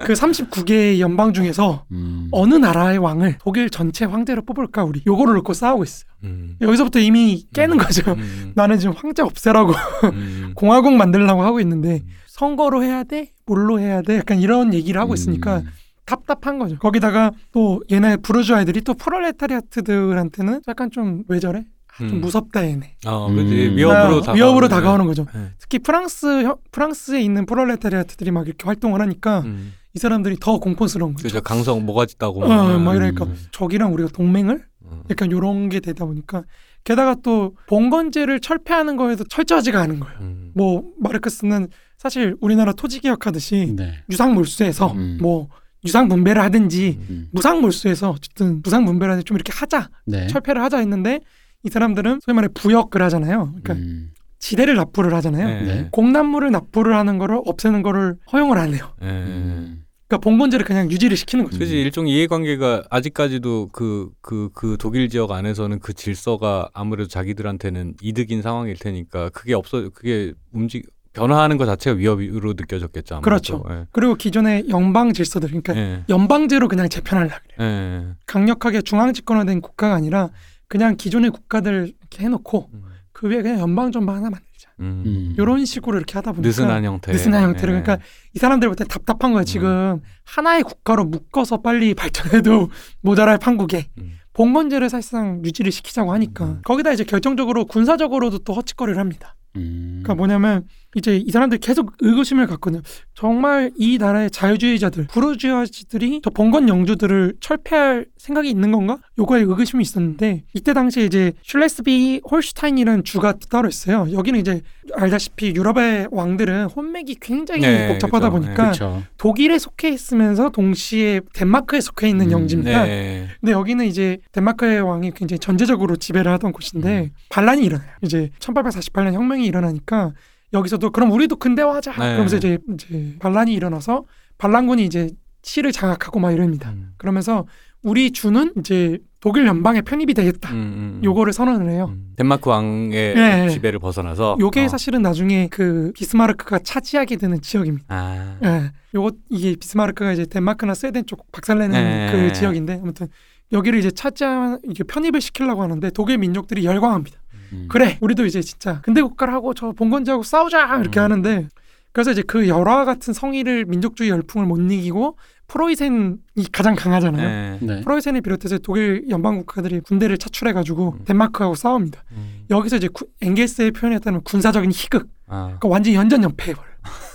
[SPEAKER 3] 그 39개의 연방 중에서
[SPEAKER 2] 음.
[SPEAKER 3] 어느 나라의 왕을 독일 전체 황제로 뽑을까 우리 요거를 놓고 싸우고 있어요.
[SPEAKER 1] 음.
[SPEAKER 3] 여기서부터 이미 깨는 거죠.
[SPEAKER 1] 음.
[SPEAKER 3] 나는 지금 황제 없애라고
[SPEAKER 1] 음.
[SPEAKER 3] 공화국 만들려고 하고 있는데
[SPEAKER 1] 음.
[SPEAKER 3] 선거로 해야 돼? 뭘로 해야 돼? 약간 이런 얘기를 하고 있으니까
[SPEAKER 2] 음.
[SPEAKER 3] 답답한 거죠. 거기다가 또 얘네 부르주아 애들이 또 프롤레타리아트들한테는 약간 좀 왜 저래? 아, 좀
[SPEAKER 1] 음.
[SPEAKER 3] 무섭다 얘네.
[SPEAKER 1] 어, 그지
[SPEAKER 2] 음.
[SPEAKER 1] 위협으로
[SPEAKER 3] 아,
[SPEAKER 1] 다가오는
[SPEAKER 3] 위협으로. 다가오는 거죠.
[SPEAKER 1] 네.
[SPEAKER 3] 특히 프랑스 혀- 프랑스에 있는 프롤레타리아트들이 막 이렇게 활동을 하니까
[SPEAKER 1] 음.
[SPEAKER 3] 이 사람들이 더 공포스러운 거죠.
[SPEAKER 1] 그죠 강성 뭐가 짙다고.
[SPEAKER 3] 어, 막 이러니까
[SPEAKER 1] 음.
[SPEAKER 3] 저기랑 우리가 동맹을
[SPEAKER 1] 음.
[SPEAKER 3] 약간 요런 게 되다 보니까 게다가 또 봉건제를 철폐하는 거에도 철저하지가 않은 거예요.
[SPEAKER 1] 음.
[SPEAKER 3] 뭐 마르크스는 사실 우리나라 토지 개혁하듯이
[SPEAKER 2] 네.
[SPEAKER 3] 유상 몰수해서
[SPEAKER 2] 음.
[SPEAKER 3] 뭐 유상 분배를 하든지
[SPEAKER 2] 음.
[SPEAKER 3] 무상 몰수해서 어쨌든 무상 분배를 하든지 좀 이렇게 하자
[SPEAKER 2] 네.
[SPEAKER 3] 철폐를 하자 했는데 이 사람들은 소위 말해 부역을 하잖아요. 그러니까
[SPEAKER 2] 음.
[SPEAKER 3] 지대를 납부를 하잖아요.
[SPEAKER 1] 네.
[SPEAKER 2] 네.
[SPEAKER 3] 공납물을 납부를 하는 거를 없애는 거를 허용을 안 해요.
[SPEAKER 1] 예.
[SPEAKER 2] 음.
[SPEAKER 3] 그러니까 봉건제를 그냥 유지를 시키는 거죠.
[SPEAKER 1] 그지 일종의 이해관계가 아직까지도 그그 그 독일 지역 안에서는 그 질서가 아무래도 자기들한테는 이득인 상황일 테니까 그게 없어 그게 움직 변화하는 것 자체가 위협으로 느껴졌겠죠. 아무래도.
[SPEAKER 3] 그렇죠. 그리고 기존의 연방 질서들 그러니까
[SPEAKER 1] 예. 예.
[SPEAKER 3] 연방제로 그냥 재편하려고 그래요.
[SPEAKER 1] 예.
[SPEAKER 3] 강력하게 중앙 집권화 된 국가가 아니라 그냥 기존의 국가들 이렇게 해놓고
[SPEAKER 1] 음.
[SPEAKER 3] 그 위에 그냥 연방 정부 하나 만들자.
[SPEAKER 1] 음.
[SPEAKER 2] 음.
[SPEAKER 3] 이런 식으로 이렇게 하다 보니까
[SPEAKER 1] 느슨한 형태.
[SPEAKER 3] 느슨한 형태를
[SPEAKER 1] 예.
[SPEAKER 3] 그러니까 이 사람들부터 답답한 거예요. 지금 하나의 국가로 묶어서 빨리 발전해도 모자랄 판국에
[SPEAKER 1] 음.
[SPEAKER 3] 봉건제를 사실상 유지를 시키자고 하니까
[SPEAKER 1] 음.
[SPEAKER 3] 거기다 이제 결정적으로 군사적으로도 또 허짓거리를 합니다.
[SPEAKER 2] 음.
[SPEAKER 3] 그러니까 뭐냐면 이제 이 사람들이 계속 의구심을 갖거든요. 정말 이 나라의 자유주의자들, 부르주아지들이 저 봉건 영주들을 철폐할 생각이 있는 건가? 요거에 의구심이 있었는데 이때 당시에 이제 슐레스비 홀슈타인이라는 주가 또 따로 있어요. 여기는 이제 알다시피 유럽의 왕들은 혼맥이 굉장히
[SPEAKER 1] 네,
[SPEAKER 3] 복잡하다
[SPEAKER 1] 그죠.
[SPEAKER 3] 보니까
[SPEAKER 2] 그렇죠.
[SPEAKER 3] 독일에 속해 있으면서 동시에 덴마크에 속해 있는
[SPEAKER 2] 음,
[SPEAKER 3] 영지입니다.
[SPEAKER 1] 네.
[SPEAKER 3] 근데 여기는 이제 덴마크의 왕이 굉장히 전제적으로 지배를 하던 곳인데
[SPEAKER 1] 음.
[SPEAKER 3] 반란이 일어나요. 이제 1848년 혁명이 일어나니까 여기서도 그럼 우리도 근대화하자.
[SPEAKER 1] 네.
[SPEAKER 3] 그러면서 이제, 이제 반란이 일어나서 반란군이 이제 시를 장악하고 막 이럽니다.
[SPEAKER 1] 음.
[SPEAKER 3] 그러면서 우리 주는 이제 독일 연방에 편입이 되겠다.
[SPEAKER 1] 음, 음, 음.
[SPEAKER 3] 요거를 선언을 해요.
[SPEAKER 1] 음. 덴마크 왕의
[SPEAKER 3] 네.
[SPEAKER 1] 지배를 벗어나서
[SPEAKER 3] 요게
[SPEAKER 1] 어.
[SPEAKER 3] 사실은 나중에 그 비스마르크가 차지하게 되는 지역입니다.
[SPEAKER 1] 아.
[SPEAKER 3] 예. 요거 이게 비스마르크가 이제 덴마크나 스웨덴 쪽 박살내는
[SPEAKER 1] 네.
[SPEAKER 3] 그 지역인데 아무튼 여기를 이제 차지한 이게 편입을 시키려고 하는데 독일 민족들이 열광합니다.
[SPEAKER 2] 음.
[SPEAKER 3] 그래, 우리도 이제 진짜 근대 국가를 하고 저 봉건제하고 싸우자 이렇게
[SPEAKER 1] 음.
[SPEAKER 3] 하는데 그래서 이제 그 열화 같은 성의를 민족주의 열풍을 못 이기고 프로이센이 가장 강하잖아요.
[SPEAKER 1] 네.
[SPEAKER 2] 네.
[SPEAKER 3] 프로이센을 비롯해서 독일 연방 국가들이 군대를 차출해가지고
[SPEAKER 1] 음.
[SPEAKER 3] 덴마크하고 싸웁니다.
[SPEAKER 1] 음.
[SPEAKER 3] 여기서 이제 구- 엥겔스의 표현에 따르면 군사적인 희극,
[SPEAKER 1] 아.
[SPEAKER 3] 그러니까 완전 히 연전연패해버려.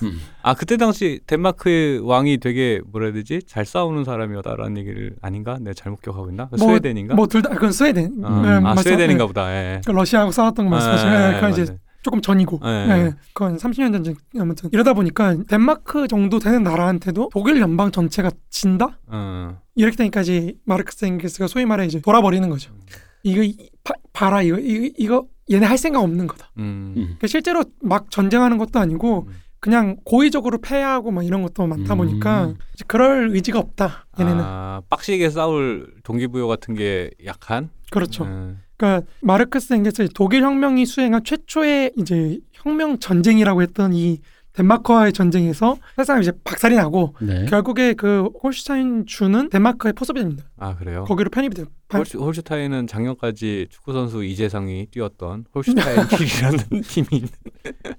[SPEAKER 2] 음.
[SPEAKER 1] 아 그때 당시 덴마크의 왕이 되게 뭐라 해야 되지 잘 싸우는 사람이었다라는 얘기를 아닌가? 내가 잘못 기억하고 있나? 그
[SPEAKER 3] 뭐,
[SPEAKER 1] 스웨덴인가?
[SPEAKER 3] 뭐 둘 다 그건 스웨덴.
[SPEAKER 1] 아,
[SPEAKER 3] 네,
[SPEAKER 1] 아. 스웨덴인가
[SPEAKER 3] 네.
[SPEAKER 1] 보다. 예.
[SPEAKER 3] 그 러시아하고 싸웠던 거 말씀하시면
[SPEAKER 1] 예,
[SPEAKER 3] 네,
[SPEAKER 1] 예,
[SPEAKER 3] 그건 이제
[SPEAKER 1] 맞네.
[SPEAKER 3] 조금 전이고.
[SPEAKER 1] 예.
[SPEAKER 3] 네, 그건 30년 전쟁 아무튼 이러다 보니까 덴마크 정도 되는 나라한테도 독일 연방 전체가 진다
[SPEAKER 1] 어.
[SPEAKER 3] 이렇게 되니까 이제 마르크스 엥겔스가 소위 말해 이제 돌아버리는 거죠. 이거 이- 봐- 봐라 이거 이거, 이거 얘네 할 생각 없는 거다.
[SPEAKER 1] 음.
[SPEAKER 2] 음.
[SPEAKER 3] 그러니까 실제로 막 전쟁하는 것도 아니고
[SPEAKER 1] 음.
[SPEAKER 3] 그냥 고의적으로 패하고 막 이런 것도 많다
[SPEAKER 2] 음.
[SPEAKER 3] 보니까 이제 그럴 의지가 없다. 얘네는
[SPEAKER 1] 아, 빡시게 싸울 동기부여 같은 게 약한.
[SPEAKER 3] 그렇죠.
[SPEAKER 1] 음.
[SPEAKER 3] 그러니까 마르크스 엥겔스 독일 혁명이 수행한 최초의 이제 혁명 전쟁이라고 했던 이 덴마크와의 전쟁에서 사실상 이제 박살이 나고
[SPEAKER 2] 네.
[SPEAKER 3] 결국에 그 홀슈타인 주는 덴마크에 포섭됩니다.
[SPEAKER 1] 아 그래요.
[SPEAKER 3] 거기로 편입이 돼요. 바-
[SPEAKER 1] 홀슈, 홀슈타인은 작년까지 축구 선수 이재성이 뛰었던 홀슈타인 킬이라는 팀이.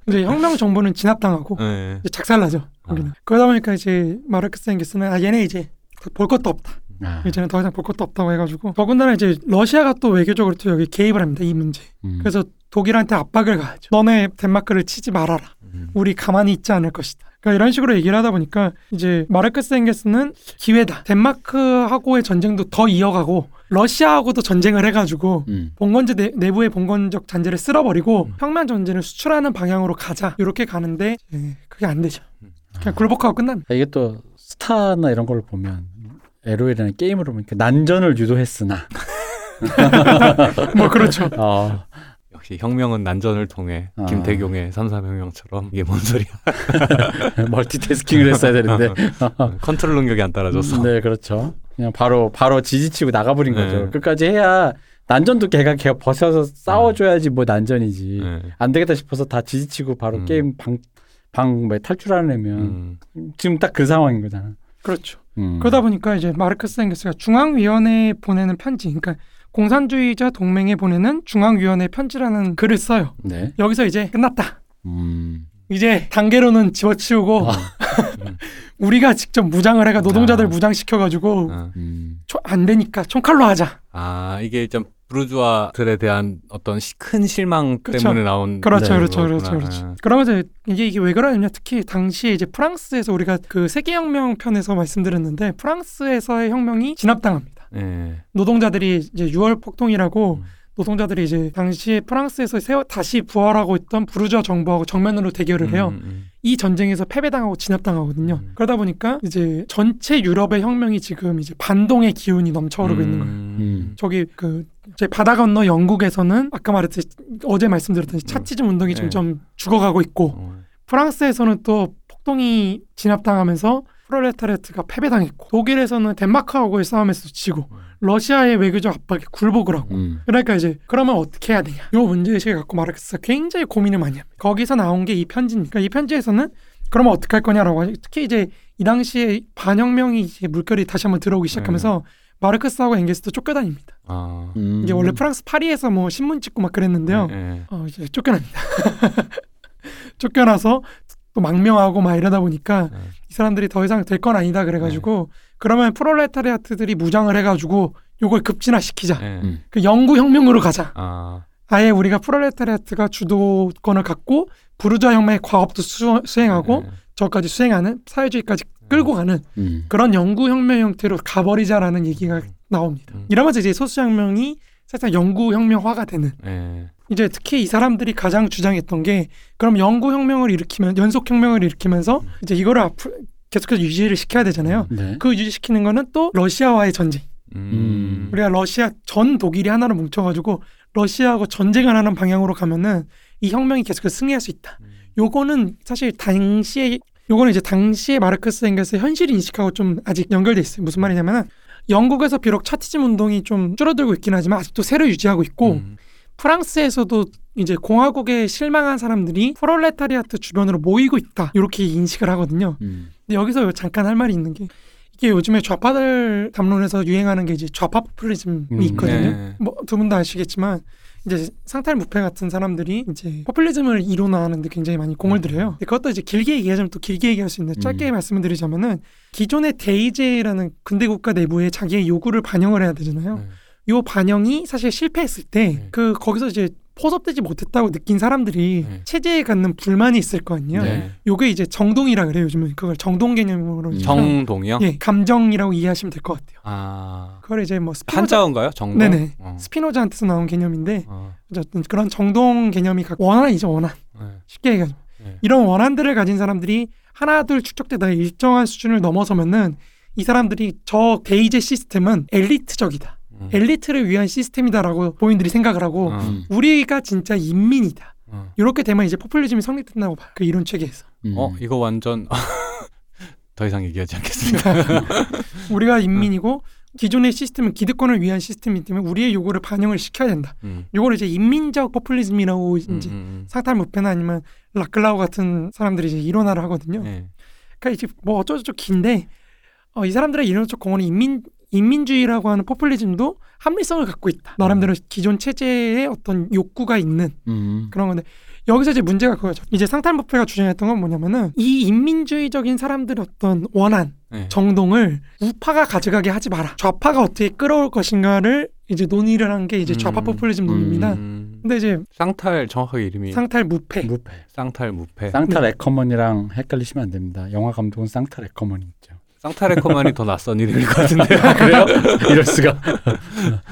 [SPEAKER 3] 이제 혁명 정부는 진압당하고
[SPEAKER 1] 네.
[SPEAKER 3] 이제 작살나죠. 거기는. 그러다 보니까 이제 마르크스 엥겔스는 아 얘네 이제 볼 것도 없다.
[SPEAKER 2] 아.
[SPEAKER 3] 이제는 더 이상 볼 것도 없다고 해가지고 더군다나 이제 러시아가 또 외교적으로 또 여기 개입을 합니다. 이 문제.
[SPEAKER 2] 음.
[SPEAKER 3] 그래서 독일한테 압박을 가하죠. 너네 덴마크를 치지 말아라.
[SPEAKER 1] 음.
[SPEAKER 3] 우리 가만히 있지 않을 것이다. 그러니까 이런 식으로 얘기를 하다 보니까 이제 마르크스 엥겔스는 기회다. 덴마크하고의 전쟁도 더 이어가고 러시아하고도 전쟁을 해가지고
[SPEAKER 2] 음.
[SPEAKER 3] 봉건제 내, 내부의 봉건적 잔재를 쓸어버리고
[SPEAKER 1] 음.
[SPEAKER 3] 혁명 전쟁을 수출하는 방향으로 가자. 이렇게 가는데 예, 그게 안 되죠.
[SPEAKER 1] 음.
[SPEAKER 3] 그냥 굴복하고 끝납니다.
[SPEAKER 2] 아, 이게 또 스타나 이런 걸 보면 LOL이라는 게임으로 보면 그 난전을 유도했으나
[SPEAKER 3] 뭐 그렇죠.
[SPEAKER 2] 어,
[SPEAKER 1] 역시 혁명은 난전을 통해
[SPEAKER 2] 아.
[SPEAKER 1] 김택용의 삼삼혁명처럼 이게 뭔 소리야?
[SPEAKER 2] 멀티태스킹을 했어야 되는데
[SPEAKER 1] 컨트롤 능력이 안 따라줘서.
[SPEAKER 2] 네 그렇죠 그냥 바로 바로 GG치고 나가버린
[SPEAKER 1] 네.
[SPEAKER 2] 거죠 끝까지 해야 난전도 걔가 걔가 벗어서 싸워줘야지 뭐 난전이지
[SPEAKER 1] 네.
[SPEAKER 2] 안 되겠다 싶어서 다 GG치고 바로
[SPEAKER 1] 음.
[SPEAKER 2] 게임 방방 탈출하는 애면
[SPEAKER 1] 음.
[SPEAKER 2] 지금 딱 그 상황인 거잖아
[SPEAKER 3] 그렇죠.
[SPEAKER 2] 음.
[SPEAKER 3] 그러다 보니까 이제 마르크스 엥겔스가 중앙위원회에 보내는 편지, 그러니까 공산주의자 동맹에 보내는 중앙위원회 편지라는 글을 써요.
[SPEAKER 2] 네
[SPEAKER 3] 여기서 이제 끝났다.
[SPEAKER 2] 음.
[SPEAKER 3] 이제 단계로는 집어치우고
[SPEAKER 2] 아.
[SPEAKER 3] 우리가 직접 무장을 해가 노동자들
[SPEAKER 1] 아.
[SPEAKER 3] 무장시켜가지고
[SPEAKER 1] 어.
[SPEAKER 2] 음.
[SPEAKER 3] 초- 안 되니까 총칼로 하자.
[SPEAKER 1] 아 이게 좀 부르주아들에 대한 어떤 시- 큰 실망
[SPEAKER 3] 그렇죠.
[SPEAKER 1] 때문에 나온
[SPEAKER 3] 그렇죠,
[SPEAKER 2] 네,
[SPEAKER 3] 그렇죠, 그렇죠. 그렇죠. 그러면서 이게 이게 왜 그러냐면 특히 당시에 이제 프랑스에서 우리가 그 세계혁명 편에서 말씀드렸는데 프랑스에서의 혁명이 진압당합니다.
[SPEAKER 1] 예.
[SPEAKER 3] 노동자들이 이제 6월 폭동이라고
[SPEAKER 1] 음.
[SPEAKER 3] 노동자들이 이제 당시에 프랑스에서 세워 다시 부활하고 있던 부르주아 정부하고 정면으로 대결을 해요.
[SPEAKER 1] 음, 음.
[SPEAKER 3] 이 전쟁에서 패배당하고 진압당하거든요.
[SPEAKER 1] 음.
[SPEAKER 3] 그러다 보니까 이제 전체 유럽의 혁명이 지금 이제 반동의 기운이 넘쳐오르고 있는 거예요.
[SPEAKER 2] 음.
[SPEAKER 3] 저기 그 제 바다 건너 영국에서는 아까 말했듯이 어제 말씀드렸듯이 차치즘 운동이
[SPEAKER 1] 네.
[SPEAKER 3] 점점 죽어가고 있고
[SPEAKER 1] 어.
[SPEAKER 3] 프랑스에서는 또 폭동이 진압당하면서 프롤레타리아트가 패배당했고 독일에서는 덴마크하고의 싸움에서 지고 러시아의 외교적 압박에 굴복을 하고
[SPEAKER 2] 음.
[SPEAKER 3] 그러니까 이제 그러면 어떻게 해야 되냐 요 문제의식을 갖고 마르크스가 굉장히 고민을 많이 합니다 거기서 나온 게 이 편지니까 이 편지에서는 그러면 어떻게 할 거냐라고 하죠. 특히 이제 이 당시에 반혁명이 이제 물결이 다시 한번 들어오기 시작하면서 마르크스하고 엥겔스도 쫓겨다닙니다
[SPEAKER 1] 아.
[SPEAKER 2] 음.
[SPEAKER 3] 이게 원래 프랑스 파리에서 뭐 신문 찍고 막 그랬는데요
[SPEAKER 1] 예, 예.
[SPEAKER 3] 어, 이제 쫓겨납니다 쫓겨나서 또 망명하고 막 이러다 보니까
[SPEAKER 1] 네.
[SPEAKER 3] 이 사람들이 더 이상 될 건 아니다 그래가지고 그러면 프롤레타리아트들이 무장을 해가지고 요걸 급진화시키자
[SPEAKER 1] 예.
[SPEAKER 2] 음.
[SPEAKER 3] 그 영구 혁명으로 가자
[SPEAKER 1] 아.
[SPEAKER 3] 아예 우리가 프롤레타리아트가 주도권을 갖고 부르주아 혁명의 과업도 수, 수행하고
[SPEAKER 1] 예.
[SPEAKER 3] 저까지 수행하는 사회주의까지 끌고 가는
[SPEAKER 2] 음.
[SPEAKER 3] 그런 영구 혁명 형태로 가버리자라는 얘기가 나옵니다.
[SPEAKER 1] 음.
[SPEAKER 3] 이러면서 이제 소수 혁명이 살짝 영구 혁명화가 되는
[SPEAKER 1] 예.
[SPEAKER 3] 이제 특히 이 사람들이 가장 주장했던 게 그럼 영구 혁명을 일으키면 연속 혁명을 일으키면서 이제 이거를 앞으로 계속해서 유지를 시켜야 되잖아요.
[SPEAKER 2] 네.
[SPEAKER 3] 그 유지시키는 거는 또 러시아와의 전쟁.
[SPEAKER 1] 음.
[SPEAKER 3] 우리가 러시아 전 독일이 하나로 뭉쳐가지고 러시아하고 전쟁을 하는 방향으로 가면은 이 혁명이 계속해서 승리할 수 있다.
[SPEAKER 1] 음.
[SPEAKER 3] 요거는 사실 당시에 요거는 이제 당시에 마르크스 엥겔스의 현실 인식하고 좀 아직 연결돼 있어요. 무슨 말이냐면은 영국에서 비록 차티즘 운동이 좀 줄어들고 있긴 하지만 아직도 세를 유지하고 있고
[SPEAKER 1] 음.
[SPEAKER 3] 프랑스에서도 이제 공화국에 실망한 사람들이 프롤레타리아트 주변으로 모이고 있다. 이렇게 인식을 하거든요.
[SPEAKER 2] 음.
[SPEAKER 3] 근데 여기서 잠깐 할 말이 있는 게 이게 요즘에 좌파들 담론에서 유행하는 게 이제 좌파 포퓰리즘이
[SPEAKER 2] 음,
[SPEAKER 3] 있거든요.
[SPEAKER 1] 네.
[SPEAKER 3] 뭐두 분 다 아시겠지만 이제 상탈 무패 같은 사람들이 이제 포퓰리즘을 이론화하는데 굉장히 많이 공을 들여요. 그것도 이제 길게 얘기하자면 또 길게 얘기할 수 있는데 짧게
[SPEAKER 2] 음.
[SPEAKER 3] 말씀을 드리자면은 기존의 대의제라는 근대 국가 내부에 자기의 요구를 반영을 해야 되잖아요.
[SPEAKER 1] 네.
[SPEAKER 3] 요 반영이 사실 실패했을 때
[SPEAKER 1] 네.
[SPEAKER 3] 그 거기서 이제 포섭되지 못했다고 느낀 사람들이
[SPEAKER 1] 네.
[SPEAKER 3] 체제에 갖는 불만이 있을 거 아니에요.
[SPEAKER 1] 네.
[SPEAKER 3] 요게 이제 정동이라 그래요. 요즘은 그걸 정동 개념으로
[SPEAKER 2] 음.
[SPEAKER 1] 정동이요?
[SPEAKER 3] 예 감정이라고 이해하시면 될 것 같아요.
[SPEAKER 1] 아
[SPEAKER 3] 그걸 이제 뭐 스피노자,
[SPEAKER 1] 한자어인가요? 정동?
[SPEAKER 3] 네네.
[SPEAKER 1] 어.
[SPEAKER 3] 스피노자한테서 나온 개념인데
[SPEAKER 1] 어.
[SPEAKER 3] 어쨌든 그런 정동 개념이 각 원한이죠 원한.
[SPEAKER 1] 네.
[SPEAKER 3] 쉽게 얘기하면
[SPEAKER 1] 네.
[SPEAKER 3] 이런 원한들을 가진 사람들이 하나둘 축적되다가 일정한 수준을 넘어서면은 이 사람들이 저 데이제 시스템은 엘리트적이다.
[SPEAKER 1] 음.
[SPEAKER 3] 엘리트를 위한 시스템이다라고 본인들이 생각을 하고
[SPEAKER 1] 어.
[SPEAKER 2] 음.
[SPEAKER 3] 우리가 진짜 인민이다.
[SPEAKER 1] 어.
[SPEAKER 3] 이렇게 되면 이제 포퓰리즘이 성립된다고 봐요. 그 이론 체계에서.
[SPEAKER 2] 음.
[SPEAKER 1] 어 이거 완전 더 이상 얘기하지 않겠습니다.
[SPEAKER 3] 우리가 인민이고 기존의 시스템은 기득권을 위한 시스템이기 때문에 우리의 요구를 반영을 시켜야 된다.
[SPEAKER 1] 음.
[SPEAKER 3] 요거를 이제 인민적 포퓰리즘이라고
[SPEAKER 1] 음,
[SPEAKER 3] 이제
[SPEAKER 1] 음,
[SPEAKER 3] 상탈 무패나 아니면 라클라우 같은 사람들이 이제 이론화를 하거든요.
[SPEAKER 1] 음. 네.
[SPEAKER 3] 그러니까 이제 뭐 어쩌고저쩌고 긴데 어, 이 사람들의 이론적 공헌은 인민 인민주의라고 하는 포퓰리즘도 합리성을 갖고 있다. 나름대로 기존 체제에 어떤 욕구가 있는
[SPEAKER 2] 음.
[SPEAKER 3] 그런 건데 여기서 이제 문제가 그거죠. 이제 상탈무패가 주장했던 건 뭐냐면은 이 인민주의적인 사람들의 어떤 원한,
[SPEAKER 1] 네.
[SPEAKER 3] 정동을 우파가 가져가게 하지 마라. 좌파가 어떻게 끌어올 것인가를 이제 논의를 한 게 이제 좌파
[SPEAKER 1] 음,
[SPEAKER 3] 포퓰리즘 논입니다.
[SPEAKER 1] 음.
[SPEAKER 3] 근데 이제
[SPEAKER 1] 쌍탈 정확하게 이름이
[SPEAKER 3] 상탈 무패.
[SPEAKER 2] 무패.
[SPEAKER 1] 쌍탈 무패.
[SPEAKER 2] 쌍탈 에커먼이랑 헷갈리시면 안 됩니다. 영화 감독은 샹탈 에커먼이 있죠.
[SPEAKER 1] 샹탈 에커만이 더 낯선 이름일 것 같은데.
[SPEAKER 2] 그래요? 이럴 수가.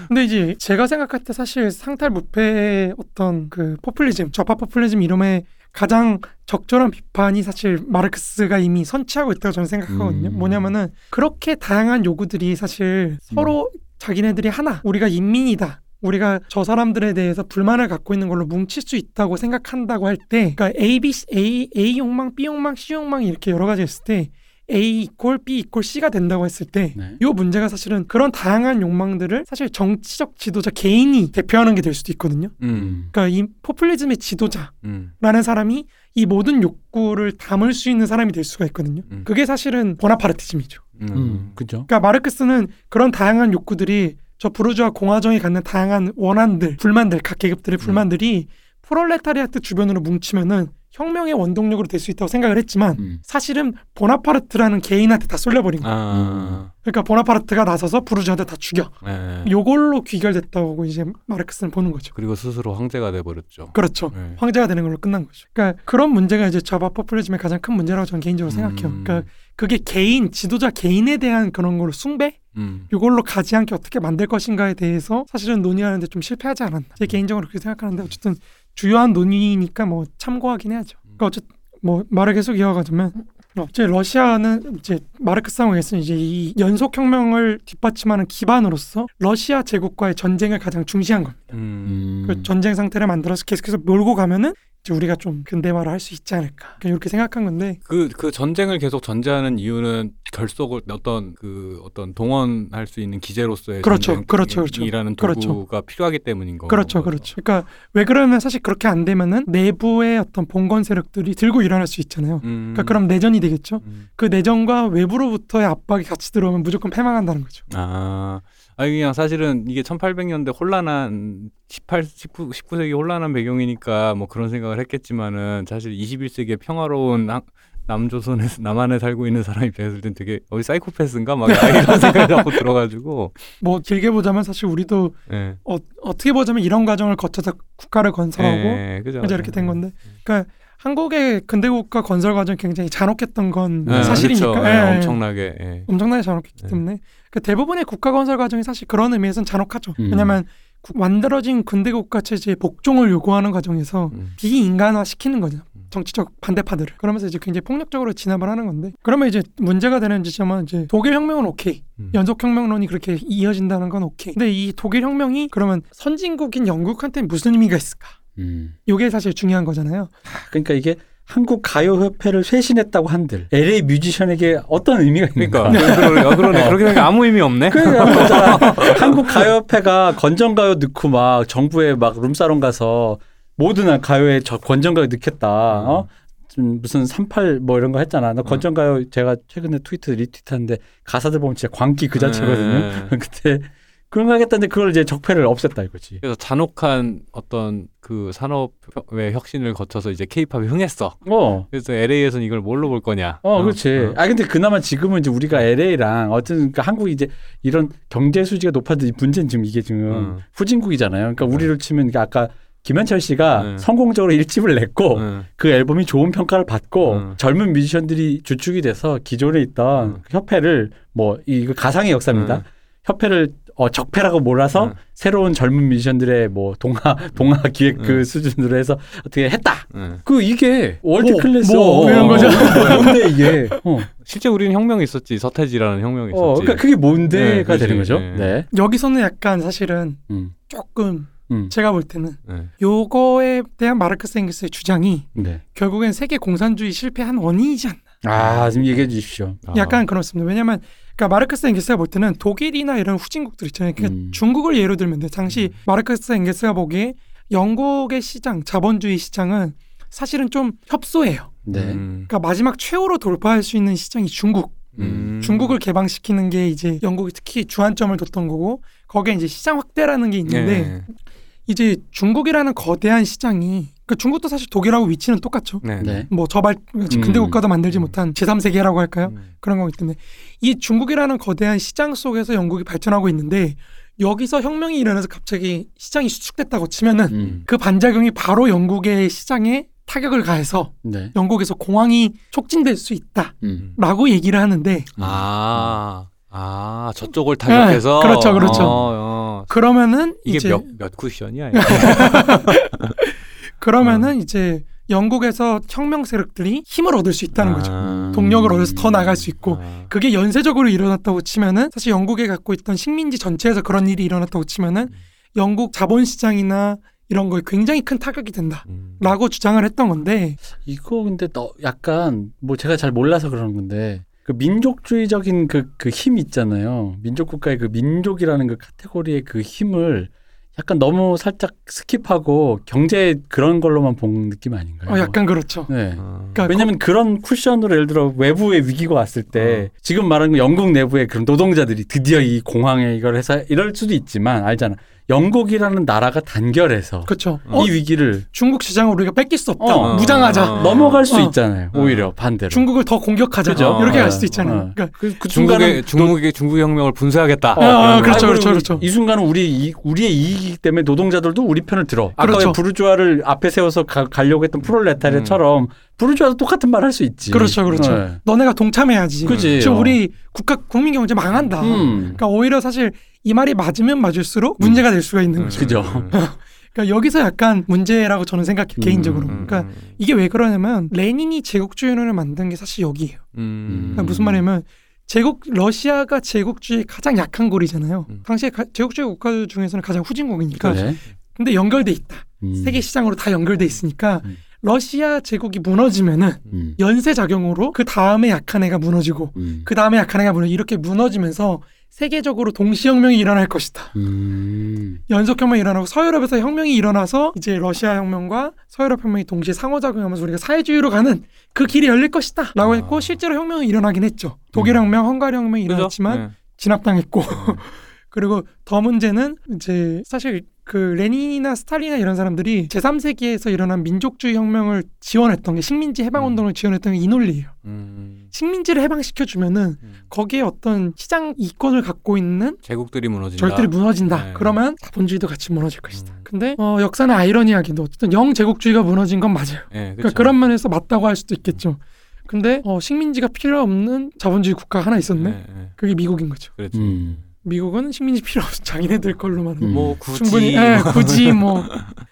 [SPEAKER 3] 근데 이제 제가 생각할 때 사실 샹탈 무페의 어떤 그 포퓰리즘, 좌파 포퓰리즘 이름의 가장 적절한 비판이 사실 마르크스가 이미 선취하고 있다고 저는 생각하거든요.
[SPEAKER 2] 음.
[SPEAKER 3] 뭐냐면은 그렇게 다양한 요구들이 사실 서로 자기네들이 하나, 우리가 인민이다. 우리가 저 사람들에 대해서 불만을 갖고 있는 걸로 뭉칠 수 있다고 생각한다고 할 때, 그러니까 A, B, A, A 욕망, B 욕망, C 욕망이 이렇게 여러 가지 있을 때 A 이꼴 B 이꼴 C가 된다고 했을 때
[SPEAKER 2] 네.
[SPEAKER 3] 이 문제가 사실은 그런 다양한 욕망들을 사실 정치적 지도자 개인이 대표하는 게 될 수도 있거든요.
[SPEAKER 1] 음.
[SPEAKER 3] 그러니까 이 포퓰리즘의 지도자라는
[SPEAKER 1] 음.
[SPEAKER 3] 사람이 이 모든 욕구를 담을 수 있는 사람이 될 수가 있거든요.
[SPEAKER 1] 음.
[SPEAKER 3] 그게 사실은 보나파르티즘이죠.
[SPEAKER 1] 음.
[SPEAKER 2] 음. 그죠.
[SPEAKER 3] 그러니까 마르크스는 그런 다양한 욕구들이 저 부르주아 공화정이 갖는 다양한 원한들, 불만들, 각 계급들의 불만들이 프롤레타리아트 주변으로 뭉치면은 혁명의 원동력으로 될 수 있다고 생각을 했지만
[SPEAKER 2] 음.
[SPEAKER 3] 사실은 보나파르트라는 개인한테 다 쏠려버린 거야.
[SPEAKER 1] 아.
[SPEAKER 3] 그러니까 보나파르트가 나서서 부르주아들 다 죽여.
[SPEAKER 1] 네.
[SPEAKER 3] 요걸로 귀결됐다고 이제 마르크스는 보는 거죠.
[SPEAKER 1] 그리고 스스로 황제가 돼 버렸죠.
[SPEAKER 3] 그렇죠.
[SPEAKER 1] 네.
[SPEAKER 3] 황제가 되는 걸로 끝난 거죠. 그러니까 그런 문제가 이제 좌파 포퓰리즘의 가장 큰 문제라고 저는 개인적으로 생각해요.
[SPEAKER 1] 음.
[SPEAKER 3] 그러니까 그게 개인 지도자 개인에 대한 그런 걸로 숭배
[SPEAKER 1] 음.
[SPEAKER 3] 이걸로 가지 않게 어떻게 만들 것인가에 대해서 사실은 논의하는데 좀 실패하지 않았나. 제 개인적으로 그렇게 생각하는데 어쨌든 주요한 논의니까 뭐 참고하긴 해야죠. 그러니까 어쨌든 뭐 말을 계속 이어가자면 어, 이제 러시아는 이제 마르크스 상황에서 이제 이 연속 혁명을 뒷받침하는 기반으로서 러시아 제국과의 전쟁을 가장 중시한 겁니다.
[SPEAKER 1] 음.
[SPEAKER 2] 음.
[SPEAKER 3] 그 전쟁 상태를 만들어서 계속해서 몰고 가면은 우리가 좀 근대화를 할 수 있지 않을까. 이렇게 생각한 건데
[SPEAKER 1] 그, 그 전쟁을 계속 전제하는 이유는 결속을 어떤 그 어떤 동원할 수 있는 기제로서의
[SPEAKER 3] 그렇죠, 그렇죠, 그렇죠.
[SPEAKER 1] 전쟁이라는
[SPEAKER 3] 그렇죠.
[SPEAKER 1] 도구가 필요하기 때문인 거고.
[SPEAKER 3] 그렇죠, 그렇죠. 그러니까 왜 그러면 사실 그렇게 안 되면은 내부의 어떤 봉건 세력들이 들고 일어날 수 있잖아요.
[SPEAKER 1] 음.
[SPEAKER 3] 그러니까 그럼 내전이 되겠죠.
[SPEAKER 1] 음.
[SPEAKER 3] 그 내전과 외부로부터의 압박이 같이 들어오면 무조건 패망한다는 거죠.
[SPEAKER 1] 아, 아니 그냥 사실은 이게 1800년대 혼란한 18, 19, 19세기 혼란한 배경이니까 뭐 그런 생각을 했겠지만은 사실 21세기의 평화로운 한- 남조선에서 남한에 살고 있는 사람 입장에서 땐 되게 어디 사이코패스인가 막 이런 생각이 자꾸 들어가지고
[SPEAKER 3] 뭐 길게 보자면 사실 우리도
[SPEAKER 1] 예.
[SPEAKER 3] 어, 어떻게 보자면 이런 과정을 거쳐서 국가를 건설하고
[SPEAKER 1] 예, 그죠.
[SPEAKER 3] 이제 이렇게 된 건데, 그러니까 한국의 근대국가 건설 과정이 굉장히 잔혹했던 건
[SPEAKER 1] 예,
[SPEAKER 3] 사실이니까
[SPEAKER 1] 그렇죠.
[SPEAKER 3] 예,
[SPEAKER 1] 예,
[SPEAKER 3] 예.
[SPEAKER 1] 엄청나게 예.
[SPEAKER 3] 엄청나게 잔혹했기
[SPEAKER 1] 네.
[SPEAKER 3] 때문에 그 대부분의 국가 건설 과정이 사실 그런 의미에서는 잔혹하죠.
[SPEAKER 2] 음.
[SPEAKER 3] 왜냐하면 구- 만들어진 근대국가 체제의 복종을 요구하는 과정에서
[SPEAKER 1] 음.
[SPEAKER 3] 비인간화 시키는 거죠.
[SPEAKER 2] 음.
[SPEAKER 3] 정치적 반대파들을 그러면서 이제 굉장히 폭력적으로 진압을 하는 건데 그러면 이제 문제가 되는 지점은 이제 독일 혁명은 오케이
[SPEAKER 1] 음.
[SPEAKER 3] 연속 혁명론이 그렇게 이어진다는 건 오케이 근데 이 독일 혁명이 그러면 선진국인 영국한테 무슨 의미가 있을까
[SPEAKER 2] 음.
[SPEAKER 3] 이게 사실 중요한 거잖아요
[SPEAKER 2] 그러니까 이게 한국 가요협회를 쇄신했다고 한들 LA 뮤지션에게 어떤 의미가 있는가?
[SPEAKER 1] 그러니까 그러네, 그러네. 그렇게 생각 아무 의미 없네.
[SPEAKER 2] 한국 가요협회가 건전가요 넣고 막 정부에 막 룸사롱 가서 모든 가요에 저 건전가요 넣겠다. 어? 무슨 무슨 38 뭐 이런 거 했잖아. 나 건전가요 제가 최근에 트위터 리트윗하는데 가사들 보면 진짜 광기 그 자체거든요.
[SPEAKER 1] 네.
[SPEAKER 2] 그때 그런 거 하겠다는데 그걸 이제 적폐를 없앴다 이거지.
[SPEAKER 1] 그래서 잔혹한 어떤 그 산업의 혁신을 거쳐서 이제 케이팝이 흥했어.
[SPEAKER 2] 어.
[SPEAKER 1] 그래서 LA에서는 이걸 뭘로 볼 거냐.
[SPEAKER 2] 어, 그렇지.
[SPEAKER 1] 어.
[SPEAKER 2] 아, 근데 그나마 지금은 이제 우리가 LA랑 어떤, 그러니까 한국이 이제 이런 경제 수지가 높아도 문제는 지금 이게 지금
[SPEAKER 1] 음.
[SPEAKER 2] 후진국이잖아요. 그러니까 우리를 치면 그러니까 아까 김현철 씨가
[SPEAKER 1] 네.
[SPEAKER 2] 성공적으로 일집을 냈고
[SPEAKER 1] 응.
[SPEAKER 2] 그 앨범이 좋은 평가를 받고
[SPEAKER 1] 음.
[SPEAKER 2] 젊은 뮤지션들이 주축이 돼서 기존에 있던
[SPEAKER 1] 음.
[SPEAKER 2] 그 협회를 뭐 이거 가상의 역사입니다.
[SPEAKER 1] 음.
[SPEAKER 2] 협회를 어, 적폐라고 몰아서
[SPEAKER 1] 음.
[SPEAKER 2] 새로운 젊은 뮤지션들의 뭐 동화 동화 기획 그
[SPEAKER 1] 음.
[SPEAKER 2] 수준으로 해서 어떻게 했다.
[SPEAKER 1] 응.
[SPEAKER 2] 그 이게 world
[SPEAKER 3] 뭐,
[SPEAKER 2] 클래스
[SPEAKER 3] 뭐 이런 거죠.
[SPEAKER 2] 뭔데 이게? 어.
[SPEAKER 1] 실제 우리는 혁명이 있었지. 서태지라는 혁명이 있었지.
[SPEAKER 2] 어, 그러니까 그게 뭔데가
[SPEAKER 1] 네,
[SPEAKER 2] 되는. 거죠.
[SPEAKER 1] 네.
[SPEAKER 2] 네.
[SPEAKER 3] 여기서는 약간 사실은
[SPEAKER 2] 음.
[SPEAKER 3] 조금
[SPEAKER 2] 음.
[SPEAKER 3] 제가 볼 때는
[SPEAKER 1] 네.
[SPEAKER 3] 요거에 대한 마르크스 엥겔스의 주장이
[SPEAKER 2] 네.
[SPEAKER 3] 결국엔 세계 공산주의 실패한 원인이지 않나.
[SPEAKER 2] 아, 지금 얘기해 주십시오.
[SPEAKER 1] 아.
[SPEAKER 3] 약간 그렇습니다. 왜냐하면 그러니까 마르크스 엥겔스가 볼 때는 독일이나 이런 후진국들 있잖아요. 그러니까
[SPEAKER 2] 음.
[SPEAKER 3] 중국을 예로 들면 돼. 당시 마르크스 엥겔스가 보기에 영국의 시장, 자본주의 시장은 사실은 좀 협소해요.
[SPEAKER 2] 네.
[SPEAKER 1] 음.
[SPEAKER 3] 그러니까 마지막 최후로 돌파할 수 있는 시장이 중국.
[SPEAKER 1] 음.
[SPEAKER 3] 중국을 개방시키는 게 이제 영국이 특히 주안점을 뒀던 거고 거기에 이제 시장 확대라는 게 있는데
[SPEAKER 1] 네.
[SPEAKER 3] 이제 중국이라는 거대한 시장이 그 중국도 사실 독일하고 위치는 똑같죠.
[SPEAKER 1] 네.
[SPEAKER 2] 네.
[SPEAKER 3] 뭐 저발 근대
[SPEAKER 2] 음.
[SPEAKER 3] 국가도 만들지 못한 제3세계라고 할까요?
[SPEAKER 1] 음.
[SPEAKER 3] 그런 거기 때문에 이 중국이라는 거대한 시장 속에서 영국이 발전하고 있는데 여기서 혁명이 일어나서 갑자기 시장이 수축됐다고 치면은
[SPEAKER 2] 음.
[SPEAKER 3] 그 반작용이 바로 영국의 시장에 타격을 가해서
[SPEAKER 2] 네.
[SPEAKER 3] 영국에서 공황이 촉진될 수 있다라고
[SPEAKER 2] 음.
[SPEAKER 3] 얘기를 하는데
[SPEAKER 1] 아, 아 저쪽을 타격해서.
[SPEAKER 3] 네, 그렇죠, 그렇죠.
[SPEAKER 1] 어, 어.
[SPEAKER 3] 그러면은
[SPEAKER 1] 이게
[SPEAKER 3] 이제
[SPEAKER 1] 몇, 몇 쿠션이야?
[SPEAKER 3] 그러면은
[SPEAKER 1] 어.
[SPEAKER 3] 이제 영국에서 혁명 세력들이 힘을 얻을 수 있다는 거죠.
[SPEAKER 1] 아.
[SPEAKER 3] 동력을 얻어서 더 나갈 수 있고
[SPEAKER 1] 아.
[SPEAKER 3] 그게 연쇄적으로 일어났다고 치면은 사실 영국에 갖고 있던 식민지 전체에서 그런 일이 일어났다고 치면은 영국 자본 시장이나 이런 거에 굉장히 큰 타격이 된다라고
[SPEAKER 1] 음.
[SPEAKER 3] 주장을 했던 건데
[SPEAKER 2] 이거 근데 너 약간 뭐 제가 잘 몰라서 그러는 건데 그 민족주의적인 그 그 힘 있잖아요. 민족 국가의 그 민족이라는 그 카테고리의 그 힘을 약간 너무 살짝 skip하고 경제 그런 걸로만 본 느낌 아닌가요?
[SPEAKER 3] 어, 약간 그렇죠.
[SPEAKER 2] 네.
[SPEAKER 1] 아.
[SPEAKER 3] 그러니까
[SPEAKER 2] 왜냐면 그런 쿠션으로 예를 들어 외부의 위기가 왔을 때 지금 말하는 거 영국 내부의 그런 노동자들이 드디어 이 공황에 이걸 해서 이럴 수도 있지만 알잖아. 영국이라는 나라가 단결해서
[SPEAKER 3] 그렇죠.
[SPEAKER 1] 어?
[SPEAKER 3] 어,
[SPEAKER 2] 이 위기를
[SPEAKER 3] 중국 시장을 우리가 뺏길 수 없다.
[SPEAKER 2] 어.
[SPEAKER 3] 무장하자.
[SPEAKER 1] 어.
[SPEAKER 2] 넘어갈 수
[SPEAKER 3] 어.
[SPEAKER 2] 있잖아요. 오히려 반대로.
[SPEAKER 3] 중국을 더 공격하자.
[SPEAKER 2] 그죠?
[SPEAKER 3] 이렇게
[SPEAKER 1] 어.
[SPEAKER 3] 갈 수도 있잖아요.
[SPEAKER 2] 어.
[SPEAKER 3] 그러니까
[SPEAKER 2] 그, 그
[SPEAKER 1] 중국의 중국의 중국 혁명을 분쇄하겠다.
[SPEAKER 3] 어, 어,
[SPEAKER 2] 아니,
[SPEAKER 3] 그렇죠, 그렇죠, 그렇죠.
[SPEAKER 2] 이 순간은 우리 이, 우리의 이익이기 때문에 노동자들도 우리 편을 들어. 아까
[SPEAKER 3] 그렇죠.
[SPEAKER 2] 왜 부르주아를 앞에 세워서 가, 가려고 했던 프롤레타리아처럼 부르주아도 똑같은 말 할 수 있지.
[SPEAKER 3] 그렇죠, 그렇죠.
[SPEAKER 2] 네.
[SPEAKER 3] 너네가 동참해야지.
[SPEAKER 2] 그지.
[SPEAKER 3] 지금
[SPEAKER 2] 어.
[SPEAKER 3] 우리 국가 국민 경제 망한다.
[SPEAKER 2] 음.
[SPEAKER 3] 그러니까 오히려 사실 이 말이 맞으면 맞을수록 문제가 될 수가 있는 거죠.
[SPEAKER 2] 그죠.
[SPEAKER 3] 그러니까 여기서 약간 문제라고 저는 생각해요
[SPEAKER 2] 음,
[SPEAKER 3] 개인적으로.
[SPEAKER 1] 음,
[SPEAKER 3] 그러니까 이게 왜 그러냐면 레닌이 제국주의론을 만든 게 사실 여기예요.
[SPEAKER 1] 음.
[SPEAKER 3] 그러니까 무슨 말이냐면 제국 러시아가 제국주의 가장 약한 고리잖아요.
[SPEAKER 1] 음.
[SPEAKER 3] 당시에 가- 제국주의 국가 중에서는 가장 후진국이니까.
[SPEAKER 2] 그래.
[SPEAKER 3] 근데 연결돼 있다.
[SPEAKER 2] 음.
[SPEAKER 3] 세계 시장으로 다 연결돼 있으니까
[SPEAKER 2] 음.
[SPEAKER 3] 러시아 제국이 무너지면은
[SPEAKER 2] 음.
[SPEAKER 3] 연쇄 작용으로 그 다음에 약한 애가 무너지고
[SPEAKER 2] 음.
[SPEAKER 3] 그 다음에 약한 애가 무너 이렇게 무너지면서 세계적으로 동시혁명이 일어날 것이다.
[SPEAKER 2] 음.
[SPEAKER 3] 연속혁명이 일어나고 서유럽에서 혁명이 일어나서 이제 러시아 혁명과 서유럽 혁명이 동시에 상호작용하면서 우리가 사회주의로 가는 그 길이 열릴 것이다 라고
[SPEAKER 1] 아.
[SPEAKER 3] 했고 실제로 혁명이 일어나긴 했죠. 독일 혁명, 헝가리 혁명이? 일어났지만
[SPEAKER 1] 네.
[SPEAKER 3] 진압당했고 그리고 더 문제는 이제 사실 그 레닌이나 스탈린이나 이런 사람들이 제3세기에서 일어난 민족주의 혁명을 지원했던 게 식민지 해방 운동을 지원했던 게 이 논리예요.
[SPEAKER 1] 음.
[SPEAKER 3] 식민지를 해방시켜 주면은
[SPEAKER 1] 음.
[SPEAKER 3] 거기에 어떤 시장 이권을 갖고 있는
[SPEAKER 1] 제국들이 무너진다.
[SPEAKER 3] 절들이 무너진다.
[SPEAKER 1] 네.
[SPEAKER 3] 그러면 자본주의도 같이 무너질 것이다.
[SPEAKER 1] 음.
[SPEAKER 3] 근데 어, 역사는 아이러니하게도 어쨌든 영 제국주의가 무너진 건 맞아요.
[SPEAKER 1] 네,
[SPEAKER 3] 그러니까. 그런 면에서 맞다고 할 수도 있겠죠. 근데 어, 식민지가 필요 없는 자본주의 국가 하나 있었네.
[SPEAKER 1] 네, 네.
[SPEAKER 3] 그게 미국인 거죠.
[SPEAKER 1] 그렇지.
[SPEAKER 2] 음.
[SPEAKER 3] 미국은 식민지 필요 없어 자기네들 걸로만
[SPEAKER 2] 음.
[SPEAKER 1] 뭐 굳이
[SPEAKER 3] 충분히 예, 굳이 뭐,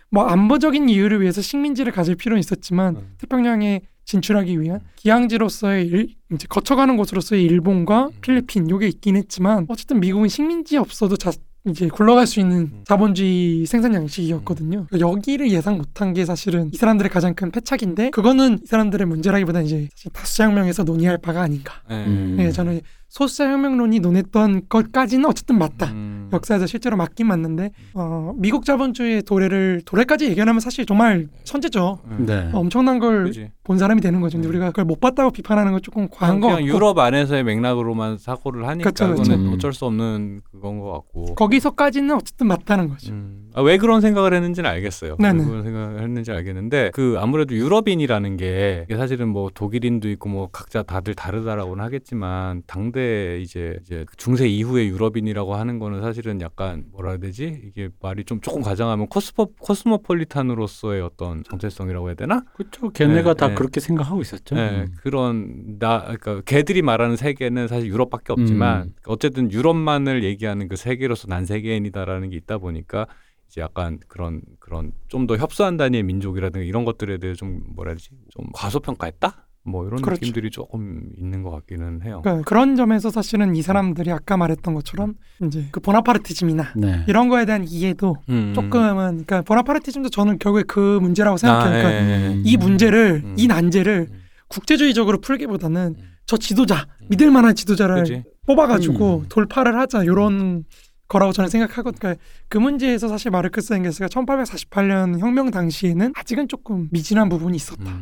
[SPEAKER 3] 뭐 안보적인 이유를 위해서 식민지를 가질 필요는 있었지만
[SPEAKER 1] 음.
[SPEAKER 3] 태평양에 진출하기 위한 기항지로서의 일, 이제 거쳐가는 곳으로서의 일본과
[SPEAKER 1] 음.
[SPEAKER 3] 필리핀 요게 있긴 했지만 어쨌든 미국은 식민지 없어도 자, 이제 굴러갈 수 있는
[SPEAKER 1] 음.
[SPEAKER 3] 자본주의 생산 양식이었거든요. 그러니까 여기를 예상 못한 게 사실은 이 사람들의 가장 큰 패착인데 그거는 이 사람들의 문제라기보다는 이제 다수장명에서 논의할 바가 아닌가.
[SPEAKER 1] 네.
[SPEAKER 2] 음.
[SPEAKER 3] 네, 저는 소수자 혁명론이 논했던 것까지는 어쨌든 맞다.
[SPEAKER 1] 음.
[SPEAKER 3] 역사에서 실제로 맞긴 맞는데 어, 미국 자본주의의 도래를 도래까지 예견하면 사실 정말 천재죠.
[SPEAKER 1] 음.
[SPEAKER 2] 네.
[SPEAKER 3] 어, 엄청난 걸 본. 사람이 되는 거죠. 근데 우리가 그걸 못 봤다고 비판하는 건 조금 과한 거
[SPEAKER 1] 그냥
[SPEAKER 3] 같고
[SPEAKER 1] 유럽 안에서의 맥락으로만 사고를 하니까
[SPEAKER 3] 그쵸,
[SPEAKER 1] 그
[SPEAKER 3] 그쵸.
[SPEAKER 1] 는
[SPEAKER 2] 음.
[SPEAKER 1] 어쩔 수 없는 그건 것 같고.
[SPEAKER 3] 거기서까지는 어쨌든 맞다는 거죠.
[SPEAKER 1] 음. 아, 왜 그런 생각을 했는지는 알겠어요.
[SPEAKER 3] 네네.
[SPEAKER 1] 왜 그런 생각을 했는지 알겠는데 그 아무래도 유럽인이라는 게 사실은 뭐 독일인도 있고 뭐 각자 다들 다르다라고는 하겠지만 당대 이제 이제 중세 이후의 유럽인이라고 하는 거는 사실은 약간 뭐라 해야 되지 이게 말이 좀 조금 과장하면 코스모 코스모폴리탄으로서의 어떤 정체성이라고 해야 되나?
[SPEAKER 2] 그렇죠. 걔네가
[SPEAKER 1] 네,
[SPEAKER 2] 다
[SPEAKER 1] 네.
[SPEAKER 2] 그렇게 생각하고 있었죠.
[SPEAKER 1] 네,
[SPEAKER 2] 음.
[SPEAKER 1] 그런 나 그러니까 걔들이 말하는 세계는 사실 유럽밖에 없지만
[SPEAKER 2] 음.
[SPEAKER 1] 어쨌든 유럽만을 얘기하는 그 세계로서 난 세계인이다라는 게 있다 보니까 이제 약간 그런 그런 좀 더 협소한 단위의 민족이라든가 이런 것들에 대해 좀 뭐라 해야 되지 좀 과소평가했다 뭐 이런
[SPEAKER 3] 그렇죠.
[SPEAKER 1] 느낌들이 조금 있는 것 같기는 해요.
[SPEAKER 3] 그러니까 그런 점에서 사실은 이 사람들이 아까 말했던 것처럼 이제 그 보나파르티즘이나
[SPEAKER 2] 네.
[SPEAKER 3] 이런 거에 대한 이해도
[SPEAKER 1] 음.
[SPEAKER 3] 조금은 그러니까 보나파르티즘도 저는 결국에 그 문제라고 생각해요.
[SPEAKER 1] 아,
[SPEAKER 3] 그러니까
[SPEAKER 1] 예, 예.
[SPEAKER 2] 음.
[SPEAKER 3] 이 문제를
[SPEAKER 1] 음.
[SPEAKER 3] 이 난제를
[SPEAKER 1] 음.
[SPEAKER 3] 국제주의적으로 풀기보다는
[SPEAKER 1] 음.
[SPEAKER 3] 저 지도자 믿을 만한 지도자를
[SPEAKER 1] 그지?
[SPEAKER 3] 뽑아가지고
[SPEAKER 2] 음.
[SPEAKER 3] 돌파를 하자 이런 거라고 저는 생각하거든요. 그러니까 그 문제에서 사실 마르크스 엥겔스가 1848년 혁명 당시에는 아직은 조금 미진한 부분이 있었다.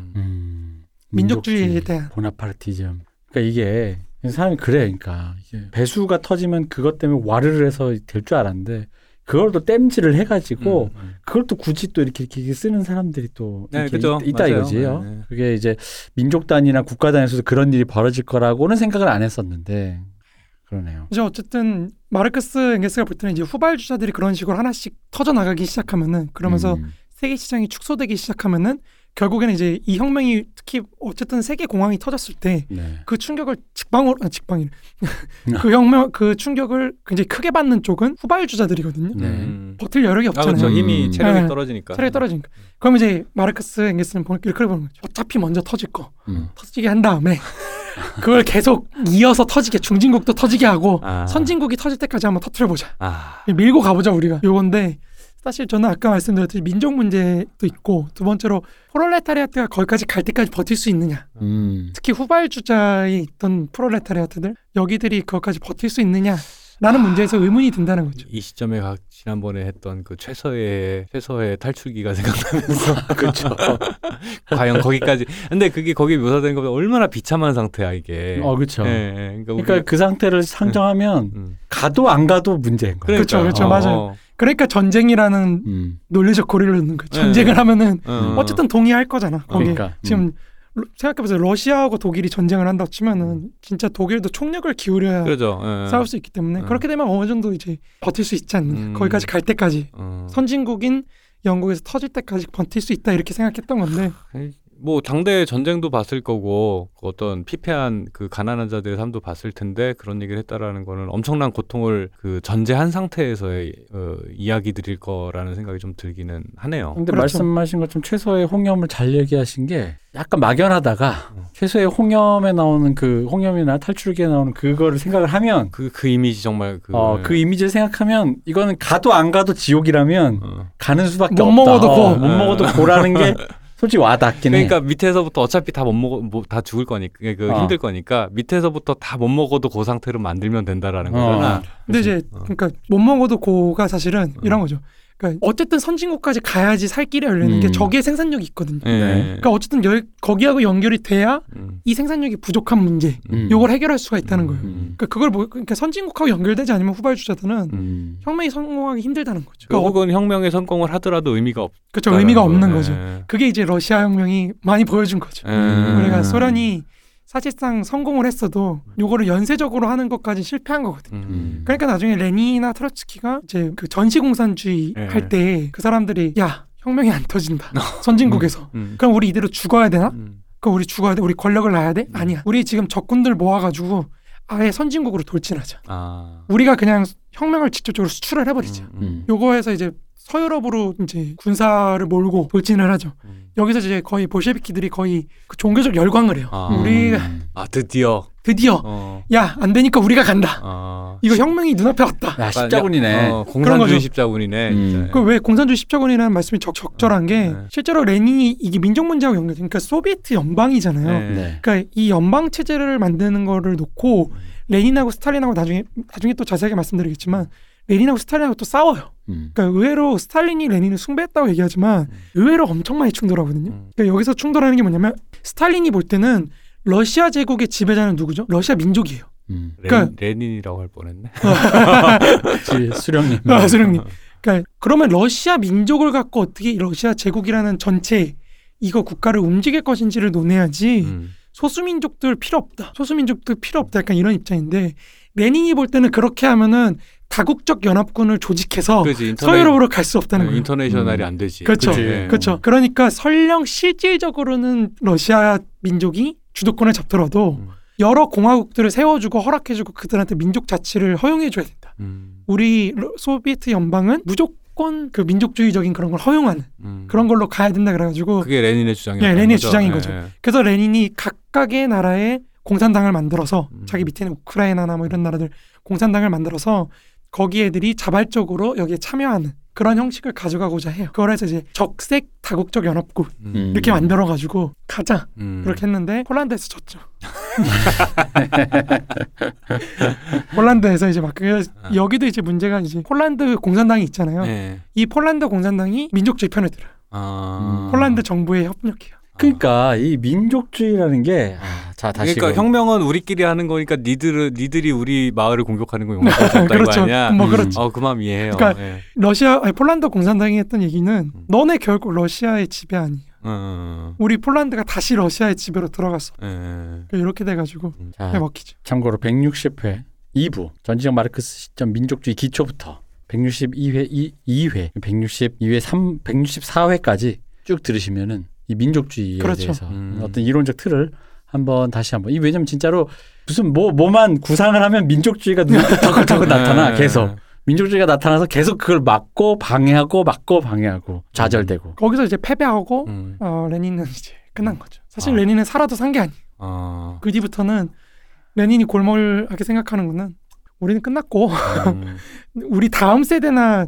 [SPEAKER 3] 민족주의에 대한.
[SPEAKER 2] 보나파르티즘. 그러니까 이게 사람이 그래. 그러니까 이게 배수가 터지면 그것 때문에 와르르 해서 될 줄 알았는데 그걸 또 땜질을 해가지고
[SPEAKER 1] 음, 음.
[SPEAKER 2] 그걸 또 굳이 또 이렇게, 이렇게 쓰는 사람들이 또
[SPEAKER 1] 네, 그죠.
[SPEAKER 2] 있, 있다
[SPEAKER 1] 맞아요.
[SPEAKER 2] 이거지요.
[SPEAKER 1] 네, 네.
[SPEAKER 2] 그게 이제 민족 단위나 국가 단위에서도 그런 일이 벌어질 거라고는 생각을 안 했었는데 그러네요.
[SPEAKER 3] 이제 어쨌든 마르크스 엥겔스가 볼 때는 이제 후발주자들이 그런 식으로 하나씩 터져 나가기 시작하면은 그러면서
[SPEAKER 2] 음.
[SPEAKER 3] 세계 시장이 축소되기 시작하면은 결국에는 이제 이 혁명이 특히 어쨌든 세계 공황이 터졌을 때
[SPEAKER 2] 네.
[SPEAKER 3] 그 충격을 직방으로 아 직방이래 그 혁명 그 충격을 굉장히 크게 받는 쪽은 후발주자들이거든요.
[SPEAKER 2] 네.
[SPEAKER 1] 음.
[SPEAKER 3] 버틸 여력이
[SPEAKER 1] 아,
[SPEAKER 3] 없잖아요.
[SPEAKER 1] 그렇죠. 이미
[SPEAKER 2] 음.
[SPEAKER 1] 체력이
[SPEAKER 3] 네.
[SPEAKER 1] 떨어지니까.
[SPEAKER 3] 차라리 떨어지니까. 그럼 이제 마르크스 엥겔스는 이렇게 보는 거죠. 어차피 먼저 터질 거
[SPEAKER 2] 음.
[SPEAKER 3] 터지게 한 다음에 그걸 계속 이어서 터지게 중진국도 터지게 하고
[SPEAKER 1] 아.
[SPEAKER 3] 선진국이 터질 때까지 한번 터트려 보자.
[SPEAKER 1] 아.
[SPEAKER 3] 밀고 가보자 우리가. 요건데 사실 저는 아까 말씀드렸듯이 민족 문제도 있고 두 번째로 프롤레타리아트가 거기까지 갈 때까지 버틸 수 있느냐.
[SPEAKER 2] 음.
[SPEAKER 3] 특히 후발주자에 있던 프롤레타리아트들 여기들이 그것까지 버틸 수 있느냐 라는 문제에서 의문이 든다는 거죠.
[SPEAKER 1] 이 시점에 각 지난번에 했던 그 최서의 최서의 탈출기가 생각나면서
[SPEAKER 2] 그렇죠.
[SPEAKER 1] 과연 거기까지 근데 그게 거기 묘사된 것보다 얼마나 비참한 상태야 이게.
[SPEAKER 2] 어, 그렇죠.
[SPEAKER 1] 예, 예. 그러니까,
[SPEAKER 2] 그러니까
[SPEAKER 1] 우리-
[SPEAKER 2] 그 상태를 상정하면
[SPEAKER 1] 음.
[SPEAKER 2] 가도 안 가도 문제인 거예요.
[SPEAKER 3] 그렇죠, 그렇죠,
[SPEAKER 1] 어,
[SPEAKER 3] 맞아요.
[SPEAKER 1] 어,
[SPEAKER 3] 그러니까 전쟁이라는
[SPEAKER 2] 음.
[SPEAKER 3] 논리적 고리를 넣는 거예요.
[SPEAKER 1] 네.
[SPEAKER 3] 전쟁을 하면은
[SPEAKER 1] 어.
[SPEAKER 3] 어쨌든 동의할 거잖아. 거기에.
[SPEAKER 2] 그러니까
[SPEAKER 3] 지금 로- 생각해보세요. 러시아하고 독일이 전쟁을 한다고 치면은 진짜 독일도 총력을 기울여야
[SPEAKER 1] 그러죠. 예.
[SPEAKER 3] 싸울 수 있기 때문에
[SPEAKER 1] 음.
[SPEAKER 3] 그렇게 되면 어느 정도 이제 버틸 수 있지 않느냐.
[SPEAKER 1] 음.
[SPEAKER 3] 거기까지 갈 때까지
[SPEAKER 1] 어.
[SPEAKER 3] 선진국인 영국에서 터질 때까지 버틸 수 있다 이렇게 생각했던 건데
[SPEAKER 1] 뭐 당대 전쟁도 봤을 거고 그 어떤 피폐한 그 가난한 자들의 삶도 봤을 텐데 그런 얘기를 했다라는 거는 엄청난 고통을 그 전제한 상태에서의 어, 이야기들일 거라는 생각이 좀 들기는 하네요.
[SPEAKER 2] 근데
[SPEAKER 3] 그렇죠.
[SPEAKER 2] 말씀하신 것처럼 최소의 홍염을 잘 얘기하신 게 약간 막연하다가
[SPEAKER 1] 음.
[SPEAKER 2] 최소의 홍염에 나오는 그 홍염이나 탈출기에 나오는 그거를 생각을 하면
[SPEAKER 1] 그그 이미지 정말 그,
[SPEAKER 2] 어, 그 이미지를 생각하면 이거는 가도 안 가도 지옥이라면
[SPEAKER 1] 어.
[SPEAKER 2] 가는 수밖에
[SPEAKER 3] 못
[SPEAKER 2] 없다.
[SPEAKER 3] 먹어도
[SPEAKER 2] 어,
[SPEAKER 3] 고.
[SPEAKER 2] 못 먹어도 고라는 게 솔직히 와닿긴 해.
[SPEAKER 1] 그러니까 밑에서부터 어차피 다 못 먹어 뭐, 다 죽을 거니까 그
[SPEAKER 2] 어.
[SPEAKER 1] 힘들 거니까 밑에서부터 다 못 먹어도 그 상태로 만들면 된다라는 거잖아.
[SPEAKER 2] 어.
[SPEAKER 3] 근데 이제
[SPEAKER 1] 어.
[SPEAKER 3] 그러니까 못 먹어도 고가 사실은
[SPEAKER 1] 어.
[SPEAKER 3] 이런 거죠. 그러니까 어쨌든 선진국까지 가야지 살 길이 열리는 게
[SPEAKER 2] 음.
[SPEAKER 3] 저기에 생산력이 있거든요.
[SPEAKER 1] 예.
[SPEAKER 2] 네.
[SPEAKER 3] 그러니까 어쨌든 열, 거기하고 연결이 돼야
[SPEAKER 1] 음.
[SPEAKER 3] 이 생산력이 부족한 문제
[SPEAKER 2] 음.
[SPEAKER 3] 요걸 해결할 수가 있다는 거예요.
[SPEAKER 2] 음.
[SPEAKER 3] 그러니까 그걸 뭐 그러니까 선진국하고 연결되지 않으면 후발주자들은
[SPEAKER 2] 음.
[SPEAKER 3] 혁명이 성공하기 힘들다는 거죠. 그러니까 어,
[SPEAKER 1] 결국은 혁명에 성공을 하더라도 의미가 없다.
[SPEAKER 3] 그렇죠. 의미가 없는
[SPEAKER 1] 거.
[SPEAKER 3] 거죠.
[SPEAKER 1] 예.
[SPEAKER 3] 그게 이제 러시아 혁명이 많이 보여준 거죠.
[SPEAKER 1] 음.
[SPEAKER 3] 우리가 소련이 사실상 성공을 했어도 요거를 연쇄적으로 하는 것까지 실패한 거거든요.
[SPEAKER 1] 음.
[SPEAKER 3] 그러니까 나중에 레닌이나 트로츠키가 이제 그 전시공산주의
[SPEAKER 1] 예.
[SPEAKER 3] 할 때 그 사람들이 야 혁명이 안 터진다 선진국에서
[SPEAKER 1] 음.
[SPEAKER 3] 그럼 우리 이대로 죽어야 되나?
[SPEAKER 1] 음.
[SPEAKER 3] 그럼 우리 죽어야 돼? 우리 권력을 놔야 돼? 아니야. 우리 지금 적군들 모아가지고 아예 선진국으로 돌진하자.
[SPEAKER 1] 아.
[SPEAKER 3] 우리가 그냥 혁명을 직접적으로 수출을 해버리자.
[SPEAKER 1] 음,
[SPEAKER 2] 음.
[SPEAKER 3] 요거에서 이제 서유럽으로 이제 군사를 몰고 돌진을 하죠.
[SPEAKER 1] 음.
[SPEAKER 3] 여기서 이제 거의 볼셰비키들이 거의 그 종교적 열광을 해요.
[SPEAKER 1] 아.
[SPEAKER 3] 우리가
[SPEAKER 2] 음.
[SPEAKER 1] 아 드디어.
[SPEAKER 3] 드디어
[SPEAKER 1] 어.
[SPEAKER 3] 야안 되니까 우리가 간다.
[SPEAKER 1] 아.
[SPEAKER 3] 이거 혁명이 눈앞에 왔다.
[SPEAKER 2] 야 십자군이네.
[SPEAKER 1] 어, 공산주의. 십자군이네.
[SPEAKER 2] 음.
[SPEAKER 1] 진짜.
[SPEAKER 3] 그왜 공산주의 십자군이라는 말씀이 적, 적절한 게
[SPEAKER 1] 네.
[SPEAKER 3] 실제로 레닌이 이게 민족 문제하고 연결돼. 그러니까 소비에트 연방이잖아요.
[SPEAKER 1] 네.
[SPEAKER 2] 네.
[SPEAKER 3] 그러니까 이 연방 체제를 만드는 거를 놓고 레닌하고 스탈린하고 나중에 나중에 또 자세하게 말씀드리겠지만 레닌하고 스탈린하고 또 싸워요.
[SPEAKER 2] 음.
[SPEAKER 3] 그러니까 의외로 스탈린이 레닌을 숭배했다고 얘기하지만
[SPEAKER 1] 음.
[SPEAKER 3] 의외로 엄청 많이 충돌하거든요.
[SPEAKER 1] 음.
[SPEAKER 3] 그러니까 여기서 충돌하는 게 뭐냐면 스탈린이 볼 때는 러시아 제국의 지배자는 누구죠? 러시아 민족이에요.
[SPEAKER 2] 음.
[SPEAKER 1] 레,
[SPEAKER 3] 그러니까-
[SPEAKER 1] 레닌이라고 할 뻔했네.
[SPEAKER 2] 지- 수령님.
[SPEAKER 3] 아, 수령님. 그러니까 그러면 러시아 민족을 갖고 어떻게 이 러시아 제국이라는 전체 이거 국가를 움직일 것인지를 논해야지
[SPEAKER 1] 음.
[SPEAKER 3] 소수민족들 필요 없다. 소수민족들 필요 없다. 약간 이런 입장인데 레닌이 볼 때는 그렇게 하면은 다국적 연합군을 조직해서
[SPEAKER 1] 그지 인터넷
[SPEAKER 3] 서유럽으로 갈 수 없다는 거예요.
[SPEAKER 1] 인터내셔널이
[SPEAKER 2] 음.
[SPEAKER 1] 안 되지.
[SPEAKER 3] 그렇죠.
[SPEAKER 2] 그치.
[SPEAKER 1] 네.
[SPEAKER 3] 그렇죠. 그러니까 설령 실질적으로는 러시아 민족이 주도권을 잡더라도
[SPEAKER 1] 음.
[SPEAKER 3] 여러 공화국들을 세워주고 허락해주고 그들한테 민족 자치를 허용해줘야 된다.
[SPEAKER 1] 음.
[SPEAKER 3] 우리 러- 소비에트 연방은 무조건 그 민족주의적인 그런 걸 허용하는
[SPEAKER 1] 음.
[SPEAKER 3] 그런 걸로 가야 된다 그래가지고
[SPEAKER 1] 그게 레닌의 주장이었던
[SPEAKER 3] 예, 레닌의
[SPEAKER 1] 거죠.
[SPEAKER 3] 주장인
[SPEAKER 1] 예,
[SPEAKER 3] 거죠.
[SPEAKER 1] 예.
[SPEAKER 3] 그래서 레닌이 각각의 나라에 공산당을 만들어서
[SPEAKER 1] 음.
[SPEAKER 3] 자기 밑에는 우크라이나나 뭐 이런 나라들 공산당을 만들어서 거기 애들이 자발적으로 여기에 참여하는 그런 형식을 가져가고자 해요. 그걸 해서 이제 적색 다국적 연합군
[SPEAKER 1] 음.
[SPEAKER 3] 이렇게 만들어가지고 가자
[SPEAKER 1] 음.
[SPEAKER 3] 그렇게 했는데 폴란드에서 졌죠. 폴란드에서 이제 막 그,
[SPEAKER 1] 아.
[SPEAKER 3] 여기도 이제 문제가 이제 폴란드 공산당이 있잖아요.
[SPEAKER 1] 네.
[SPEAKER 3] 이 폴란드 공산당이 민족주의 편을 들어요.
[SPEAKER 1] 아.
[SPEAKER 2] 음.
[SPEAKER 3] 폴란드 정부에 협력해요.
[SPEAKER 2] 그러니까 이 민족주의라는 게 아, 자 다시
[SPEAKER 1] 그러니까 혁명은 우리끼리 하는 거니까 니들 니들이 우리 마을을 공격하는 거 용납할 수 없다
[SPEAKER 3] 그렇죠.
[SPEAKER 1] 아니야?
[SPEAKER 3] 뭐
[SPEAKER 2] 음.
[SPEAKER 3] 그렇죠.
[SPEAKER 1] 어, 그 마음 이해해요.
[SPEAKER 3] 그러니까
[SPEAKER 1] 예.
[SPEAKER 3] 러시아 아니 폴란드 공산당이 했던 얘기는
[SPEAKER 1] 음.
[SPEAKER 3] 너네 결국 러시아의 지배 아니야.
[SPEAKER 1] 어,
[SPEAKER 3] 우리 폴란드가 다시 러시아의 지배로 들어갔어.
[SPEAKER 1] 예.
[SPEAKER 3] 그러니까 이렇게 돼가지고
[SPEAKER 2] 자,
[SPEAKER 3] 해 먹히죠.
[SPEAKER 2] 참고로 160회 2부 전지적 마르크스 시점 민족주의 기초부터 162회 2, 2회 162회 3 164회까지 쭉 들으시면은 이 민족주의에
[SPEAKER 3] 그렇죠.
[SPEAKER 2] 대해서
[SPEAKER 1] 음.
[SPEAKER 2] 어떤 이론적 틀을 한번 다시 한번 이 왜냐면 진짜로 무슨 뭐 뭐만 구상을 하면 민족주의가 눈앞에 턱턱 나타나
[SPEAKER 1] 예.
[SPEAKER 2] 계속 민족주의가 나타나서 계속 그걸 막고 방해하고 막고 방해하고 좌절되고
[SPEAKER 3] 거기서 이제 패배하고
[SPEAKER 1] 음.
[SPEAKER 3] 어, 레닌은 이제 끝난 거죠. 사실
[SPEAKER 1] 아.
[SPEAKER 3] 레닌은 살아도 산 게 아니에요.
[SPEAKER 1] 어.
[SPEAKER 3] 그 뒤부터는 레닌이 골몰하게 생각하는 거는 우리는 끝났고
[SPEAKER 1] 음.
[SPEAKER 3] 우리 다음 세대나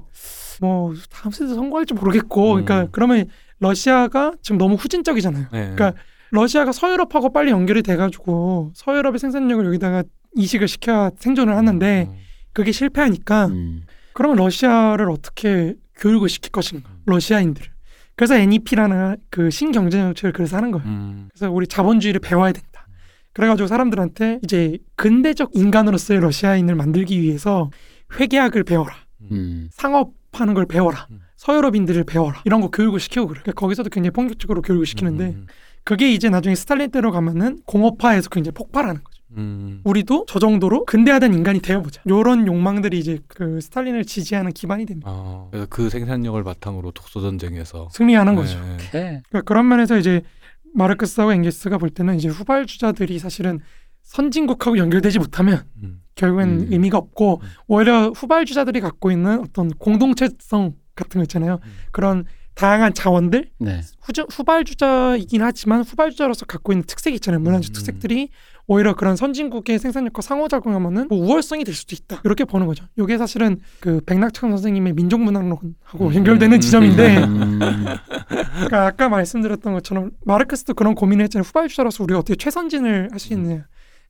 [SPEAKER 3] 뭐 다음 세대 선거할지 모르겠고
[SPEAKER 1] 음.
[SPEAKER 3] 그러니까 그러면 러시아가 지금 너무 후진적이잖아요.
[SPEAKER 1] 네.
[SPEAKER 3] 그러니까 러시아가 서유럽하고 빨리 연결이 돼가지고 서유럽의 생산력을 여기다가 이식을 시켜야 생존을 하는데
[SPEAKER 1] 음.
[SPEAKER 3] 그게 실패하니까
[SPEAKER 2] 음.
[SPEAKER 3] 그러면 러시아를 어떻게 교육을 시킬 것인가 러시아인들을 그래서 NEP라는 그 신경제 정책을 그래서 하는 거예요.
[SPEAKER 1] 음.
[SPEAKER 3] 그래서 우리 자본주의를 배워야 된다. 그래가지고 사람들한테 이제 근대적 인간으로서의 러시아인을 만들기 위해서 회계학을 배워라.
[SPEAKER 2] 음.
[SPEAKER 3] 상업 하는 걸 배워라.
[SPEAKER 1] 음.
[SPEAKER 3] 서유럽인들을 배워라. 이런 거 교육을 시키고 그래. 그러니까 거기서도 굉장히 본격적으로 교육을 시키는데
[SPEAKER 1] 음.
[SPEAKER 3] 그게 이제 나중에 스탈린 때로 가면은 공업화해서 굉장히 폭발하는 거죠.
[SPEAKER 1] 음.
[SPEAKER 3] 우리도 저 정도로 근대화된 인간이 되어보자. 이런 욕망들이 이제 그 스탈린을 지지하는 기반이 됩니다.
[SPEAKER 1] 어, 그래서 그 생산력을 바탕으로 독소 전쟁에서
[SPEAKER 3] 승리하는 거죠.
[SPEAKER 1] 네.
[SPEAKER 2] 오케이.
[SPEAKER 3] 그러니까 그런 면에서 이제 마르크스하고 엥게스가 볼 때는 이제 후발주자들이 사실은 선진국하고 연결되지 못하면
[SPEAKER 1] 음.
[SPEAKER 3] 결국엔
[SPEAKER 2] 음.
[SPEAKER 3] 의미가 없고
[SPEAKER 1] 음.
[SPEAKER 3] 오히려 후발주자들이 갖고 있는 어떤 공동체성 같은 거 있잖아요.
[SPEAKER 1] 음.
[SPEAKER 3] 그런 다양한 자원들
[SPEAKER 2] 네.
[SPEAKER 3] 후저, 후발주자이긴 하지만 후발주자로서 갖고 있는 특색이 있잖아요. 문화적
[SPEAKER 1] 음.
[SPEAKER 3] 특색들이 오히려 그런 선진국의 생산력과 상호작용하면은 뭐 우월성이 될 수도 있다. 이렇게 보는 거죠. 이게 사실은 그 백낙천 선생님의 민족문학론하고
[SPEAKER 1] 음.
[SPEAKER 3] 연결되는
[SPEAKER 1] 음.
[SPEAKER 3] 지점인데
[SPEAKER 2] 음.
[SPEAKER 3] 그러니까 아까 말씀드렸던 것처럼 마르크스도 그런 고민을 했잖아요. 후발주자로서 우리가 어떻게 최선진을 할 수 있느냐.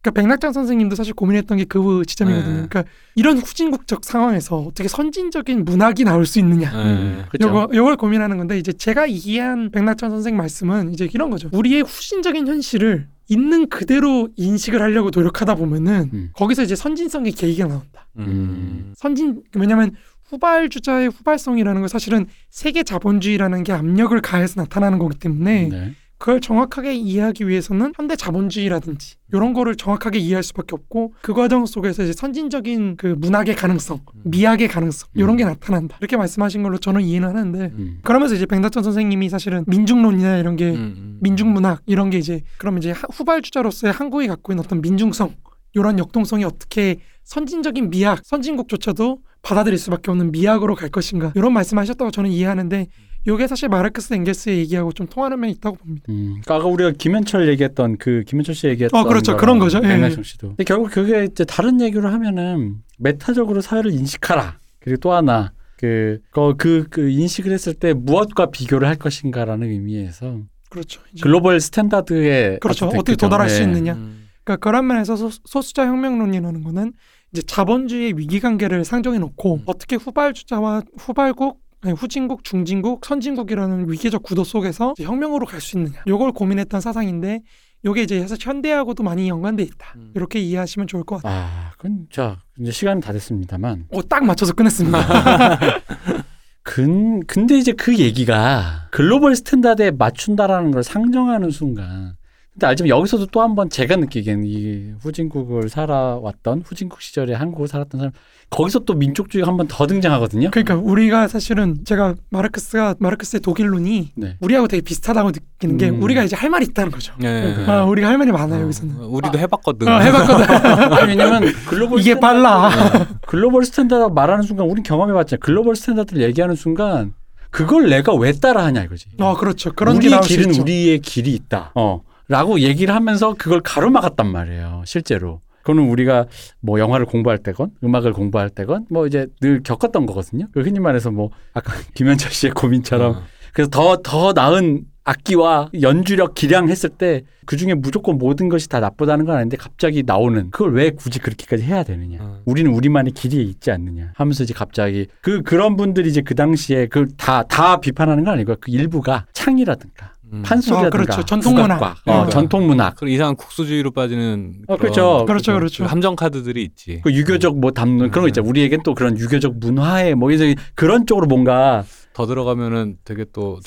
[SPEAKER 3] 그러니까 백낙장 선생님도 사실 고민했던 게 그 지점이거든요.
[SPEAKER 1] 네.
[SPEAKER 3] 그러니까 이런 후진국적 상황에서 어떻게 선진적인 문학이 나올 수 있느냐.
[SPEAKER 1] 네.
[SPEAKER 2] 그죠.
[SPEAKER 3] 요거 요걸 고민하는 건데 이제 제가 이해한 백낙천 선생 말씀은 이제 이런 거죠. 우리의 후진적인 현실을 있는 그대로 인식을 하려고 노력하다 보면은
[SPEAKER 2] 음.
[SPEAKER 3] 거기서 이제 선진성의 계기가 나온다.
[SPEAKER 1] 음.
[SPEAKER 3] 선진 왜냐면 후발주자의 후발성이라는 건 사실은 세계 자본주의라는 게 압력을 가해서 나타나는 거기 때문에
[SPEAKER 2] 네.
[SPEAKER 3] 그걸 정확하게 이해하기 위해서는 현대 자본주의라든지 이런 거를 정확하게 이해할 수밖에 없고 그 과정 속에서 이제 선진적인 그 문학의 가능성, 미학의 가능성 이런
[SPEAKER 2] 음.
[SPEAKER 3] 게 나타난다. 이렇게 말씀하신 걸로 저는 이해는 하는데
[SPEAKER 2] 음.
[SPEAKER 3] 그러면서 이제 백다천 선생님이 사실은 민중론이나 이런 게
[SPEAKER 1] 음, 음.
[SPEAKER 3] 민중문학 이런 게 이제 그러면 이제 하- 후발주자로서의 한국이 갖고 있는 어떤 민중성 이런 역동성이 어떻게 선진적인 미학 선진국조차도 받아들일 수밖에 없는 미학으로 갈 것인가 이런 말씀하셨다고 저는 이해하는데 이게 사실 마르크스 엥게스의 얘기하고 좀 통하는 면이 있다고 봅니다.
[SPEAKER 2] 음, 그러니까 아까 우리가 김현철 얘기했던 그 김현철 씨 얘기했던
[SPEAKER 3] 어, 그렇죠. 그런 거죠. 예,
[SPEAKER 2] 백나성 씨도. 근데 결국 그게 이제 다른 얘기로 하면은 메타적으로 사회를 인식하라. 그리고 또 하나 그, 그, 그, 그 인식을 했을 때 무엇과 비교를 할 것인가라는 의미에서
[SPEAKER 3] 그렇죠. 이제
[SPEAKER 2] 글로벌 스탠다드에
[SPEAKER 3] 그렇죠.
[SPEAKER 2] 어떻게?
[SPEAKER 3] 도달할 수
[SPEAKER 2] 예.
[SPEAKER 3] 있느냐.
[SPEAKER 1] 음.
[SPEAKER 3] 그러니까 그런 면에서 소, 소수자 혁명론이라는 거는 이제 자본주의의 위계 관계를 상정해 놓고
[SPEAKER 1] 음.
[SPEAKER 3] 어떻게 후발주자와 후발국 후진국, 중진국, 선진국이라는 위계적 구도 속에서 혁명으로 갈 수 있느냐. 요걸 고민했던 사상인데 요게 이제 사실 현대하고도 많이 연관돼 있다.
[SPEAKER 1] 음.
[SPEAKER 3] 이렇게 이해하시면 좋을 것 같아요.
[SPEAKER 2] 아, 그건 자 이제 시간 다 됐습니다만.
[SPEAKER 3] 어, 딱 맞춰서 끝냈습니다.
[SPEAKER 2] 근 근데 이제 그 얘기가 글로벌 스탠다드에 맞춘다라는 걸 상정하는 순간. 근데 알지만 여기서도 또 한 번 제가 느끼기에는 이 후진국을 살아왔던 후진국 시절에 한국을 살았던 사람 거기서 또 민족주의가 한 번 더 등장하거든요.
[SPEAKER 3] 그러니까 우리가 사실은 제가 마르크스가 마르크스의 독일론이
[SPEAKER 2] 네.
[SPEAKER 3] 우리하고 되게 비슷하다고 느끼는 게
[SPEAKER 2] 음.
[SPEAKER 3] 우리가 이제 할 말이 있다는 거죠.
[SPEAKER 1] 네.
[SPEAKER 3] 아, 우리가 할 말이 많아요
[SPEAKER 1] 어,
[SPEAKER 3] 여기서는.
[SPEAKER 1] 우리도 해봤거든.
[SPEAKER 3] 어, 해봤거든.
[SPEAKER 2] 아니, 왜냐면 글로벌
[SPEAKER 3] 이게 빨라.
[SPEAKER 2] 네. 글로벌 스탠다드 말하는 순간 우린 경험해봤잖아요. 글로벌 스탠다드를 얘기하는 순간 그걸 내가 왜 따라하냐 이거지.
[SPEAKER 3] 어 그렇죠. 그런 게
[SPEAKER 2] 우리의 길은. 우리의 길이 있다. 어. 라고 얘기를 하면서 그걸 가로막았단 말이에요. 실제로. 그거는 우리가 뭐 영화를 공부할 때건 음악을 공부할 때건 뭐 이제 늘 겪었던 거거든요. 그 흔히 말해서 뭐 아까 김현철 씨의 고민처럼
[SPEAKER 1] 어.
[SPEAKER 2] 그래서 더 더 나은 악기와 연주력 기량 했을 때 그중에 무조건 모든 것이 다 나쁘다는 건 아닌데 갑자기 나오는 그걸 왜 굳이 그렇게까지 해야 되느냐.
[SPEAKER 1] 어.
[SPEAKER 2] 우리는 우리만의 길이 있지 않느냐 하면서 이제 갑자기 그 그런 분들이 이제 그 당시에 그 다다 비판하는 건 아니고 그 일부가 창이라든가
[SPEAKER 1] 음.
[SPEAKER 2] 판소리라든가
[SPEAKER 3] 아, 그렇죠. 전통문학.
[SPEAKER 2] 국악과,
[SPEAKER 3] 네.
[SPEAKER 2] 어, 전통문학
[SPEAKER 1] 그런 이상한 국수주의로 빠지는
[SPEAKER 2] 어, 그렇죠.
[SPEAKER 3] 그렇죠, 그렇죠.
[SPEAKER 1] 그 함정 카드들이 있지.
[SPEAKER 2] 그 유교적 뭐 담는 그런 거 있잖아. 우리에겐 또 그런 유교적 문화에 뭐 이제 그런 쪽으로 뭔가
[SPEAKER 1] 더 들어가면은 되게 또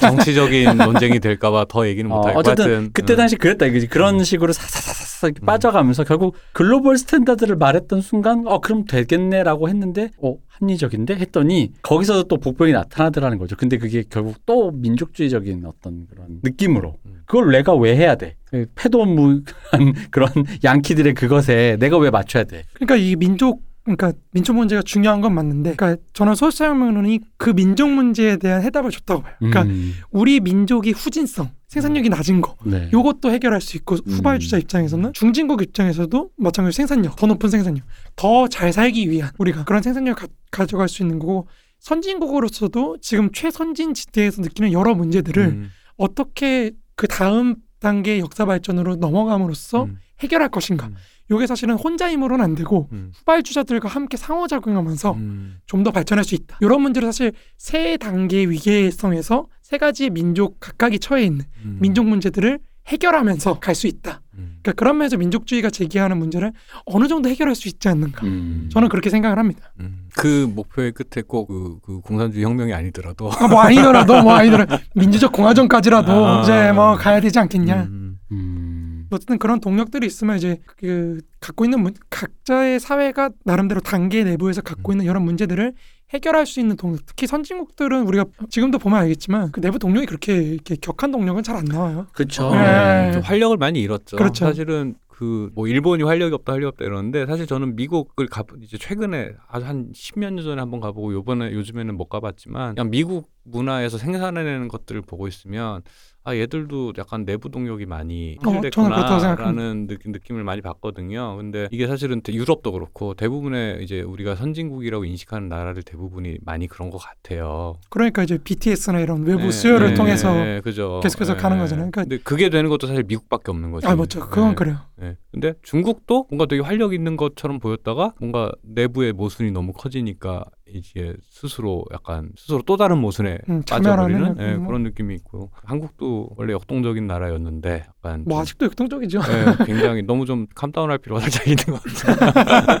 [SPEAKER 1] 정치적인 논쟁이 될까봐 더 얘기는
[SPEAKER 2] 어,
[SPEAKER 1] 못할 것
[SPEAKER 2] 어쨌든
[SPEAKER 1] 같은.
[SPEAKER 2] 그때
[SPEAKER 1] 음.
[SPEAKER 2] 당시 그랬다 이거지. 그런 식으로 사사사사 이렇게
[SPEAKER 1] 음.
[SPEAKER 2] 빠져가면서 결국 global standard를 말했던 순간 어 그럼 되겠네라고 했는데 어 합리적인데 했더니 거기서 또 복병이 나타나더라는 거죠. 근데 그게 결국 또 민족주의적인 어떤 그런 느낌으로
[SPEAKER 1] 음.
[SPEAKER 2] 그걸 내가 왜 해야 돼? 그 패도무한 그런 양키들의 그것에 내가 왜 맞춰야 돼?
[SPEAKER 3] 그러니까 이 민족 그러니까 민족 문제가 중요한 건 맞는데, 그러니까 저는 소수자혁명론이 그 민족 문제에 대한 해답을 줬다고 봐요. 그러니까
[SPEAKER 2] 음,
[SPEAKER 3] 우리 민족이 후진성, 생산력이 낮은 거,
[SPEAKER 2] 네.
[SPEAKER 3] 요것도 해결할 수 있고 후발주자
[SPEAKER 2] 음.
[SPEAKER 3] 입장에서는 중진국 입장에서도 마찬가지로 생산력, 더 높은 생산력, 더 잘 살기 위한 우리가 그런 생산력을 가, 가져갈 수 있는 거고 선진국으로서도 지금 최선진 지대에서 느끼는 여러 문제들을
[SPEAKER 1] 음.
[SPEAKER 3] 어떻게 그 다음 단계 역사 발전으로 넘어감으로써
[SPEAKER 1] 음.
[SPEAKER 3] 해결할 것인가.
[SPEAKER 1] 음.
[SPEAKER 3] 요게 사실은 혼자 힘으로는 안 되고
[SPEAKER 1] 음.
[SPEAKER 3] 후발주자들과 함께 상호작용하면서
[SPEAKER 1] 음.
[SPEAKER 3] 좀더 발전할 수 있다. 이런 문제를 사실 세 단계의 위계성에서 세 가지의 민족 각각이 처해 있는
[SPEAKER 1] 음.
[SPEAKER 3] 민족 문제들을 해결하면서 갈 수 있다.
[SPEAKER 1] 음.
[SPEAKER 3] 그러니까 그런 면에서 민족주의가 제기하는 문제를 어느 정도 해결할 수 있지 않는가.
[SPEAKER 2] 음.
[SPEAKER 3] 저는 그렇게 생각을 합니다.
[SPEAKER 1] 음. 그 목표의 끝에 꼭 그 그 공산주의 혁명이 아니더라도
[SPEAKER 3] 아, 뭐 아니더라도 뭐 아니더라도 민주적 공화정까지라도
[SPEAKER 1] 아.
[SPEAKER 3] 이제 뭐 가야 되지 않겠냐.
[SPEAKER 1] 음.
[SPEAKER 2] 음.
[SPEAKER 3] 어쨌든 그런 동력들이 있으면 이제 그 갖고 있는 문, 각자의 사회가 나름대로 단계 내부에서 갖고 있는 여러 문제들을 해결할 수 있는 동력. 특히 선진국들은 우리가 지금도 보면 알겠지만 그 내부 동력이 그렇게 이렇게 격한 동력은 잘 안 나와요.
[SPEAKER 2] 그렇죠.
[SPEAKER 3] 네.
[SPEAKER 1] 좀 활력을 많이 잃었죠.
[SPEAKER 3] 그렇죠.
[SPEAKER 1] 사실은 그뭐 일본이 활력이 없다 활력이 없다 이러는데 사실 저는 미국을 가 이제 최근에 아주 한 십몇 년 전에 한번 가보고 요번에 요즘에는 못 가봤지만 그냥 미국 문화에서 생산해내는 것들을 보고 있으면 아 얘들도 약간 내부 동력이 많이
[SPEAKER 3] 어.
[SPEAKER 1] 실됐구나라는 느낌, 느낌 을 많이 받거든요. 근데 이게 사실은 대- 유럽도 그렇고 대부분의 이제 우리가 선진국이라고 인식하는 나라들 대부분이 많이 그런 것 같아요.
[SPEAKER 3] 그러니까 이제 BTS나 이런 외부
[SPEAKER 1] 네,
[SPEAKER 3] 수요를
[SPEAKER 1] 네,
[SPEAKER 3] 통해서
[SPEAKER 1] 네, 그죠.
[SPEAKER 3] 계속해서
[SPEAKER 1] 네.
[SPEAKER 3] 가는 거잖아요. 그러니까-
[SPEAKER 1] 근데 그게 되는 것도 사실 미국밖에 없는 거죠.
[SPEAKER 3] 아 맞죠. 그건
[SPEAKER 1] 네.
[SPEAKER 3] 그래요.
[SPEAKER 1] 네. 근데 중국도 뭔가 되게 활력 있는 것처럼 보였다가 뭔가 내부의 모순이 너무 커지니까 이제 스스로 약간 스스로 또 다른 모순에
[SPEAKER 3] 음,
[SPEAKER 1] 빠져버리는
[SPEAKER 3] 참여하는
[SPEAKER 1] 네,
[SPEAKER 3] 뭐.
[SPEAKER 1] 그런 느낌이 있고 한국도 원래 역동적인 나라였는데 약간
[SPEAKER 3] 뭐
[SPEAKER 1] 좀,
[SPEAKER 3] 아직도 역동적이죠.
[SPEAKER 1] 네, 굉장히 너무 좀 캄다운할 필요가 살짝 있는 것 같아요.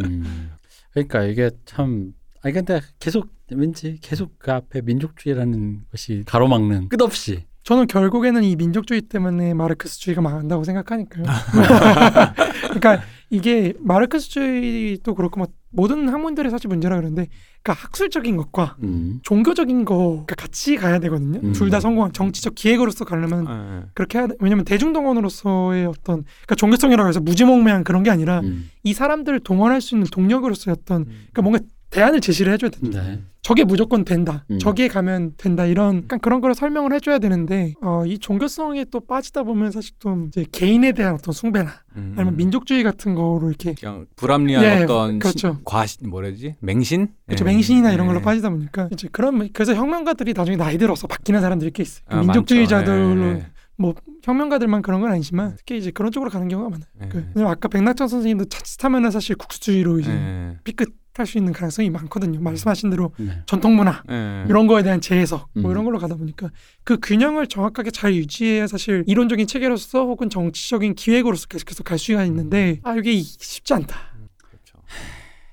[SPEAKER 2] 음. 그러니까 이게 참 아니 근데 계속 왠지 계속 그 앞에 민족주의라는 것이 가로막는 끝없이
[SPEAKER 3] 저는 결국에는 이 민족주의 때문에 마르크스주의가 망한다고 생각하니까요. 그러니까 이게 마르크스주의도 그렇고 뭐 모든 학문들의 사실 문제라 그러는데 그러니까 학술적인 것과
[SPEAKER 2] 음.
[SPEAKER 3] 종교적인 거가 같이 가야 되거든요.
[SPEAKER 2] 음.
[SPEAKER 3] 둘다 성공한 정치적 기획으로서 가려면
[SPEAKER 1] 네.
[SPEAKER 3] 그렇게 해야 돼. 왜냐면 대중동원으로서의 어떤 그러니까 종교성이라고 해서 무지몽매한 그런 게 아니라
[SPEAKER 2] 음.
[SPEAKER 3] 이 사람들을 동원할 수 있는 동력으로서의 어떤 그러니까 뭔가 대안을 제시를 해줘야 된다.
[SPEAKER 2] 네.
[SPEAKER 3] 저게 무조건 된다.
[SPEAKER 2] 음.
[SPEAKER 3] 저기에 가면 된다. 이런 약간 그런 걸 설명을 해줘야 되는데 어, 이 종교성에 또 빠지다 보면 사실 좀 이제 개인에 대한 어떤 숭배나
[SPEAKER 1] 음.
[SPEAKER 3] 아니면 민족주의 같은 거로 이렇게
[SPEAKER 1] 그냥 불합리한
[SPEAKER 3] 예,
[SPEAKER 1] 어떤
[SPEAKER 3] 그렇죠.
[SPEAKER 1] 신- 과시 뭐라지 맹신
[SPEAKER 3] 그렇죠.
[SPEAKER 1] 예.
[SPEAKER 3] 맹신이나 이런 걸로
[SPEAKER 1] 예.
[SPEAKER 3] 빠지다 보니까 이제 그런 그래서 혁명가들이 나중에 나이 들어서 바뀌는 사람들이 꽤 있어요.
[SPEAKER 1] 아,
[SPEAKER 3] 민족주의자들로.
[SPEAKER 1] 예, 예.
[SPEAKER 3] 뭐 혁명가들만 그런 건 아니지만 특히 이제 그런 쪽으로 가는 경우가 많아요.
[SPEAKER 1] 예.
[SPEAKER 3] 그, 아까 백낙천 선생님도 자칫하면은 사실 국수주의로 이제
[SPEAKER 1] 예.
[SPEAKER 3] 삐끗 할수 있는 가능성이 많거든요. 말씀하신 대로
[SPEAKER 2] 네.
[SPEAKER 3] 전통 문화
[SPEAKER 1] 예.
[SPEAKER 3] 이런 거에 대한 재해석 뭐
[SPEAKER 2] 음.
[SPEAKER 3] 이런 걸로 가다 보니까 그 균형을 정확하게 잘 유지해야 사실 이론적인 체계로서 혹은 정치적인 기획으로서 계속 계속 갈 수가 있는데 아 이게 쉽지 않다.
[SPEAKER 1] 그렇죠.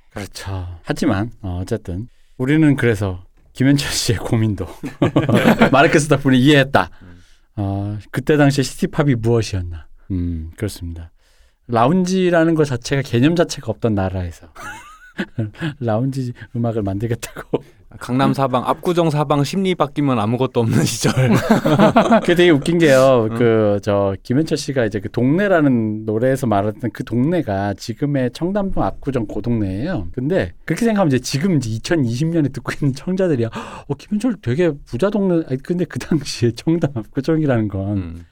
[SPEAKER 2] 그렇죠. 하지만 어, 어쨌든 우리는 그래서 김현철 씨의 고민도 마르크스 덕분에 이해했다. 어, 그때 당시에 시티팝이 무엇이었나? 음 그렇습니다. 라운지라는 것 자체가 개념 자체가 없던 나라에서 라운지 음악을 만들겠다고
[SPEAKER 1] 강남 사방 압구정 사방 심리 바뀌면 아무것도 없는 시절.
[SPEAKER 2] 그게 되게 웃긴 게요. 그저 김현철 씨가 이제 그 동네라는 노래에서 말했던 그 동네가 지금의 청담동 압구정 그 동네예요. 근데 그렇게 생각하면 이제 지금 이제 2020년에 듣고 있는 청자들이 어 김현철 되게 부자 동네. 아니 근데 그 당시에 청담 압구정이라는 건
[SPEAKER 1] 음.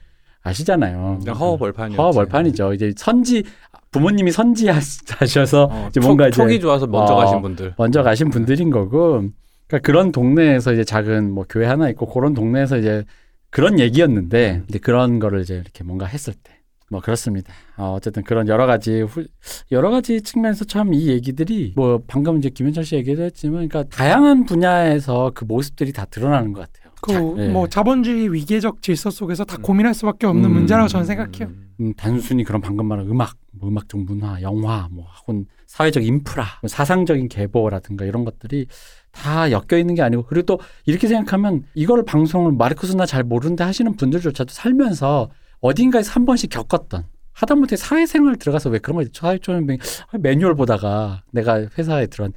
[SPEAKER 2] 아시잖아요.
[SPEAKER 1] 그냥 허허벌판이었지.
[SPEAKER 2] 허허벌판이죠. 이제 선지 부모님이 선지하셔서
[SPEAKER 1] 어,
[SPEAKER 2] 이제 뭔가 이제
[SPEAKER 1] 촉이 좋아서 먼저
[SPEAKER 2] 어,
[SPEAKER 1] 가신 분들.
[SPEAKER 2] 먼저 가신 분들인 거고 그러니까 그런 동네에서 이제 작은 뭐 교회 하나 있고 그런 동네에서 이제 그런 얘기였는데 이제 그런 거를 이제 이렇게 뭔가 했을 때 뭐 그렇습니다. 어, 어쨌든 그런 여러 가지 후, 여러 가지 측면에서 참 이 얘기들이 뭐 방금 이제 김현철 씨 얘기도 했지만 그러니까 다양한 분야에서 그 모습들이 다 드러나는 것 같아요.
[SPEAKER 3] 그
[SPEAKER 2] 자, 예.
[SPEAKER 3] 뭐 자본주의 위계적 질서 속에서 다 고민할 수밖에 없는
[SPEAKER 2] 음.
[SPEAKER 3] 문제라고 저는 생각해요.
[SPEAKER 2] 음, 단순히 그런 방금 말한 음악, 뭐 음악적 문화, 영화, 뭐 혹은 사회적 인프라, 뭐 사상적인 계보라든가 이런 것들이 다 엮여 있는 게 아니고 그리고 또 이렇게 생각하면 이걸 방송을 마르크스나 잘 모르는데 하시는 분들조차도 살면서 어딘가에서 한 번씩 겪었던 하다못해 사회생활 들어가서 왜 그런 거? 사회초년병 매뉴얼 보다가 내가 회사에 들어간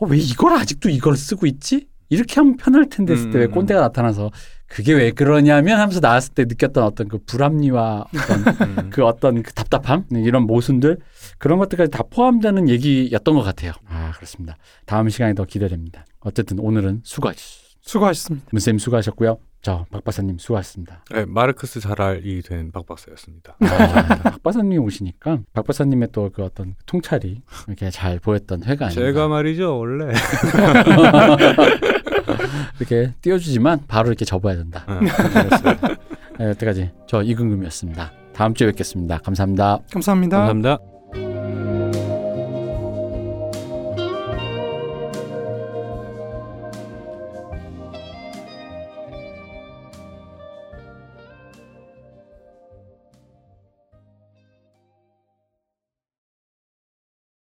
[SPEAKER 2] 어, 왜 이걸 아직도 이걸 쓰고 있지? 이렇게 하면 편할 텐데 했을 때왜
[SPEAKER 1] 음.
[SPEAKER 2] 꼰대가 나타나서 그게 왜 그러냐면 하면서 나왔을 때 느꼈던 어떤 그 불합리와 어떤
[SPEAKER 1] 음.
[SPEAKER 2] 그 어떤 그 답답함 이런 모순들 그런 것들까지 다 포함되는 얘기였던 것 같아요. 아 그렇습니다. 다음 시간에 더 기대됩니다. 어쨌든 오늘은 수고하셨습니다.
[SPEAKER 3] 수고하셨습니다.
[SPEAKER 2] 문쌤 수고하셨고요. 저박 박사님 수고하셨습니다.
[SPEAKER 1] 네, 마르크스 잘 알이 된 박 박사였습니다.
[SPEAKER 2] 아, 박 박사님이 오시니까 박 박사님의 또 그 어떤 통찰이 이렇게 잘 보였던 회가 아닌가
[SPEAKER 1] 제가 말이죠 원래.
[SPEAKER 2] 이렇게 띄워주지만 바로 이렇게 접어야 된다.
[SPEAKER 1] 어.
[SPEAKER 2] 그렇습니다. 네, 여태까지 저 이근금이었습니다. 다음 주에 뵙겠습니다. 감사합니다.
[SPEAKER 3] 감사합니다.
[SPEAKER 1] 감사합니다.